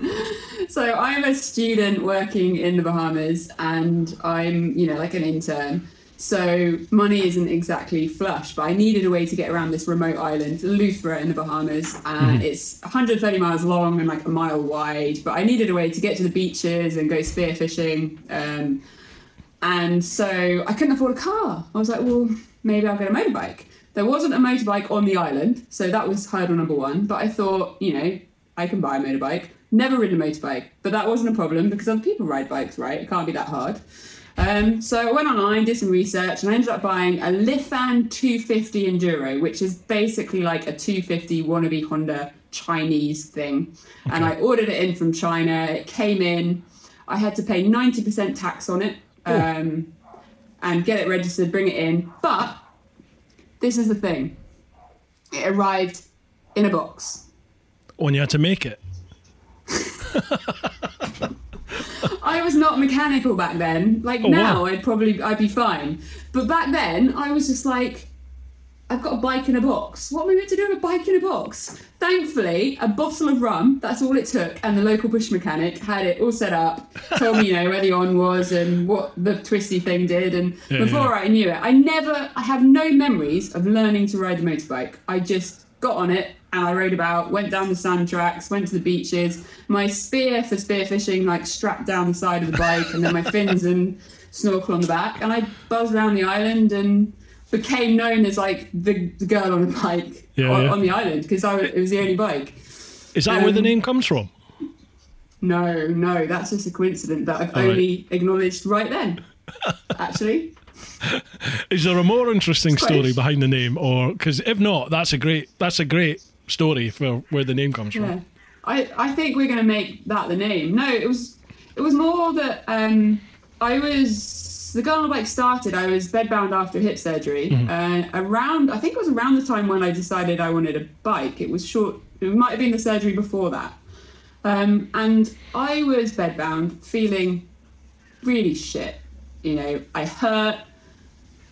[laughs] So I'm a student working in the Bahamas and I'm, you know, like an intern. So money isn't exactly flush, but I needed a way to get around this remote island, Eleuthera in the Bahamas, and it's 130 miles long and like a mile wide. But I needed a way to get to the beaches and go spearfishing. Um, and so I couldn't afford a car. I was like, well, maybe I'll get a motorbike. There wasn't a motorbike on the island, so that was hurdle number one. But I thought, you know, I can buy a motorbike. Never ridden a motorbike, but that wasn't a problem because other people ride bikes, right? It can't be that hard. Um, so I went online, did some research, and I ended up buying a Lifan 250 Enduro, which is basically like a 250 wannabe Honda Chinese thing. And I ordered it in from China. It came in. I had to pay 90% tax on it um, and get it registered, bring it in. But this is the thing it arrived in a box. When you had to make it. [laughs] I was not mechanical back then. Like Oh, now, wow. I'd probably I'd be fine. But back then, I was just like, I've got a bike in a box. What am I meant to do with a bike in a box? Thankfully, a bottle of rum. That's all it took, and the local bush mechanic had it all set up. Told me, you know, where the on was and what the twisty thing did. And Yeah, before I knew it, I never, I have no memories of learning to ride a motorbike. I just got on it and I rode about, went down the sand tracks, went to the beaches. My spear for spearfishing, like strapped down the side of the bike, and then my fins and snorkel on the back. And I buzzed around the island and became known as like the, the girl on the bike Yeah, on, yeah. on the island because it was the only bike. Is that where the Um, name comes from? No, no, that's just a coincidence that I've All right. only acknowledged right then. [laughs] Actually, Is there a more interesting story behind the name, or because if not, that's a great that's a great story for where the name comes yeah. from. I, I think we're going to make that the name. No, it was it was more that um, I was the girl on the bike started. I was bedbound after hip surgery. Uh, around I think it was around the time when I decided I wanted a bike. It was short. It might have been the surgery before that. Um, and I was bedbound, feeling really shit. You know, I hurt.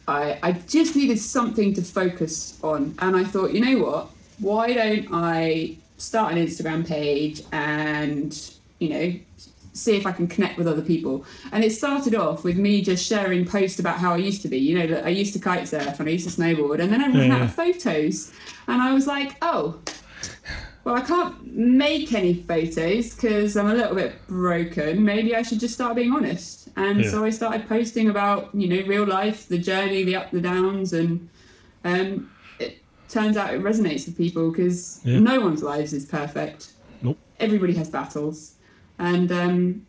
I, I just needed something to focus on. And I thought, you know what? Why don't I start an Instagram page and, you know, see if I can connect with other people? And it started off with me just sharing posts about how I used to be. You know, that I used to kite surf and I used to snowboard. And then I ran Yeah, out of photos. And I was like, oh, well, I can't make any photos because I'm a little bit broken. Maybe I should just start being honest. And Yeah. so I started posting about, you know, real life, the journey, the up, the downs, and um, turns out it resonates with people because Yeah. no one's lives is perfect. Nope. Everybody has battles, and um,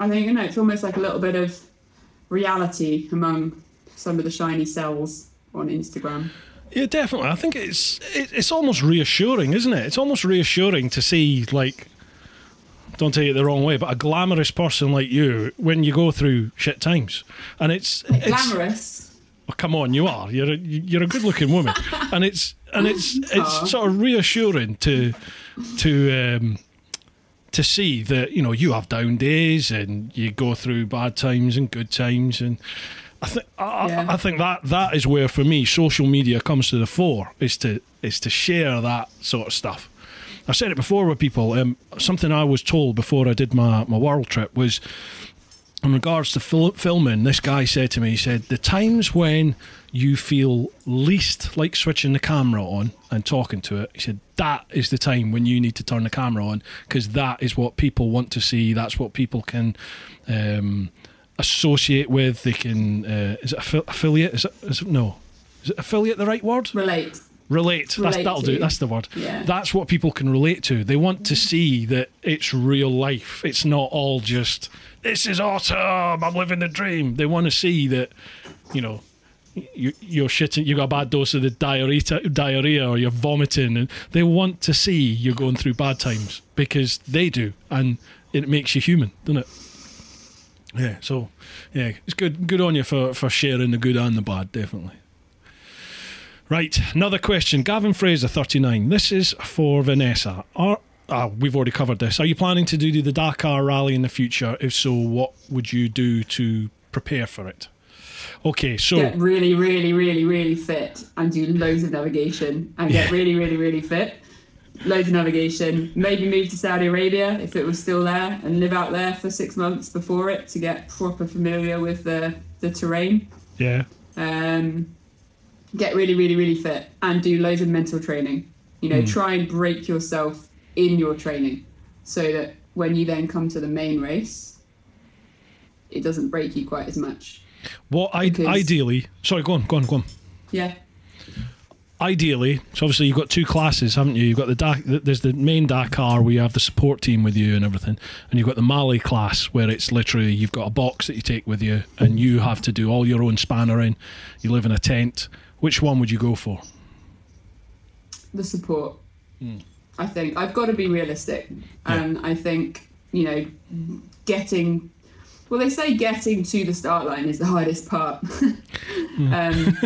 I think you know it's almost like a little bit of reality among some of the shiny cells on Instagram. Yeah, definitely. I think it's it, it's almost reassuring, isn't it? It's almost reassuring to see like. Don't take it the wrong way, but a glamorous person like you when you go through shit times, and it's it's Glamorous. Well, come on, you are. You're a, you're a good looking woman, [laughs] and it's and it's it's sort of reassuring to to um, to see that you know you have down days and you go through bad times and good times, and I think I, Yeah. I, I think that that is where for me social media comes to the fore is to is to share that sort of stuff. I've said it before with people. Um, something I was told before I did my, my world trip was in regards to fil- filming. This guy said to me, he said the times when you feel least like switching the camera on and talking to it. He said that is the time when you need to turn the camera on because that is what people want to see. That's what people can. Um, associate with they can uh, is it affi- affiliate is it, is it no is it affiliate the right word Relate. relate, that's, that'll do to. that's the word Yeah. that's what people can relate to they want to see that it's real life it's not all just this is awesome i'm living the dream they want to see that you know you, you're shitting you got a bad dose of the diarrhea, diarrhea or you're vomiting and they want to see you're going through bad times because they do and it makes you human doesn't it yeah, so yeah, it's good. Good on you for for sharing the good and the bad, definitely. Right, another question. Gavin Fraser, thirty nine. This is for Vanessa. Are ah, we've already covered this. Are you planning to do the Dakar Rally in the future? If so, what would you do to prepare for it? Okay, so Get really, really, really, really fit and do loads of navigation and get really, really, really fit. Loads of navigation. Maybe move to Saudi Arabia if it was still there and live out there for six months before it to get proper familiar with the, the terrain. yeah, um, get really, really, really fit and do loads of mental training. You know, Hmm. try and break yourself in your training so that when you then come to the main race, it doesn't break you quite as much. Well, I, Because- ideally? Sorry, go on, go on, go on. Yeah. ideally, so obviously you've got two classes, haven't you? You've got the Dak- there's the main Dakar where you have the support team with you and everything, and you've got the Malle class where it's literally you've got a box that you take with you and you have to do all your own spannering. You live in a tent. Which one would you go for? the support. Hmm. I think. I've got to be realistic, and I think you know, getting. Well, they say getting to the start line is the hardest part. [laughs] um,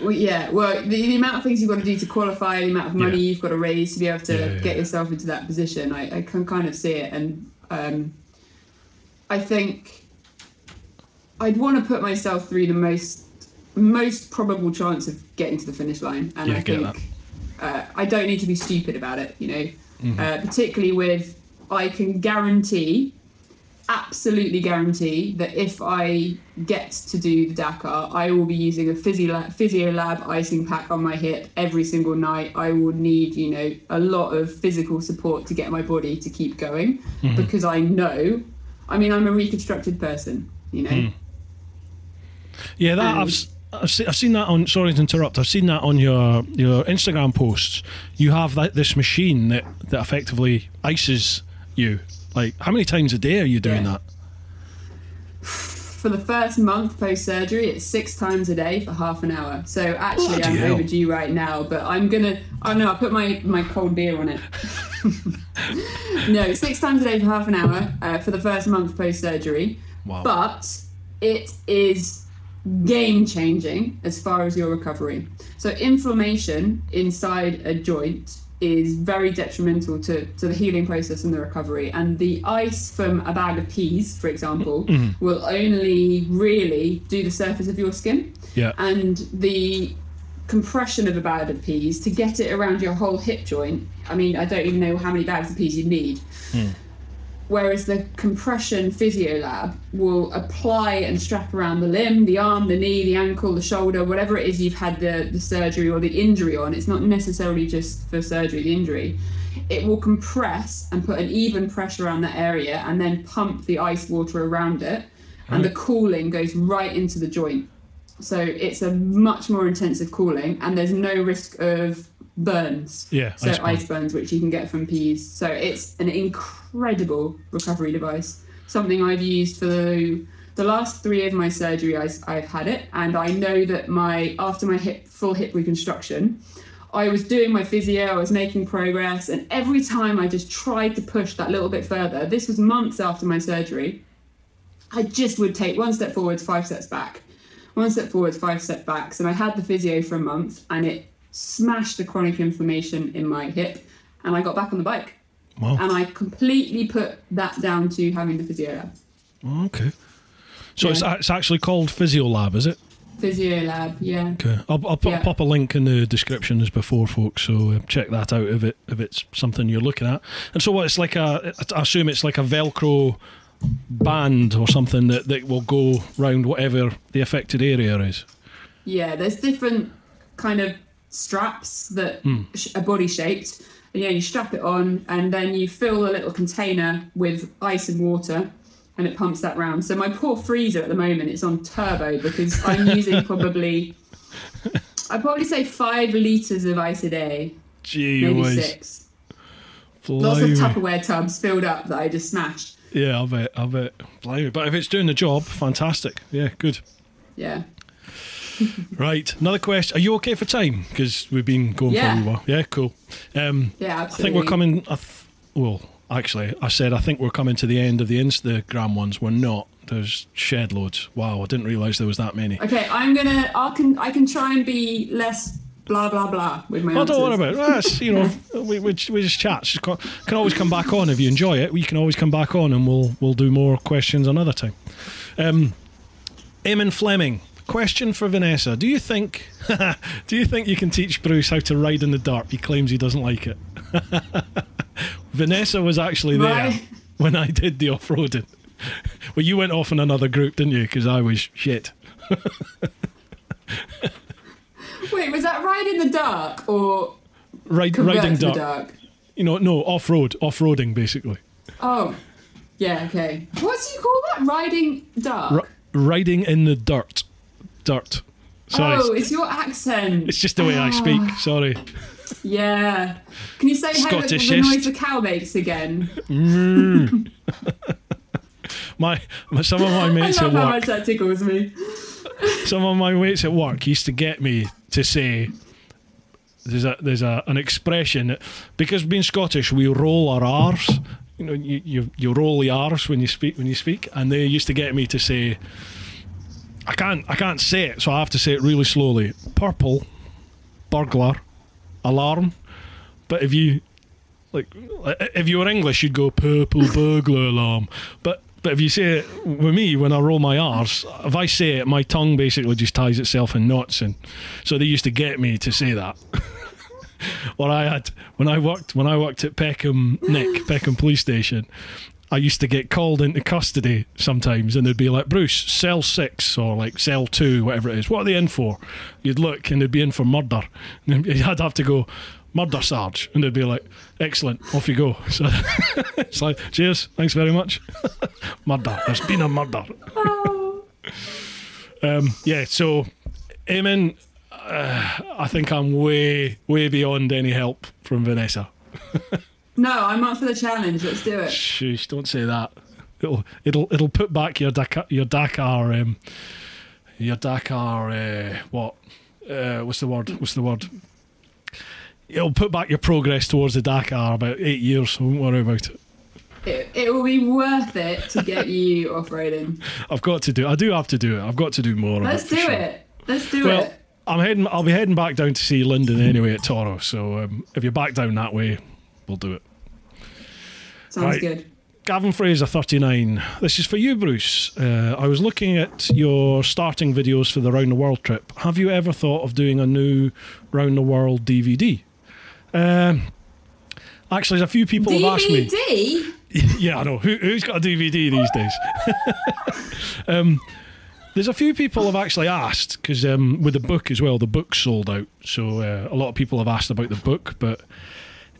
well, yeah, well, the, the amount of things you've got to do to qualify, the amount of money Yeah. you've got to raise to be able to Yeah, yeah, get yourself into that position, I, I can kind of see it, and um, I think I'd want to put myself through the most most probable chance of getting to the finish line, and Yeah, I think uh, I don't need to be stupid about it. You know, Mm-hmm. uh, particularly with I can guarantee, absolutely guarantee that if I get to do the Dakar, I will be using a physio lab icing pack on my hip every single night. I will need, you know, a lot of physical support to get my body to keep going Mm-hmm. because I know. I mean, I'm a reconstructed person. You know. Hmm. Yeah, that I've I've, se- I've seen that on. Sorry to interrupt. I've seen that on your your Instagram posts. You have that this machine that that effectively ices you. Like, how many times a day are you doing Yeah. that? for the first month post surgery, it's six times a day for half an hour. So actually, Bloody I'm hell. overdue right now, but I'm gonna. I know I put my my cold beer on it. [laughs] no, six times a day for half an hour uh, for the first month post surgery. Wow. But it is game changing as far as your recovery. So inflammation inside a joint is very detrimental to, to the healing process and the recovery. And the ice from a bag of peas, for example, mm-hmm. will only really do the surface of your skin. Yeah. And the compression of a bag of peas to get it around your whole hip joint. I mean, I don't even know how many bags of peas you need. Hmm. Whereas the compression physio lab will apply and strap around the limb, the arm, the knee, the ankle, the shoulder, whatever it is you've had the, the surgery or the injury on. It's not necessarily just for surgery, the injury. It will compress and put an even pressure around that area and then pump the ice water around it. And the cooling goes right into the joint. So it's a much more intensive cooling, and there's no risk of burns. Yeah, So ice ice burns, which you can get from peas. So it's an incredible recovery device. Something I've used for the, the last three of my surgery. I, I've had it, and I know that my after my hip full hip reconstruction, I was doing my physio, I was making progress, and every time I just tried to push that little bit further. This was months after my surgery. I just would take one step forwards, five steps back, one step forwards, five step backs, and I had the physio for a month, and it smashed the chronic inflammation in my hip, and I got back on the bike, Wow. and I completely put that down to having the physio lab. Oh, okay. So it's, Yeah. it's actually called Physio Lab, is it? Physio Lab, yeah. Okay, I'll, I'll put, Yeah. pop a link in the description as before, folks. So uh, check that out if it if it's something you're looking at. And so what? It's like a. I assume it's like a Velcro band or something that, that will go round whatever the affected area is. Yeah, there's different kind of straps that hmm. sh- are body shaped. And yeah, you strap it on, and then you fill a little container with ice and water, and it pumps that round. So my poor freezer at the moment is on turbo because I'm [laughs] using probably, I'd probably say five liters of ice a day, Gee maybe whiz. six. Lots of Tupperware tubs filled up that I just smashed. Yeah, I bet. I bet. Blimey. But if it's doing the job, fantastic. Yeah, good. Yeah. [laughs] Right. Another question. Are you okay for time? Because we've been going Yeah. for a wee while. Yeah, cool. Um, Yeah, I think we're coming. I th- well, actually, I said I think we're coming to the end of the Instagram ones. We're not. There's shed loads. Wow, I didn't realise there was that many. Okay, I'm gonna. I can. I can try and be less blah blah blah with my Oh, answers. don't worry about it. That's, you know, [laughs] we, we, we just chat. Just co- can always come back on if you enjoy it. We can always come back on and we'll we'll do more questions another time. Um, Eamon Fleming, question for Vanessa: Do you think [laughs] do you think you can teach Bruce how to ride in the dirt? He claims he doesn't like it. [laughs] Vanessa was actually there Right. when I did the off roading. Well, you went off in another group, didn't you? Because I was shit. [laughs] Wait, was that ride in the dark or Ride, riding dirt. dark? You know, no off road, off roading, basically. Oh, yeah. Okay. What do you call that? Riding dark. R- riding in the dirt. Dirt. Sorry. Oh, it's your accent. It's just the way I speak. Ah, Sorry. Yeah. Can you say how the, the noise the cow makes again? [laughs] My, my some of my [laughs] mates I love at how work, much that tickles me. some of my mates at work used to get me to say there's a there's a an expression that, because being Scottish we roll our R's. You know, you, you you roll the R's when you speak when you speak, and they used to get me to say I can't I can't say it, so I have to say it really slowly. Purple, burglar, alarm. But if you like if you were English, you'd go purple burglar alarm. But but if you say it with me when I roll my R's, if I say it, my tongue basically just ties itself in knots, and so they used to get me to say that. [laughs] or I had when I worked when I worked at Peckham Nick Peckham Police Station. I used to get called into custody sometimes, and they'd be like, "Bruce, cell six or like cell two, whatever it is. What are they in for?" You'd look, and they'd be in for murder. [laughs] And I'd have to go, "Murder, Sarge," and they'd be like, "Excellent, off you go." [laughs] So it's like, "Cheers, thanks very much." [laughs] murder. There's been a murder. Um, yeah. So, Eamon, uh, I think I'm way, way beyond any help from Vanessa. No, I'm up for the challenge. Let's do it. Shush! Don't say that. It'll, it'll, it'll put back your Dakar, your Dakar, um, your Dakar. Uh, what? Uh, what's the word? What's the word? It'll put back your progress towards the Dakar about eight years. So don't worry about it. It, it will be worth it to get you [laughs] off roading. I've got to do. I do have to do it. I've got to do more. Let's of it, do sure. it. Let's do Well, it. I'm heading. I'll be heading back down to see Lyndon anyway at Toro. So um, if you're back down that way, we'll do it. Sounds right. good. Gavin Fraser, 39. This is for you, Bruce. Uh, I was looking at your starting videos for the Round the World trip. Have you ever thought of doing a new Round the World DVD? Um, actually, there's a few people have asked me. DVD. [laughs] yeah, I know. Who, who's got a DVD these days? [laughs] um, there's a few people have actually asked because um, with the book as well, the book sold out. So uh, a lot of people have asked about the book, but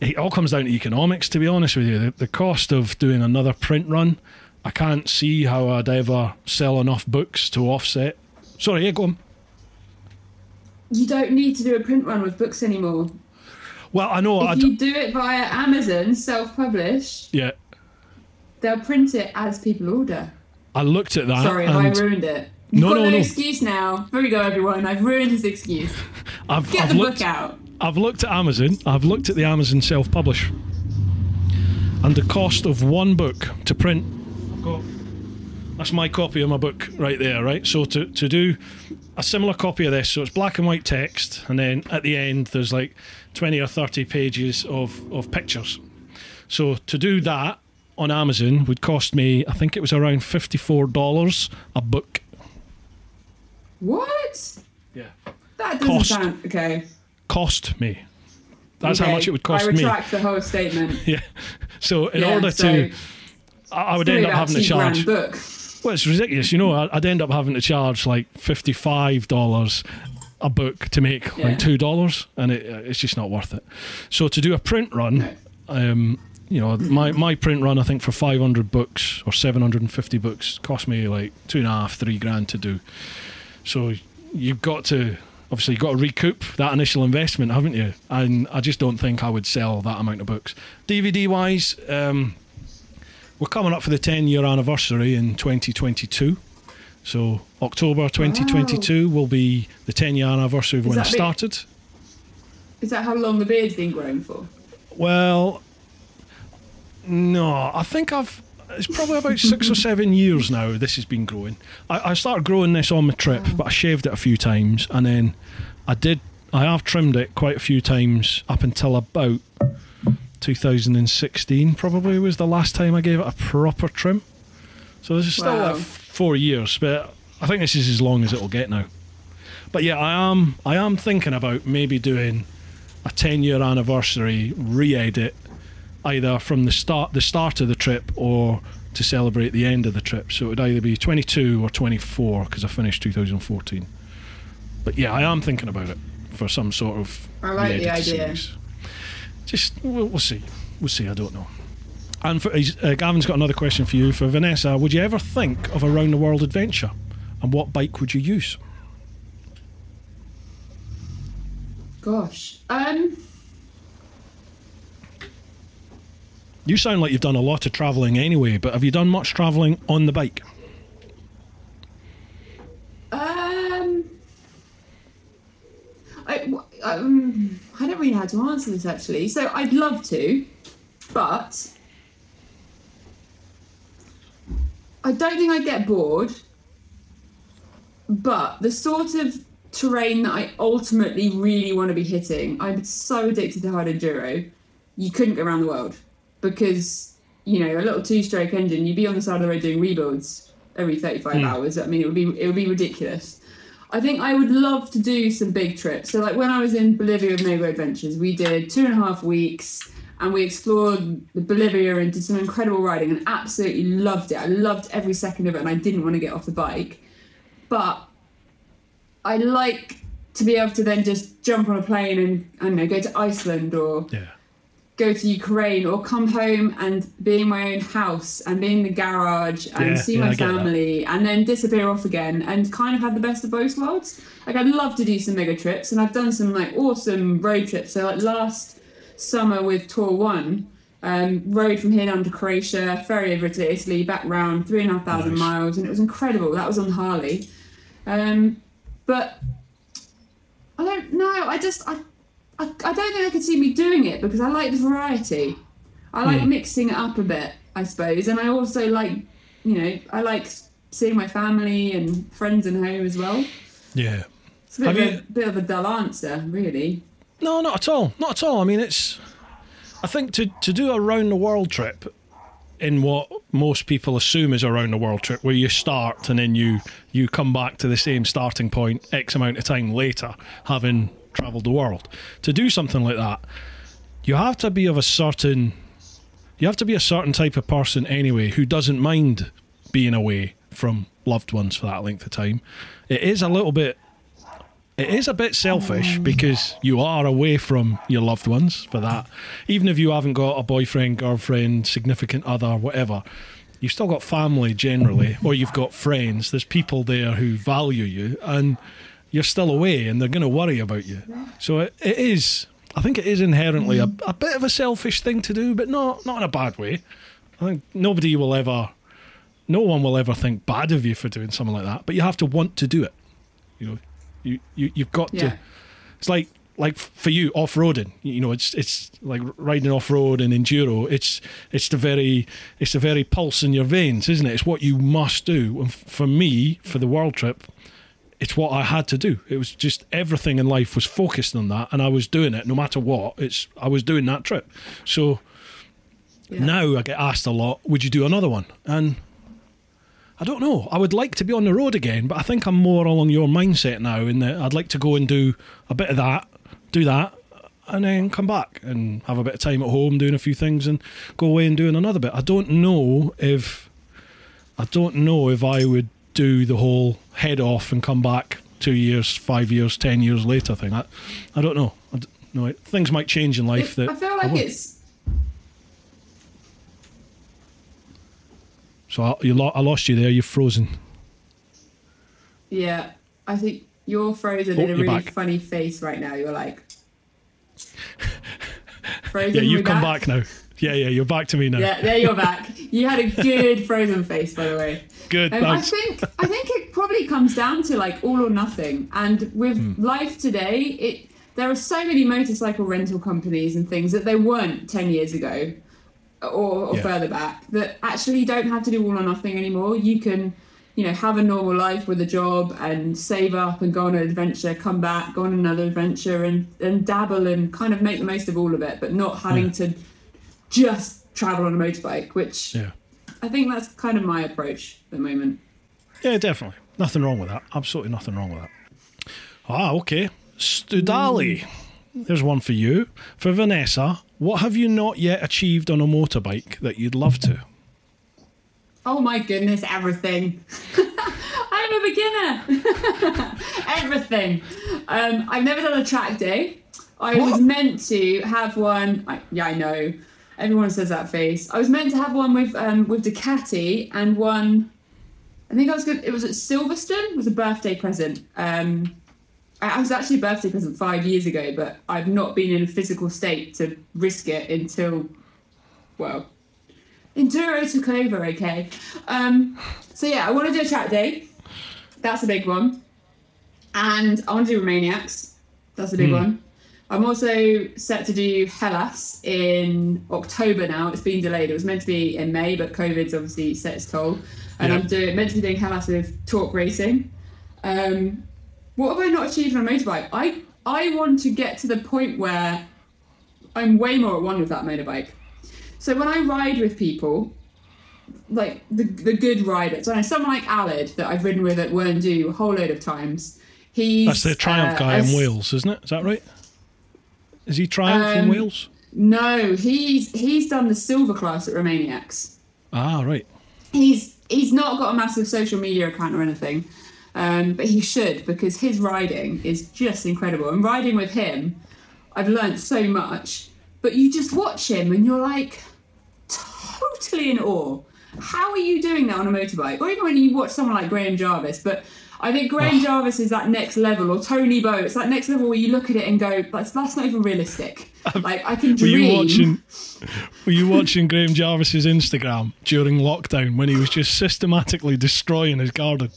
it all comes down to economics. To be honest with you, the, the cost of doing another print run, I can't see how I'd ever sell enough books to offset. Sorry, yeah, go on. You don't need to do a print run with books anymore. Well, I know. I If you do it via Amazon, self-published, yeah, they'll print it as people order. I looked at that. Sorry, have I ruined it? You've No, got no, no, no. excuse now. Here we go, everyone. I've ruined his excuse. I've, Get I've the looked. book out. I've looked at Amazon. I've looked at the Amazon self-publish, and the cost of one book to print. I've got. That's my copy of my book right there, right? So to to do a similar copy of this, so it's black and white text, and then at the end there's like twenty or thirty pages of of pictures. So to do that, on Amazon would cost me, I think it was around $54 a book. What? Yeah. That doesn't Cost. sound okay. Cost me. That's how much it would cost me. I me. retract the whole statement. [laughs] Yeah. So in Yeah, order so to, I would end up having to charge. Well, it's ridiculous. You know, I'd end up having to charge like fifty-five dollars a book to make Yeah. like two dollars, and it, uh, it's just not worth it. So to do a print run, No. um, you know, my my print run, I think for five hundred books or seven hundred and fifty books, cost me like two and a half, three grand to do. So you've got to. Obviously, you've got to recoup that initial investment, haven't you? And I just don't think I would sell that amount of books. DVD wise, um, we're coming up for the 10 year anniversary in 2022. So October 2022 will be the 10 year anniversary of Is when I started. Is that how long the beard's been growing for? Well, no, I think I've. It's probably about six or seven years now. This has been growing. I, I started growing this on my trip, but I shaved it a few times, and then I did. I have trimmed it quite a few times up until about 2016. Probably was the last time I gave it a proper trim. So this is still uh, Wow. like four years, but I think this is as long as it'll get now. But yeah, I am. I am thinking about maybe doing a 10 year anniversary re-edit either from the start the start of the trip or to celebrate the end of the trip so it would either be 22 or 24 because I finished 2014 but yeah I am thinking about it for some sort of I like the idea. series. just we'll, we'll see we'll see I don't know and for, uh, Gavin's got another question for you for Vanessa would you ever think of a round the world adventure and what bike would you use Gosh. Um. You sound like you've done a lot of travelling anyway but have you done much travelling on the bike Um. I, um, I don't really know how to answer this actually. So I'd love to, but I don't think I'd get bored. But the sort of terrain that I ultimately really want to be hitting, I'm so addicted to hard enduro. You couldn't go around the world because you know a little two-stroke engine. You'd be on the side of the road doing rebuilds every 35 Hmm. hours. I mean, it would be it would be ridiculous. I think I would love to do some big trips. So, like when I was in Bolivia with Nego Adventures, we did two and a half weeks and we explored the Bolivia and did some incredible riding and absolutely loved it. I loved every second of it and I didn't want to get off the bike. But I like to be able to then just jump on a plane and, I don't know, go to Iceland or yeah go to Ukraine or come home and be in my own house and be in the garage and Yeah, see yeah, my family and then disappear off again and kind of have the best of both worlds. Like I'd love to do some mega trips and I've done some like awesome road trips. So like last summer with Tour One, um, rode from here down to Croatia, ferry over to Italy, back round three and a half thousand Nice. miles, and it was incredible. That was on Harley. Um, but I don't know. I just I, I I don't think I could see me doing it because I like the variety. I like Hmm. mixing it up a bit, I suppose, and I also like you know I like seeing my family and friends and home as well. yeah It's a bit, of, you- a, bit of a dull answer, really. No, not at all. Not at all. I mean, it's. I think to to do a round the world trip in what most people assume is a round the world trip, where you start and then you you come back to the same starting point X amount of time later, having travelled the world. To do something like that, you have to be of a certain. You have to be a certain type of person anyway who doesn't mind being away from loved ones for that length of time. It is a little bit it is a bit selfish mm. because you are away from your loved ones for that. Even if you haven't got a boyfriend, girlfriend, significant other, whatever, you've still got family generally, or you've got friends. There's people there who value you, and you're still away, and they're going to worry about you. So it, it is. I think it is inherently a, a bit of a selfish thing to do, but not not in a bad way. I think nobody will ever, no one will ever think bad of you for doing something like that. But you have to want to do it. You know, you, you you've got Yeah. to. It's like like for you off roading. You know, it's it's like riding off road and enduro. It's it's the very it's the very pulse in your veins, isn't it? It's what you must do. And for me, for the world trip, it's what I had to do. It was just everything in life was focused on that, and I was doing it no matter what. It's I was doing that trip. So Yeah. Now I get asked a lot, would you do another one? And I don't know. I would like to be on the road again, but I think I'm more along your mindset now in that I'd like to go and do a bit of that, do that, and then come back and have a bit of time at home doing a few things and go away and doing another bit. I don't know if I don't know if I would do the whole head off and come back two years, five years, ten years later thing. I, I don't know. I d no, things might change in life. It- that I feel like will. it's So I, you lo- I lost you there. You're frozen. yeah. I think you're frozen Oh, in a really back. funny face right now. You're like [laughs] frozen. Yeah, you've come back now. Yeah, yeah, you're back to me now. Yeah, there you're back. You had a good frozen face, by the way. Good, Um, I think I think it probably comes down to like all or nothing. And with Hmm. life today, it there are so many motorcycle rental companies and things that they weren't ten years ago or, or Yeah. further back that actually don't have to do all or nothing anymore. You can, you know, have a normal life with a job and save up and go on an adventure, come back, go on another adventure and, and dabble and kind of make the most of all of it, but not having to just travel on a motorbike, which Yeah. I think that's kind of my approach at the moment. Yeah, definitely. Nothing wrong with that. Absolutely nothing wrong with that. Ah, okay. Studali. There's one for you. For Vanessa, what have you not yet achieved on a motorbike that you'd love to? Oh my goodness, everything. [laughs] I'm a beginner. [laughs] everything. Um, I've never done a track day. I was meant to have one. I, yeah, I know. Everyone says that face. I was meant to have one with um, with Ducati and one. I think I was good. It was at Silverstone. It was a birthday present. Um, I was actually a birthday present five years ago, but I've not been in a physical state to risk it until, well, Enduro took over, okay. Um, so yeah, I want to do a track day. That's a big one. And I want to do Romaniacs. That's a big one. I'm also set to do Hellas in October now. It's been delayed. It was meant to be in May, but COVID's obviously set its toll. And Yeah. I'm doing, meant to be doing Hellas with Talk Racing. Um, what have I not achieved on a motorbike? I I want to get to the point where I'm way more at one with that motorbike. So when I ride with people, like the the good riders, I know someone like Alid that I've ridden with at Wern Ddu a whole load of times. He's That's the Triumph uh, guy in Wales, isn't it? Is that right? Is he in Um, Wales? No, he's he's done the silver class at Romaniacs. Ah, right. He's he's not got a massive social media account or anything, um, but he should because his riding is just incredible. And riding with him, I've learnt so much. But you just watch him and you're like totally in awe. How are you doing that on a motorbike? Or even when you watch someone like Graham Jarvis, but. I think Graham Jarvis is that next level, or Toni Bou. It's that next level where you look at it and go, "That's that's not even realistic." Like I can dream. Were you watching? [laughs] Were you watching Graham Jarvis's Instagram during lockdown when he was just systematically destroying his garden?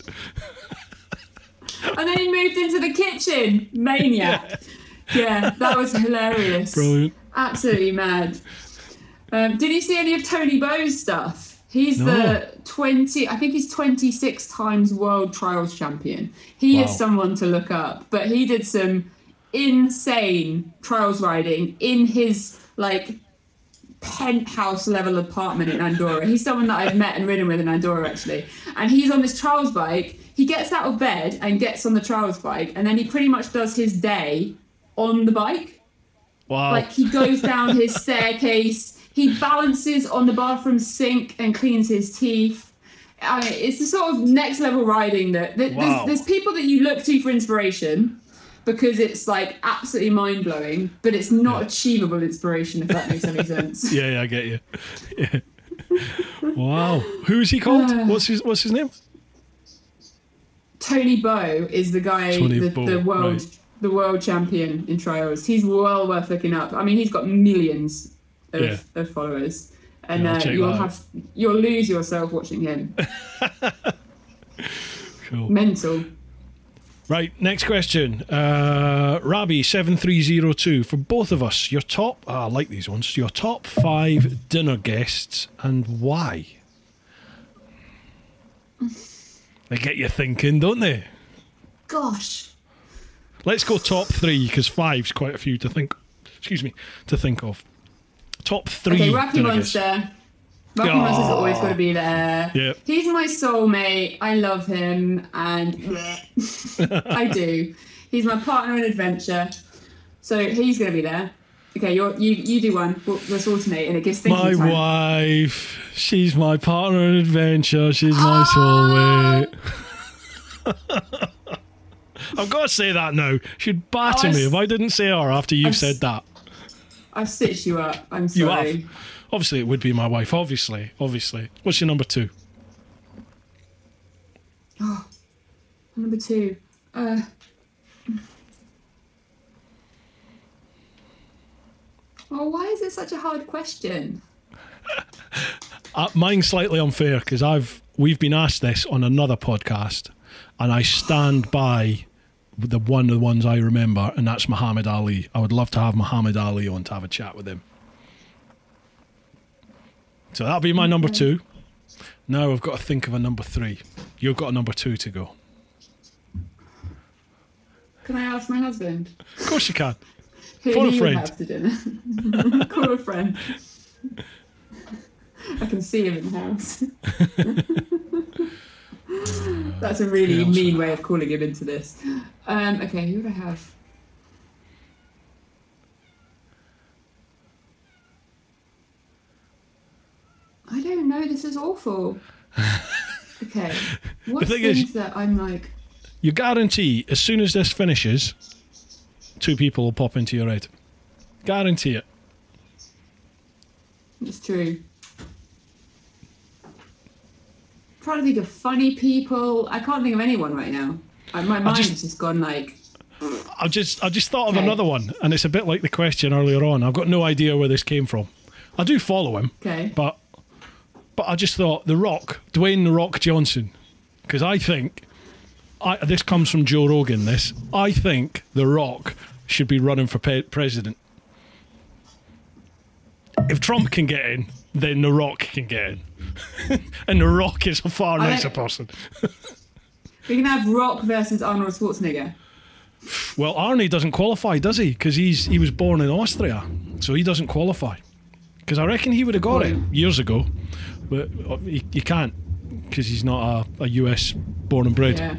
And then he moved into the kitchen. Maniac. [laughs] Yeah, that was hilarious. Brilliant. Absolutely mad. Um, did you see any of Toni Bou's stuff? He's No. the 20, I think he's 26 times world trials champion. He Wow. is someone to look up, but he did some insane trials riding in his like penthouse level apartment in Andorra. He's someone that I've met and ridden with in Andorra actually. And he's on this trials bike. He gets out of bed and gets on the trials bike, and then he pretty much does his day on the bike. Wow. Like he goes down his [laughs] staircase, he balances on the bathroom sink and cleans his teeth. I mean, it's the sort of next level riding that, that Wow. there's, there's people that you look to for inspiration because it's like absolutely mind blowing, but it's not achievable inspiration if that makes any [laughs] sense. yeah, yeah, I get you. Yeah. [laughs] Wow. Who is he called? Uh. what's his What's his name? Toni Bou is the guy, Tony the, Bou, the world, right. the world champion in trials. He's well worth looking up. I mean, he's got millions of, Yeah. of followers, and Yeah, uh, you'll that out. have you'll lose yourself watching him. [laughs] Cool. Mental. Right, next question. Uh, Rabi7302. For both of us, your top, ah, I like these ones, your top five dinner guests and why? They get you thinking, don't they? Gosh. Let's go top three because five's quite a few to think. Excuse me, to think of. Top three. Okay, Rocky then I guess. Monster. Rocky Aw. Monster's always got to be there. Yeah. He's my soulmate. I love him, and [laughs] I do. He's my partner in adventure, so he's going to be there. Okay, you're, you you do one. We'll, let's alternate, and it gives thinking My time. wife. She's my partner in adventure. She's my Oh! soulmate. [laughs] I've got to say that now. She'd batter Oh, me if I didn't say her after you've s- said that. I've stitched you up. I'm sorry. You have. Obviously, it would be my wife. Obviously, obviously. What's your number two? Oh, Number two. Uh, oh, why is it such a hard question? [laughs] Uh, mine's slightly unfair because I've we've been asked this on another podcast, and I stand by the one of the ones I remember, and that's Muhammad Ali. I would love to have Muhammad Ali on to have a chat with him. So that'll be my number two. Now I've got to think of a number three. You've got a number two to go. Can I ask my husband? Of course you can. [laughs] Who Call a friend. have to dinner? [laughs] Call a friend. [laughs] I can see him in the house. [gasps] That's a really mean way of calling him into this. Um, okay, who would I have? I don't know. This is awful. [laughs] Okay, what thing is- things that I'm like? You guarantee as soon as this finishes, two people will pop into your head. Guarantee it. It's true. Trying to think of funny people. I can't think of anyone right now. My mind just- has just gone like. I just I just thought of Okay. another one, and it's a bit like the question earlier on. I've got no idea where this came from. I do follow him, Okay. but but I just thought The Rock, Dwayne The Rock Johnson, because I think I, this comes from Joe Rogan. This I think The Rock should be running for pe- president. If Trump can get in, then The Rock can get in, [laughs] and The Rock is a far I nicer person. We can have Rock versus Arnold Schwarzenegger. Well, Arnie doesn't qualify, does he? Because he's he was born in Austria, so he doesn't qualify. Because I reckon he would have got it years ago, but uh, he, he can't because he's not a, a US born and bred. Yeah.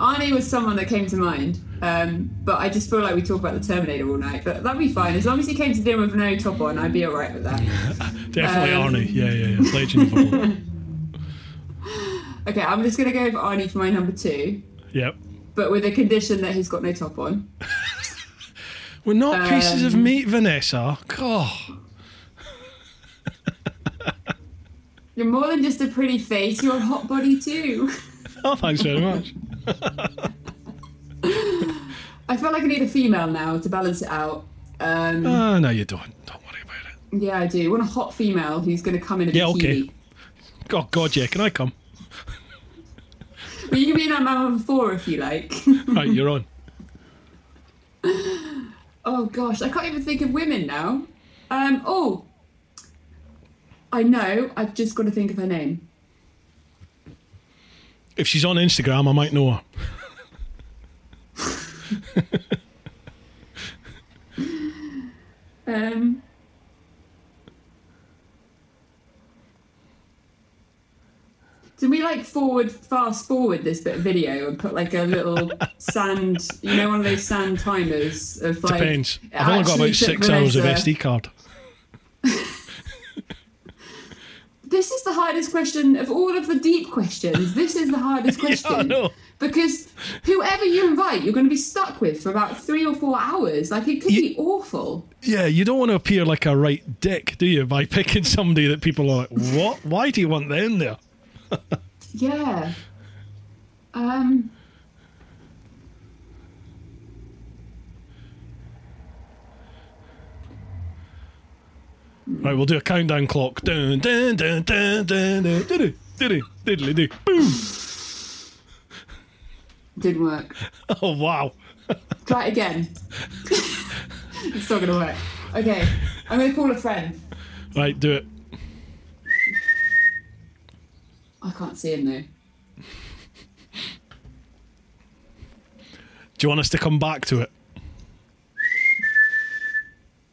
Arnie was someone that came to mind, um, but I just feel like we talk about the Terminator all night. But that'd be fine as long as he came to dinner with no top on. I'd be alright with that. [laughs] Definitely Um, Arnie. Yeah, yeah, yeah. Legend. [laughs] Okay, I'm just gonna go with Arnie for my number two, yep. but with the condition that he's got no top on. [laughs] We're not pieces of Um, meat, Vanessa. God. You're more than just a pretty face. You're a hot body too. Oh, thanks very much. I feel like I need a female now to balance it out. Um, Ah, no, you don't. Don't worry about it. yeah, I do. I want a hot female who's going to come in a Yeah, bikini. okay. Oh God, yeah. Can I come? But you can be in that man of four if you like. [laughs] Right, you're on. oh gosh, I can't even think of women now. Um, oh, I know. I've just got to think of her name. If she's on Instagram, I might know her. Um, do we like forward, fast forward this bit of video and put like a little [laughs] sand, you know, one of those sand timers of like. Depends. I've only got about six hours of SD card. [laughs] This is the hardest question of all of the deep questions. This is the hardest [laughs] question. Yeah, Because whoever you invite, you're going to be stuck with for about three or four hours. Like it could You- be awful. Yeah, you don't want to appear like a right dick, do you? By [laughs] picking somebody that people are like, what? Why do you want them there? [laughs] Yeah. Um. Right, we'll do a countdown clock. Dun, dun, dun, dun, dun, dun, dun, dun, diddly do. Boom. Didn't work. [laughs] Oh, wow. [laughs] Try it again. [laughs] it's not going to work. Okay, I'm going to call a friend. Right, do it. I can't see him though. Do you want us to come back to it?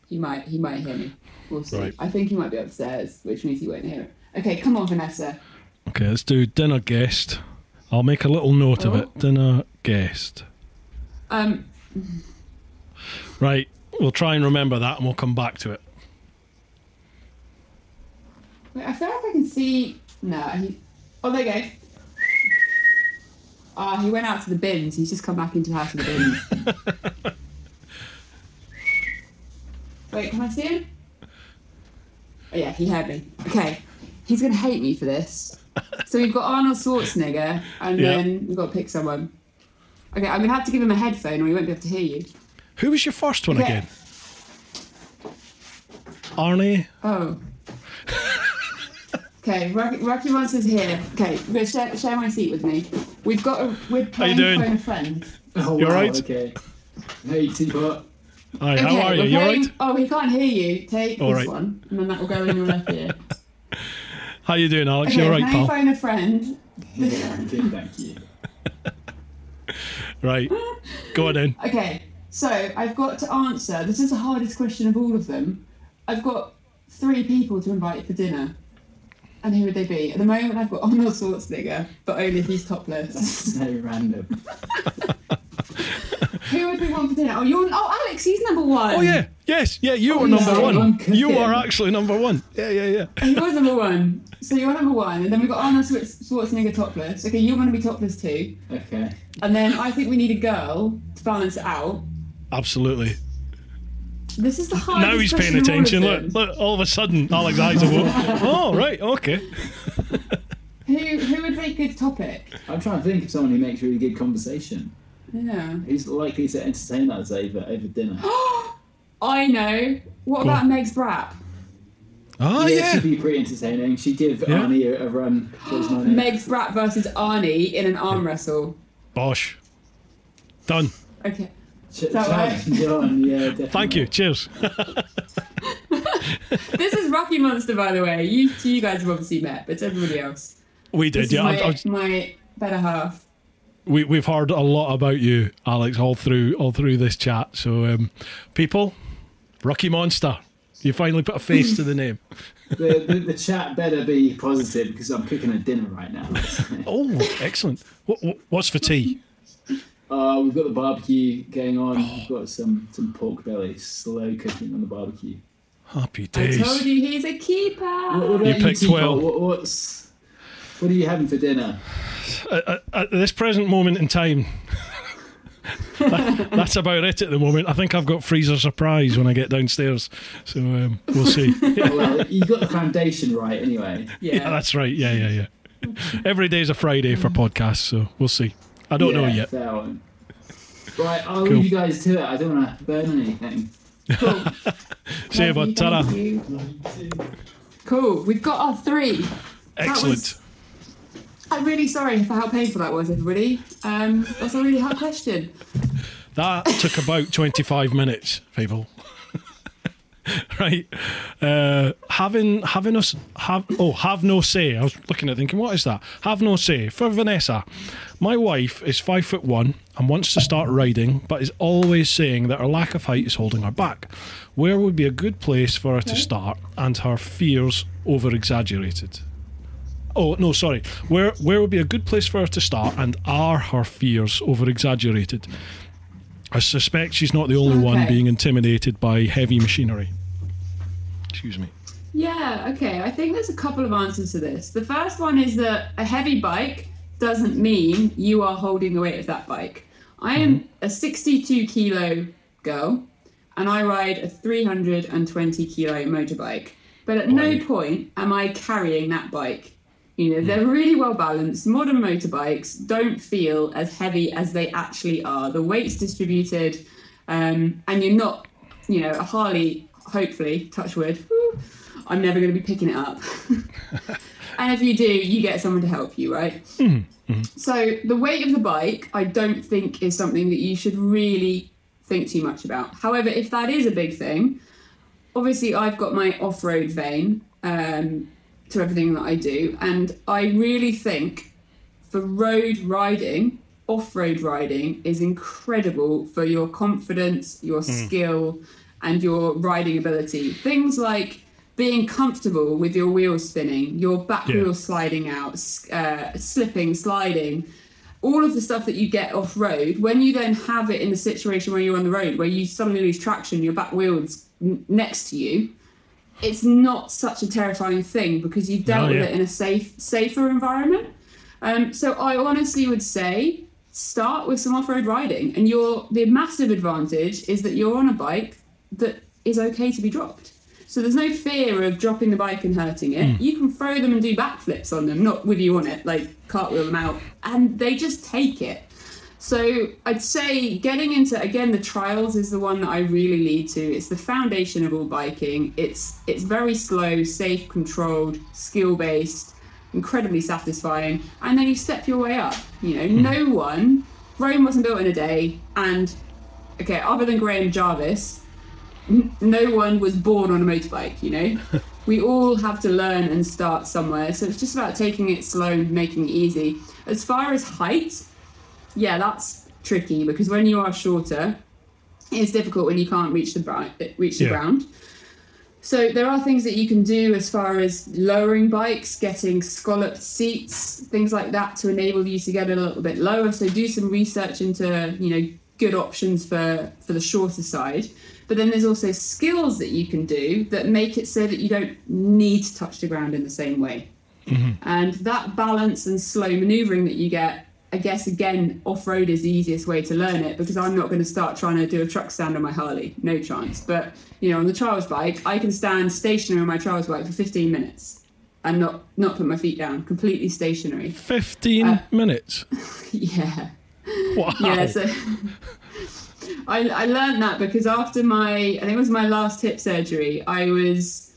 he might he might hear me. We'll see. Right. I think he might be upstairs, which means he won't hear it. Okay, come on, Vanessa. Okay, let's do dinner guest. I'll make a little note of Oh. it. Dinner guest. Um, Right, we'll try and remember that and we'll come back to it. wait, I feel like I can see. No, he. Oh, there you go. Ah, he went out to the bins. He's just come back into the house with the bins. [laughs] Wait, can I see him? Oh, yeah, he heard me. Okay, he's gonna hate me for this. So we've got Arnold Schwarzenegger, and Yeah. then we've got to pick someone. Okay, I'm gonna have to give him a headphone, or he won't be able to hear you. Who was your first one Okay. again? Arnie? Oh. Okay, Rocky, Rocky Monster's here. Okay, we're gonna share, share my seat with me. We've got a we're playing doing? phone a friend. Oh, You wow, alright? Okay. Hey, Teapot. Hi, Okay, how are you? we're You alright? Oh, he can't hear you. Take All this right. one, and then that will go in your left ear. [laughs] How you doing, Alex? Okay, you alright, playing pal? phone a friend. Yeah, I'm good, thank you. [laughs] Right. Go on in. Okay, so I've got to answer. This is the hardest question of all of them. I've got three people to invite for dinner. And who would they be? At the moment, I've got Arnold Schwarzenegger, but only if he's topless. So random. [laughs] who would be one for dinner? Oh, you're. Oh, Alex, he's number one. Oh yeah, yes, yeah. You Oh, were number I'm one. You are actually number one. Yeah, yeah, yeah. He was number one. So you're number one, and then we've got Arnold Schwarz- Schwarzenegger topless. Okay, you're going to be topless too. Okay. And then I think we need a girl to balance it out. Absolutely. This is the hardest. now he's paying question of all of attention. Look, look, all of a sudden, Alex eyes are open. Oh, right, okay. Who who would make good topic? I'm trying to think of someone who makes really good conversation. Yeah. Who's likely to entertain us over over dinner? [gasps] I know. What Go about on. Meg's Brap? Oh, yeah. she'd be pretty entertaining. She'd give Yeah. Arnie a, a run for his money. Meg's Brap versus Arnie in an arm wrestle. Bosh. Done. Okay. Ch- that right? challenge [laughs] yeah, definitely. Thank you. Cheers. [laughs] This is Rocky Monster, by the way. You you guys have obviously met, but it's everybody else. We This did, yeah. is I, my, I was- my better half. We, we've heard a lot about you, Alex, all through all through this chat. So, um, people, Rocky Monster, you finally put a face to the [laughs] name. The, the, the chat better be positive because I'm cooking a dinner right now. [laughs] Oh, excellent. What, what, what's for tea? Uh, we've got the barbecue going on. We've got some some pork belly slow cooking on the barbecue. Happy days! I told you he's a keeper. What, what You picked Teapot? well. What, what's what are you having for dinner? At, at, at this present moment in time, that- that's about it at the moment. I think I've got freezer surprise when I get downstairs. So um, we'll see. [laughs] Oh, well, you got the foundation right anyway. Yeah. Yeah, [laughs] that's right. Yeah, yeah, yeah. Every day's a Friday for podcasts, so we'll see. I don't know yet. Right, I'll Cool. leave you guys to it. I don't want to burn anything. cool. [laughs] See you, Love bud. Ta-da. Cool. We've got our three. Excellent. I'm really sorry for how painful that was, everybody. Um, that's a really hard question. That took about 25 minutes, people. [laughs] right. Uh, having having us have oh have no say. I was looking at thinking, what is that? Have no say for Vanessa. My wife is five foot one and wants to start riding, but is always saying that her lack of height is holding her back. Where would be a good place for her to start, and her fears over exaggerated? Oh no, sorry. Where where would be a good place for her to start, and are her fears over exaggerated? I suspect she's not the only one being intimidated by heavy machinery. Excuse me. Yeah, okay. I think there's a couple of answers to this. The first one is that a heavy bike doesn't mean you are holding the weight of that bike. I am mm-hmm. a 62 kilo girl and I ride a 320 kilo motorbike. But at no point am I carrying that bike. You know, they're really well balanced. Modern motorbikes don't feel as heavy as they actually are. The weight's distributed, um, and you're not, you know, a Harley, hopefully, touch wood, woo, I'm never going to be picking it up. [laughs] and if you do, you get someone to help you, right? So the weight of the bike, I don't think is something that you should really think too much about. However, if that is a big thing, obviously I've got my off-road vein um, to everything that I do, and I really think for road riding, off-road riding is incredible for your confidence, your skill, and your riding ability. Things like being comfortable with your wheels spinning, your back Yeah. wheels sliding out, uh, slipping, sliding, all of the stuff that you get off road. When you then have it in a situation where you're on the road, where you suddenly lose traction, your back wheels n- next to you, it's not such a terrifying thing because you've dealt No, with it in a safe, safer environment. Um, so I honestly would say start with some off-road riding, and your the massive advantage is that you're on a bike that is okay to be dropped. So there's no fear of dropping the bike and hurting it. You can throw them and do backflips on them, not with you on it, like cartwheel them out, and they just take it. So I'd say getting into again the trials is the one that I really lead to. It's the foundation of all biking. It's it's very slow, safe, controlled, skill based, incredibly satisfying, and then you step your way up. You know, mm-hmm. no one Rome wasn't built in a day, and okay, other than Graham Jarvis, n- no one was born on a motorbike. You know, [laughs] we all have to learn and start somewhere. So it's just about taking it slow and making it easy. As far as height, yeah, that's tricky because when you are shorter, it's difficult when you can't reach the bri- reach the Yeah. ground. So there are things that you can do as far as lowering bikes, getting scalloped seats, things like that to enable you to get a little bit lower. So do some research into you know good options for for the shorter side. But then there's also skills that you can do that make it so that you don't need to touch the ground in the same way. Mm-hmm. And that balance and slow maneuvering that you get, I guess, again, off road is the easiest way to learn it because I'm not going to start trying to do a track stand on my Harley. No chance. But, you know, on the trials bike, I can stand stationary on my trials bike for 15 minutes and not, not put my feet down, completely stationary. 15 Uh, minutes. [laughs] yeah. Wow. Yeah, so [laughs] I, I learned that because after my, I think it was my last hip surgery, I was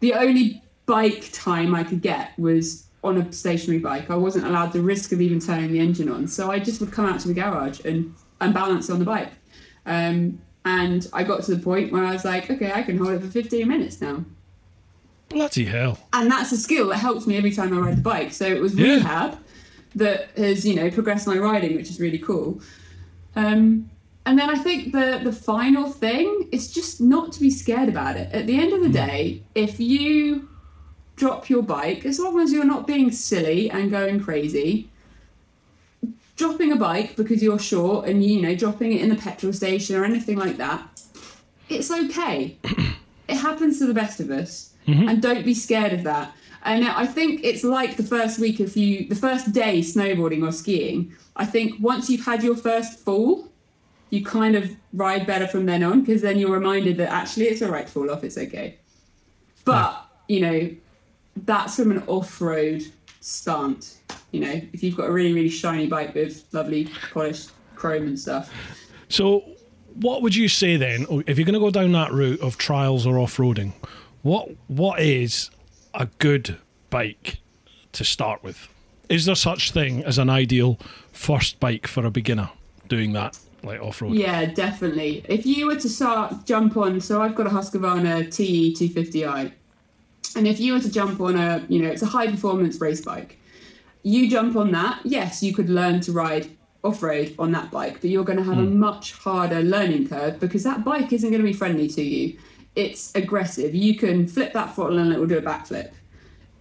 the only bike time I could get was on a stationary bike. I wasn't allowed the risk of even turning the engine on, so I just would come out to the garage and and balance on the bike. Um, and I got to the point where I was like, okay, I can hold it for 15 minutes now Bloody hell. and that's a skill that helps me every time I ride the bike. So it was Yeah. rehab that has you know progressed my riding, which is really cool. Um, and then I think the the final thing is just not to be scared about it. At the end of the day, if you drop your bike, as long as you're not being silly and going crazy, dropping a bike because you're short and you know dropping it in the petrol station or anything like that, it's okay. it happens to the best of us, mm-hmm. and don't be scared of that. And I think it's like the first week of you, the first day snowboarding or skiing. I think once you've had your first fall, you kind of ride better from then on because then you're reminded that actually it's all right to fall off, it's okay. But, you know, that's from an off road stunt. You know, if you've got a really, really shiny bike with lovely polished chrome and stuff. So, what would you say then, oh, if you're going to go down that route of trials or off roading? What What is a good bike to start with? Is there such thing as an ideal first bike for a beginner doing that, like off road? Yeah, definitely. If you were to start jump on, so I've got a Husqvarna TE 250i, and if you were to jump on a, you know, it's a high performance race bike, you jump on that. Yes, you could learn to ride off road on that bike, but you're going to have a hmm. much harder learning curve because that bike isn't going to be friendly to you. It's aggressive. You can flip that throttle and it will do a backflip.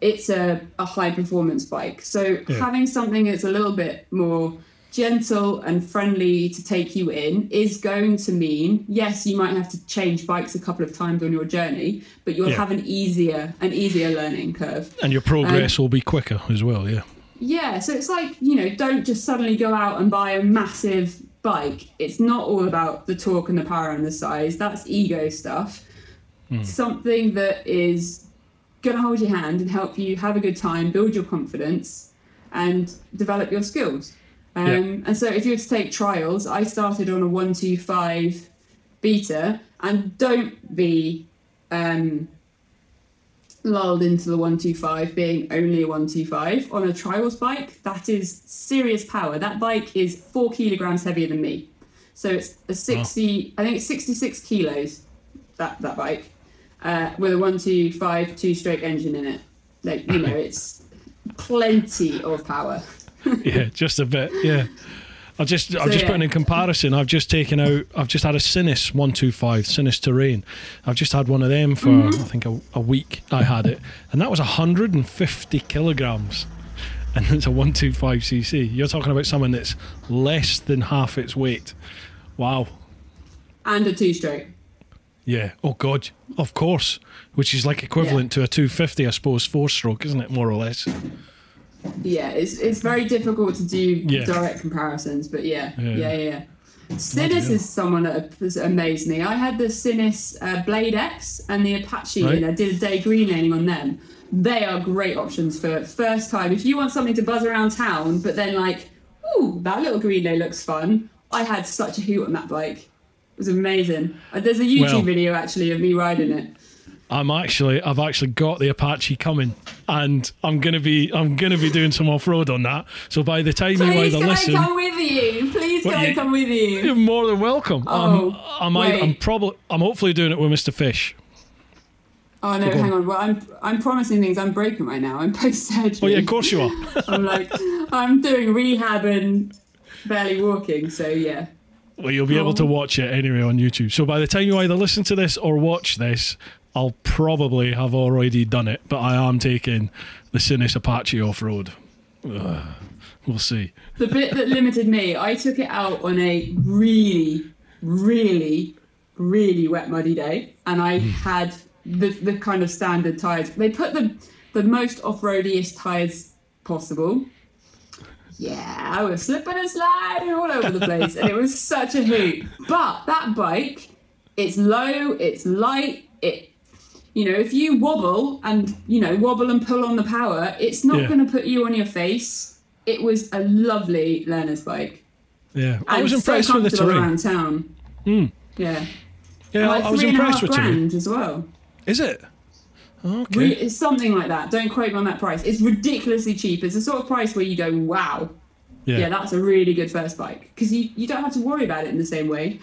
It's a, a high performance bike. So Yeah. having something that's a little bit more gentle and friendly to take you in is going to mean yes you might have to change bikes a couple of times on your journey but you'll Yeah. have an easier an easier learning curve And your progress will be quicker as well, yeah. yeah, so it's like, you know, don't just suddenly go out and buy a massive bike. It's not all about the torque and the power and the size. That's ego stuff. Hmm. Something that is going to hold your hand and help you have a good time, build your confidence, and develop your skills. Um, Yeah. And so if you were to take trials, I started on a 125 beta, and don't be um, lulled into the 125 being only a 125 on a trials bike. That is serious power. That bike is four kilograms heavier than me. So it's a 60 i think it's 66 kilos that that bike uh, with a 125 two stroke engine in it. Like you know [laughs] it's plenty of power [laughs] yeah, just a bit. Yeah. I just, I'm just yeah. putting in comparison. I've just taken out. I've just had a Sinnis one two five Sinnis Terrain. I've just had one of them for Mm-hmm. I think a, a week. I had it, and that was 150 kilograms, [laughs] and it's a one two five cc. You're talking about something that's less than half its weight. Wow. And a two stroke. Yeah. Oh God. Of course. Which is like equivalent to a 250, I suppose, four stroke, isn't it? More or less. Yeah, it's it's very difficult to do Yeah. direct comparisons, but yeah, Yeah. yeah, yeah. is someone that has amazed me. I had the Sinnis uh, Blade X and the Apache, Right. and I did a day green greenlaning on them. They are great options for first time. If you want something to buzz around town, but then like, ooh, that little green greenlay looks fun. I had such a hoot on that bike. It was amazing. Uh, There's a YouTube Well- video actually of me riding it. I'm actually, I've actually got the Apache coming, and I'm gonna be, I'm gonna be doing some off road on that. So by the time you Please either can listen, I come with you? Please can I come with you? you're more than welcome. Oh, I'm, I'm, either, I'm probably, I'm hopefully doing it with Mr. Fish. Oh no, hang on. Well, I'm I'm promising things. I'm broken right now. I'm [laughs] post surgery. Oh yeah, of course you are. [laughs] I'm like I'm doing rehab and barely walking. So yeah. well, you'll be able to watch it anyway on YouTube. So by the time you either listen to this or watch this, I'll probably have already done it. But I am taking the Sinnis Apache off road. We'll see. The bit that limited me, I took it out on a really, really, really wet muddy day, and I hmm. had the the kind of standard tires. They put the the most off roadiest tires possible. Yeah, I was slipping and sliding all over the place, and it was such a hoot. But that bike, it's low, it's light, it you know, if you wobble and you know wobble and pull on the power, it's not Yeah. going to put you on your face. It was a lovely learner's bike. Yeah, I was so impressed with the terrain. around town. Hmm. Yeah, Yeah, And like I was three and a impressed with grand as well. Is it? Okay. Re- It's something like that. Don't quote me on that price. It's ridiculously cheap. It's the sort of price where you go, wow, yeah. yeah, that's a really good first bike because you, you don't have to worry about it in the same way.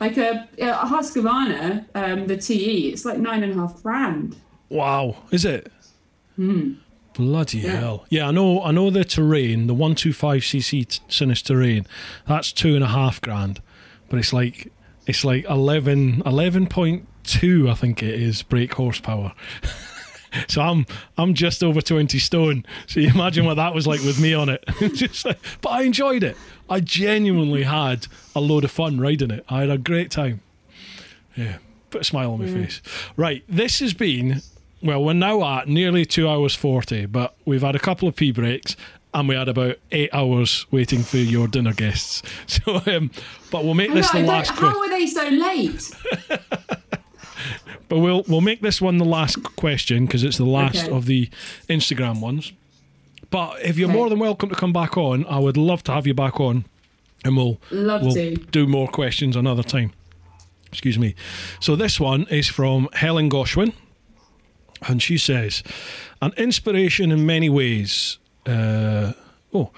Like a, a Husqvarna, um, the TE, it's like nine and a half grand. Wow, is it? Bloody Hmm. Yeah. hell! Yeah, I know. I know the terrain, the one two five cc t- Sinnis terrain. That's two and a half grand, but it's like it's like 11, 11.2 I think it is brake horsepower. [laughs] so I'm I'm just over twenty stone. So you imagine what that was like with me on it. [laughs] just like, but I enjoyed it. I genuinely had a load of fun riding it. I had a great time. Yeah, put a smile on my face. Right, this has been, well, we're now at nearly two hours 40, but we've had a couple of pee breaks and we had about eight hours waiting for your dinner guests. [laughs] So, um, but we'll make this the last how are they so late? [laughs] But we'll we'll make this one the last question because it's the last Okay. of the Instagram ones. But if you're Okay. more than welcome to come back on, I would love to have you back on, and we'll Love we'll to. do more questions another time. Excuse me. So this one is from Helen Goshwin, and she says, "An inspiration in many ways." Uh, oh.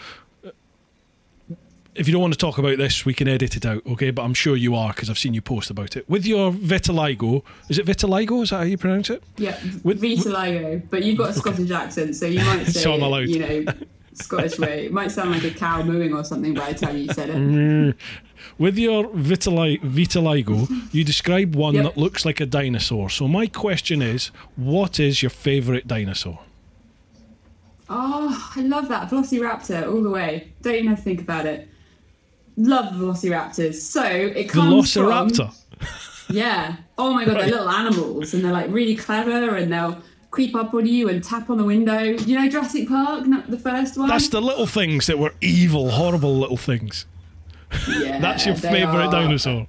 If you don't want to talk about this, we can edit it out, okay? But I'm sure you are because I've seen you post about it. With your vitiligo, is it vitiligo? Is that how you pronounce it? Yeah, With- Vitiligo, but you've got a Scottish accent, so you might [laughs] say, So I'm allowed. you know, Scottish way. It might sound like a cow mooing or something by the time you said it. Mm. With your vitili- vitiligo, you describe one Yep. that looks like a dinosaur. So my question is, what is your favourite dinosaur? Oh, I love that Velociraptor all the way. Don't even have to think about it. Love Velociraptors. So it comes Velociraptor. from yeah. Oh my god, they're little animals, and they're like really clever, and they'll creep up on you and tap on the window. You know Jurassic Park, not the first one. That's the little things that were evil, horrible little things. yeah, [laughs] That's your favourite are- dinosaur.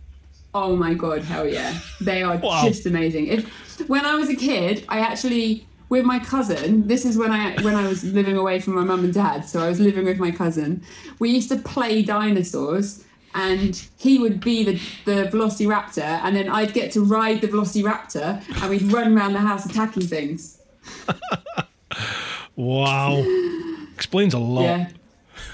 Oh my god, hell yeah. They are Wow. just amazing. If when I was a kid, I actually with my cousin, this is when I when I was living away from my mum and dad, so I was living with my cousin. We used to play dinosaurs and he would be the, the velociraptor and then I'd get to ride the velociraptor and we'd run around the house attacking things. [laughs] Wow. Explains a lot. Yeah.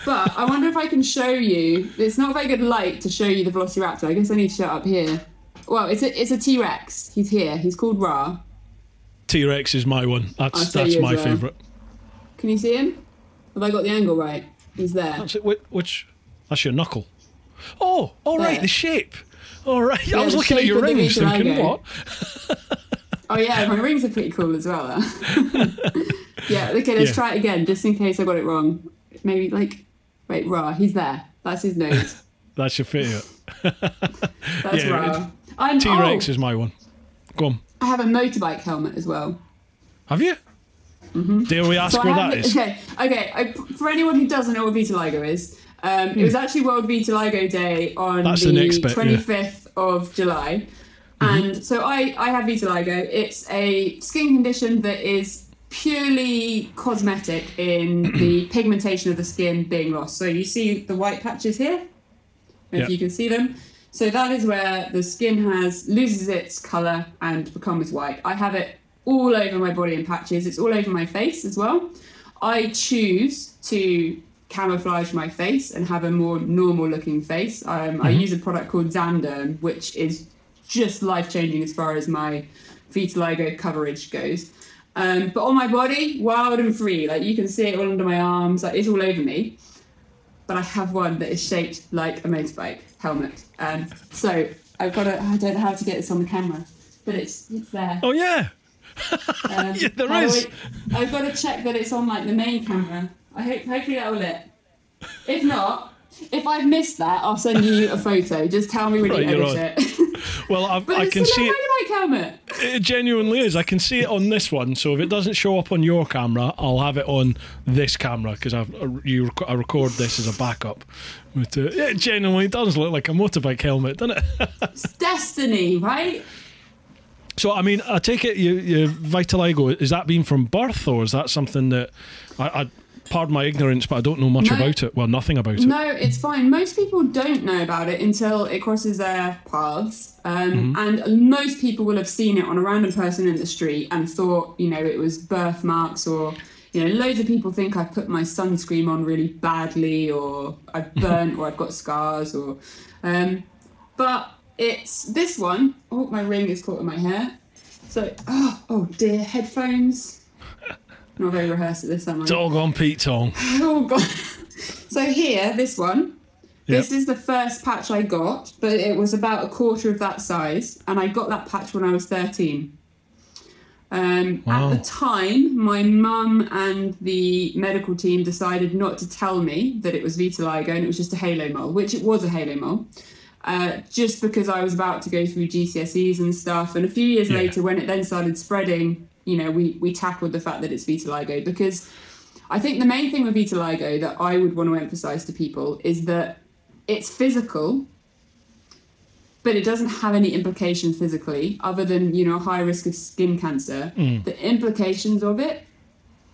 But I wonder if I can show you. It's not a very good light to show you the Velociraptor. I guess I need to show it up here. Well, it's a it's a T Rex. He's here. He's called Ra. T Rex is my one. That's that's my well. favourite. Can you see him? Have I got the angle right? He's there. That's it. Which, which That's your knuckle. Oh, all right, the shape. All right. I was looking at your rings thinking, what? [laughs] Oh yeah, my rings are pretty cool as well. [laughs] Yeah. Okay, let's Yeah. try it again, just in case I got it wrong. Maybe like, wait, Ra, he's there. That's his nose. That's your favourite. That's Yeah, Ra. I'm T Rex oh, is my one. Go on. I have a motorbike helmet as well. Have you? Dare we ask Mm-hmm. So where I have that is? [laughs] Okay, okay. I, for anyone who doesn't know what vitiligo is, um, it was actually World Vitiligo Day on. That's the the next bit, yeah. Mm-hmm. 25th of July. And so I, I have vitiligo. It's a skin condition that is purely cosmetic in [clears throat] the pigmentation of the skin being lost. So you see the white patches here, if Yeah. you can see them. So that is where the skin has loses its color and becomes white. I have it all over my body in patches. It's all over my face as well. I choose to camouflage my face and have a more normal looking face. Um, I use a product called Zanderm, which is just life changing as far as my vitiligo coverage goes. Um, but on my body, wild and free. Like you can see it all under my arms. Like it's all over me. But I have one that is shaped like a motorbike helmet. Um, so I've got to. I don't know how to get this on the camera, but it's it's there. Oh, yeah. [laughs] Um, Yeah, there how. I, have got to check that it's on like the main camera. I hope hopefully that will it. If not, if I've missed that, I'll send you a photo. Just tell me when Right, you edit it. [laughs] Well, I can see it. motorbike helmet. It genuinely is. I can see it on this one. So if it doesn't show up on your camera, I'll have it on this camera because I you rec- I record this as a backup. But uh, it genuinely does look like a motorbike helmet, doesn't it? [laughs] It's destiny, right? so I mean, I take it you, you vitiligo is that been from birth or is that something that I, I pardon my ignorance, but I don't know much No. about it. Well, nothing about it. No, it's fine. Most people don't know about it until it crosses their paths. Um, And most people will have seen it on a random person in the street and thought, you know, it was birthmarks or, you know, loads of people think I've put my sunscreen on really badly or I've burnt or I've got scars or. Um, but it's this one. Oh, my ring is caught in my hair. So, oh, oh dear, headphones. Not very rehearsed at this, am I? Dog on Pete Tong. [laughs] Oh god. So here, this one. This is the first patch I got, but it was about a quarter of that size, and I got that patch when I was 13. Um, Wow. At the time, my mum and the medical team decided not to tell me that it was vitiligo and it was just a halo mole, which it was a halo mole. Uh, just because I was about to go through GCSEs and stuff, and a few years Yeah. later, when it then started spreading, you know, we we tackled the fact that it's vitiligo because I think the main thing with vitiligo that I would want to emphasize to people is that it's physical, but it doesn't have any implications physically other than, you know, a high risk of skin cancer. Mm. The implications of it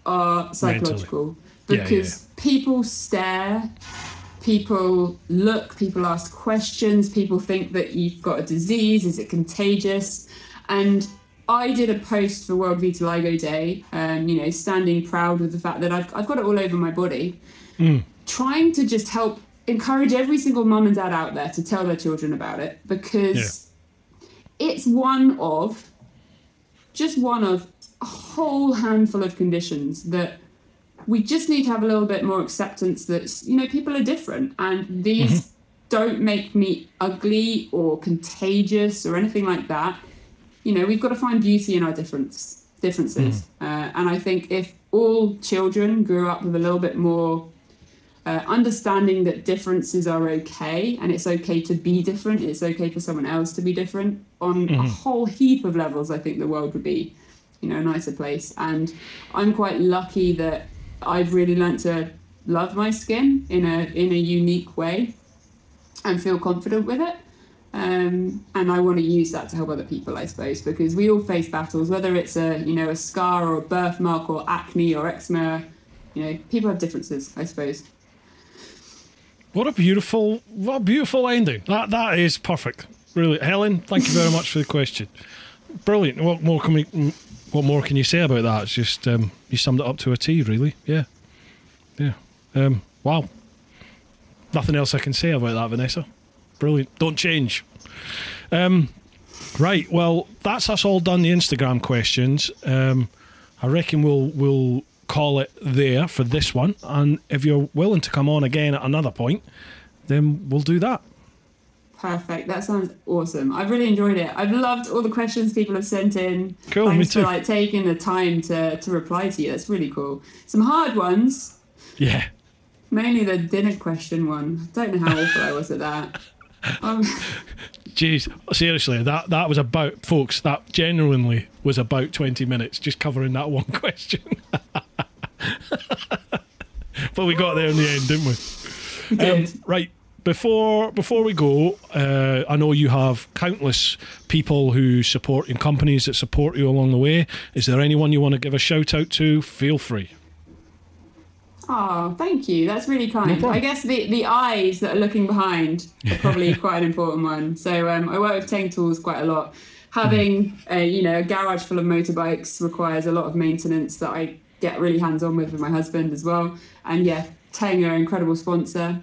are psychological Yeah, yeah, because people stare, people look, people ask questions, people think that you've got a disease, is it contagious? And I did a post for World Vitiligo Day, um, you know, standing proud with the fact that I've, I've got it all over my body, trying to just help encourage every single mum and dad out there to tell their children about it because it's one of, just one of a whole handful of conditions that we just need to have a little bit more acceptance that you know people are different and these don't make me ugly or contagious or anything like that you know we've got to find beauty in our difference differences. Uh, and i think if all children grew up with a little bit more uh, understanding that differences are okay and it's okay to be different it's okay for someone else to be different on a whole heap of levels i think the world would be you know a nicer place. And i'm quite lucky that i've really learnt to love my skin in a in a unique way and feel confident with it um, and I want to use that to help other people, I suppose, because we all face battles, whether it's a you know a scar or a birthmark or acne or eczema. You know, people have differences, I suppose. What a beautiful, what a beautiful ending. That that is perfect. Really, Helen. Thank you very much for the question. Brilliant. What more can we? What more can you say about that? It's just um, you summed it up to a T. Really. Yeah. Yeah. Um, wow. Nothing else I can say about that, Vanessa. Brilliant. Don't change. Um, right. Well, that's us all done. The Instagram questions. Um, I reckon we'll we'll call it there for this one. And if you're willing to come on again at another point, then we'll do that. Perfect. That sounds awesome. I've really enjoyed it. I've loved all the questions people have sent in. Cool, me Thanks too. for like taking the time to, to reply to you. That's really cool. Some hard ones. Yeah. Mainly the dinner question one. I don't know how awful I was at that. [laughs] Um, Jeez, seriously, that that was about folks. That genuinely was about twenty minutes just covering that one [laughs] question. but we got there in the end, didn't we? we Um, right before before we go, uh, I know you have countless people who support in companies that support you along the way. Is there anyone you want to give a shout out to? Feel free. Oh, thank you. That's really kind. problem. I guess the, the eyes that are looking behind are probably [laughs] quite an important one. So um, I work with Teng Tools quite a lot. Having a, you know a garage full of motorbikes requires a lot of maintenance that I get really hands on with with my husband as well. And yeah, Teng are an incredible sponsor.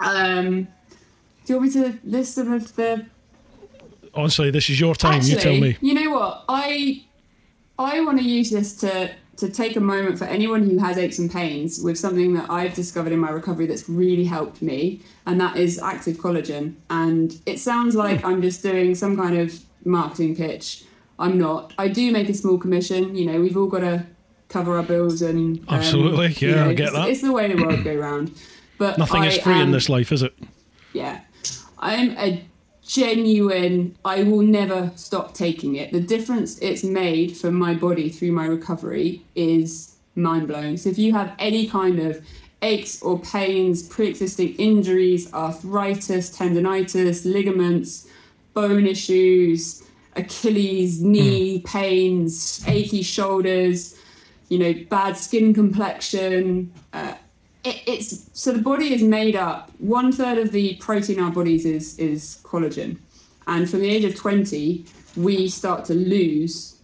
Um, do you want me to list some of the Honestly, this is your time. Actually, you tell me. You know what? I I want to use this to to take a moment for anyone who has aches and pains with something that I've discovered in my recovery that's really helped me, and that is active collagen. And it sounds like. I'm just doing some kind of marketing pitch. I'm not. I do make a small commission. You know, we've all got to cover our bills and um, Absolutely. you Yeah, I get it's, that. It's the way the world go round. But Nothing I is free in this life, is it? yeah. I'm a genuine, I will never stop taking it. The difference it's made for my body through my recovery is mind blowing. So if you have any kind of aches or pains, pre existing injuries, arthritis, tendonitis, ligaments, bone issues, Achilles, knee pains, achy shoulders, you know, bad skin complexion, uh, it, it's so the body is made up. One third of the protein in our bodies is is collagen, and from the age of twenty, we start to lose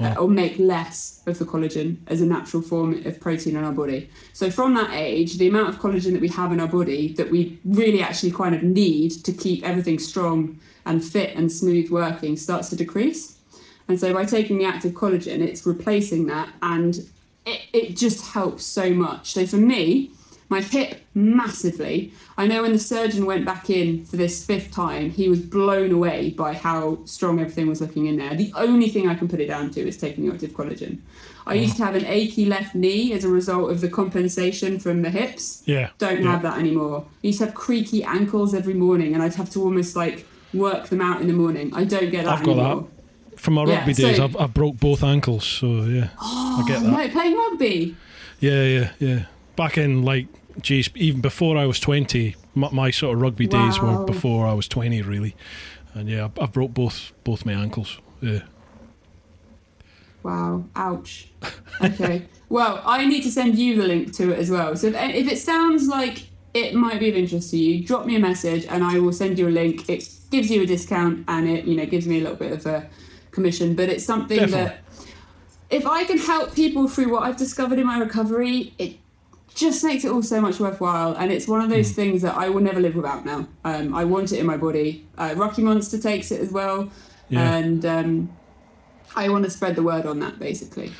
uh, or make less of the collagen as a natural form of protein in our body. So from that age, the amount of collagen that we have in our body that we really actually kind of need to keep everything strong and fit and smooth working starts to decrease. And so by taking the active collagen, it's replacing that and it, it just helps so much. So for me, my hip massively. I know when the surgeon went back in for this fifth time, he was blown away by how strong everything was looking in there. The only thing I can put it down to is taking the active collagen. I used to have an achy left knee as a result of the compensation from the hips. Yeah. Don't yeah. have that anymore. I used to have creaky ankles every morning, and I'd have to almost like work them out in the morning. I don't get that I've got that. From my Yeah, rugby so- days, I've, I've broke both ankles, so yeah, I get oh, that. No, playing rugby. Yeah, yeah, yeah. Back in like, geez, even before I was twenty, my, my sort of rugby days were before I was twenty, really. And yeah, I, I broke both both my ankles. Yeah. Wow, ouch. Okay. [laughs] well, I need to send you the link to it as well. So if, if it sounds like it might be of interest to you, drop me a message and I will send you a link. It gives you a discount and it, you know, gives me a little bit of a commission, but it's something Definitely. that if I can help people through what I've discovered in my recovery, it just makes it all so much worthwhile. And it's one of those things that I will never live without now. Um, I want it in my body. Uh, Rocky Monster takes it as well. Yeah. And um, I want to spread the word on that basically.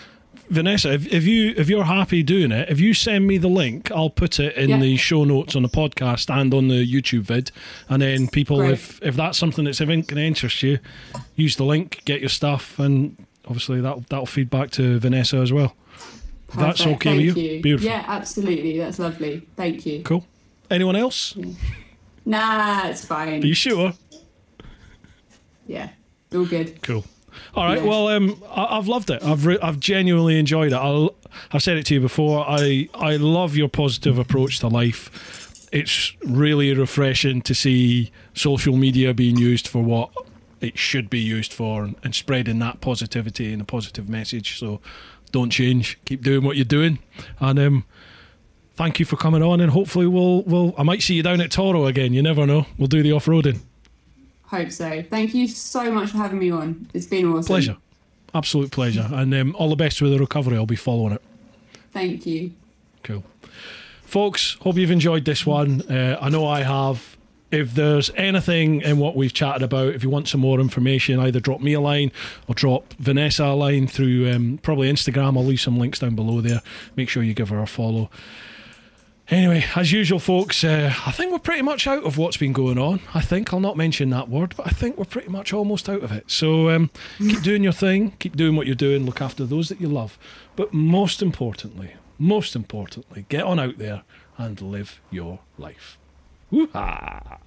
Vanessa, if, if you if you're happy doing it, if you send me the link, I'll put it in Yeah. the show notes on the podcast and on the YouTube vid, and then people, Great. if if that's something that's of interest you, use the link, get your stuff, and obviously that that'll feed back to Vanessa as well. If That's Perfect, okay with thank you? Beautiful. Yeah, absolutely. That's lovely. Thank you. Cool. Anyone else? Nah, it's fine. Are you sure? yeah, all good. Cool. All right. Well, um, I, I've loved it. I've re- I've genuinely enjoyed it. I'll, I've said it to you before. I I love your positive approach to life. It's really refreshing to see social media being used for what it should be used for, and, and spreading that positivity and a positive message. So, don't change. Keep doing what you're doing, and um, thank you for coming on. And hopefully, we'll we'll I might see you down at Toro again. You never know. We'll do the off roading. Hope so. Thank you so much for having me on. It's been awesome. Pleasure. Absolute pleasure. And um, all the best with the recovery. I'll be following it. Thank you. Cool. Folks, hope you've enjoyed this one. Uh, I know I have. If there's anything in what we've chatted about, if you want some more information, either drop me a line or drop Vanessa a line through um, probably Instagram. I'll leave some links down below there. Make sure you give her a follow. Anyway, as usual, folks, uh, I think we're pretty much out of what's been going on. I think I'll not mention that word, but I think we're pretty much almost out of it. So um, keep doing your thing, keep doing what you're doing, look after those that you love. But most importantly, most importantly, get on out there and live your life. Woo-ha!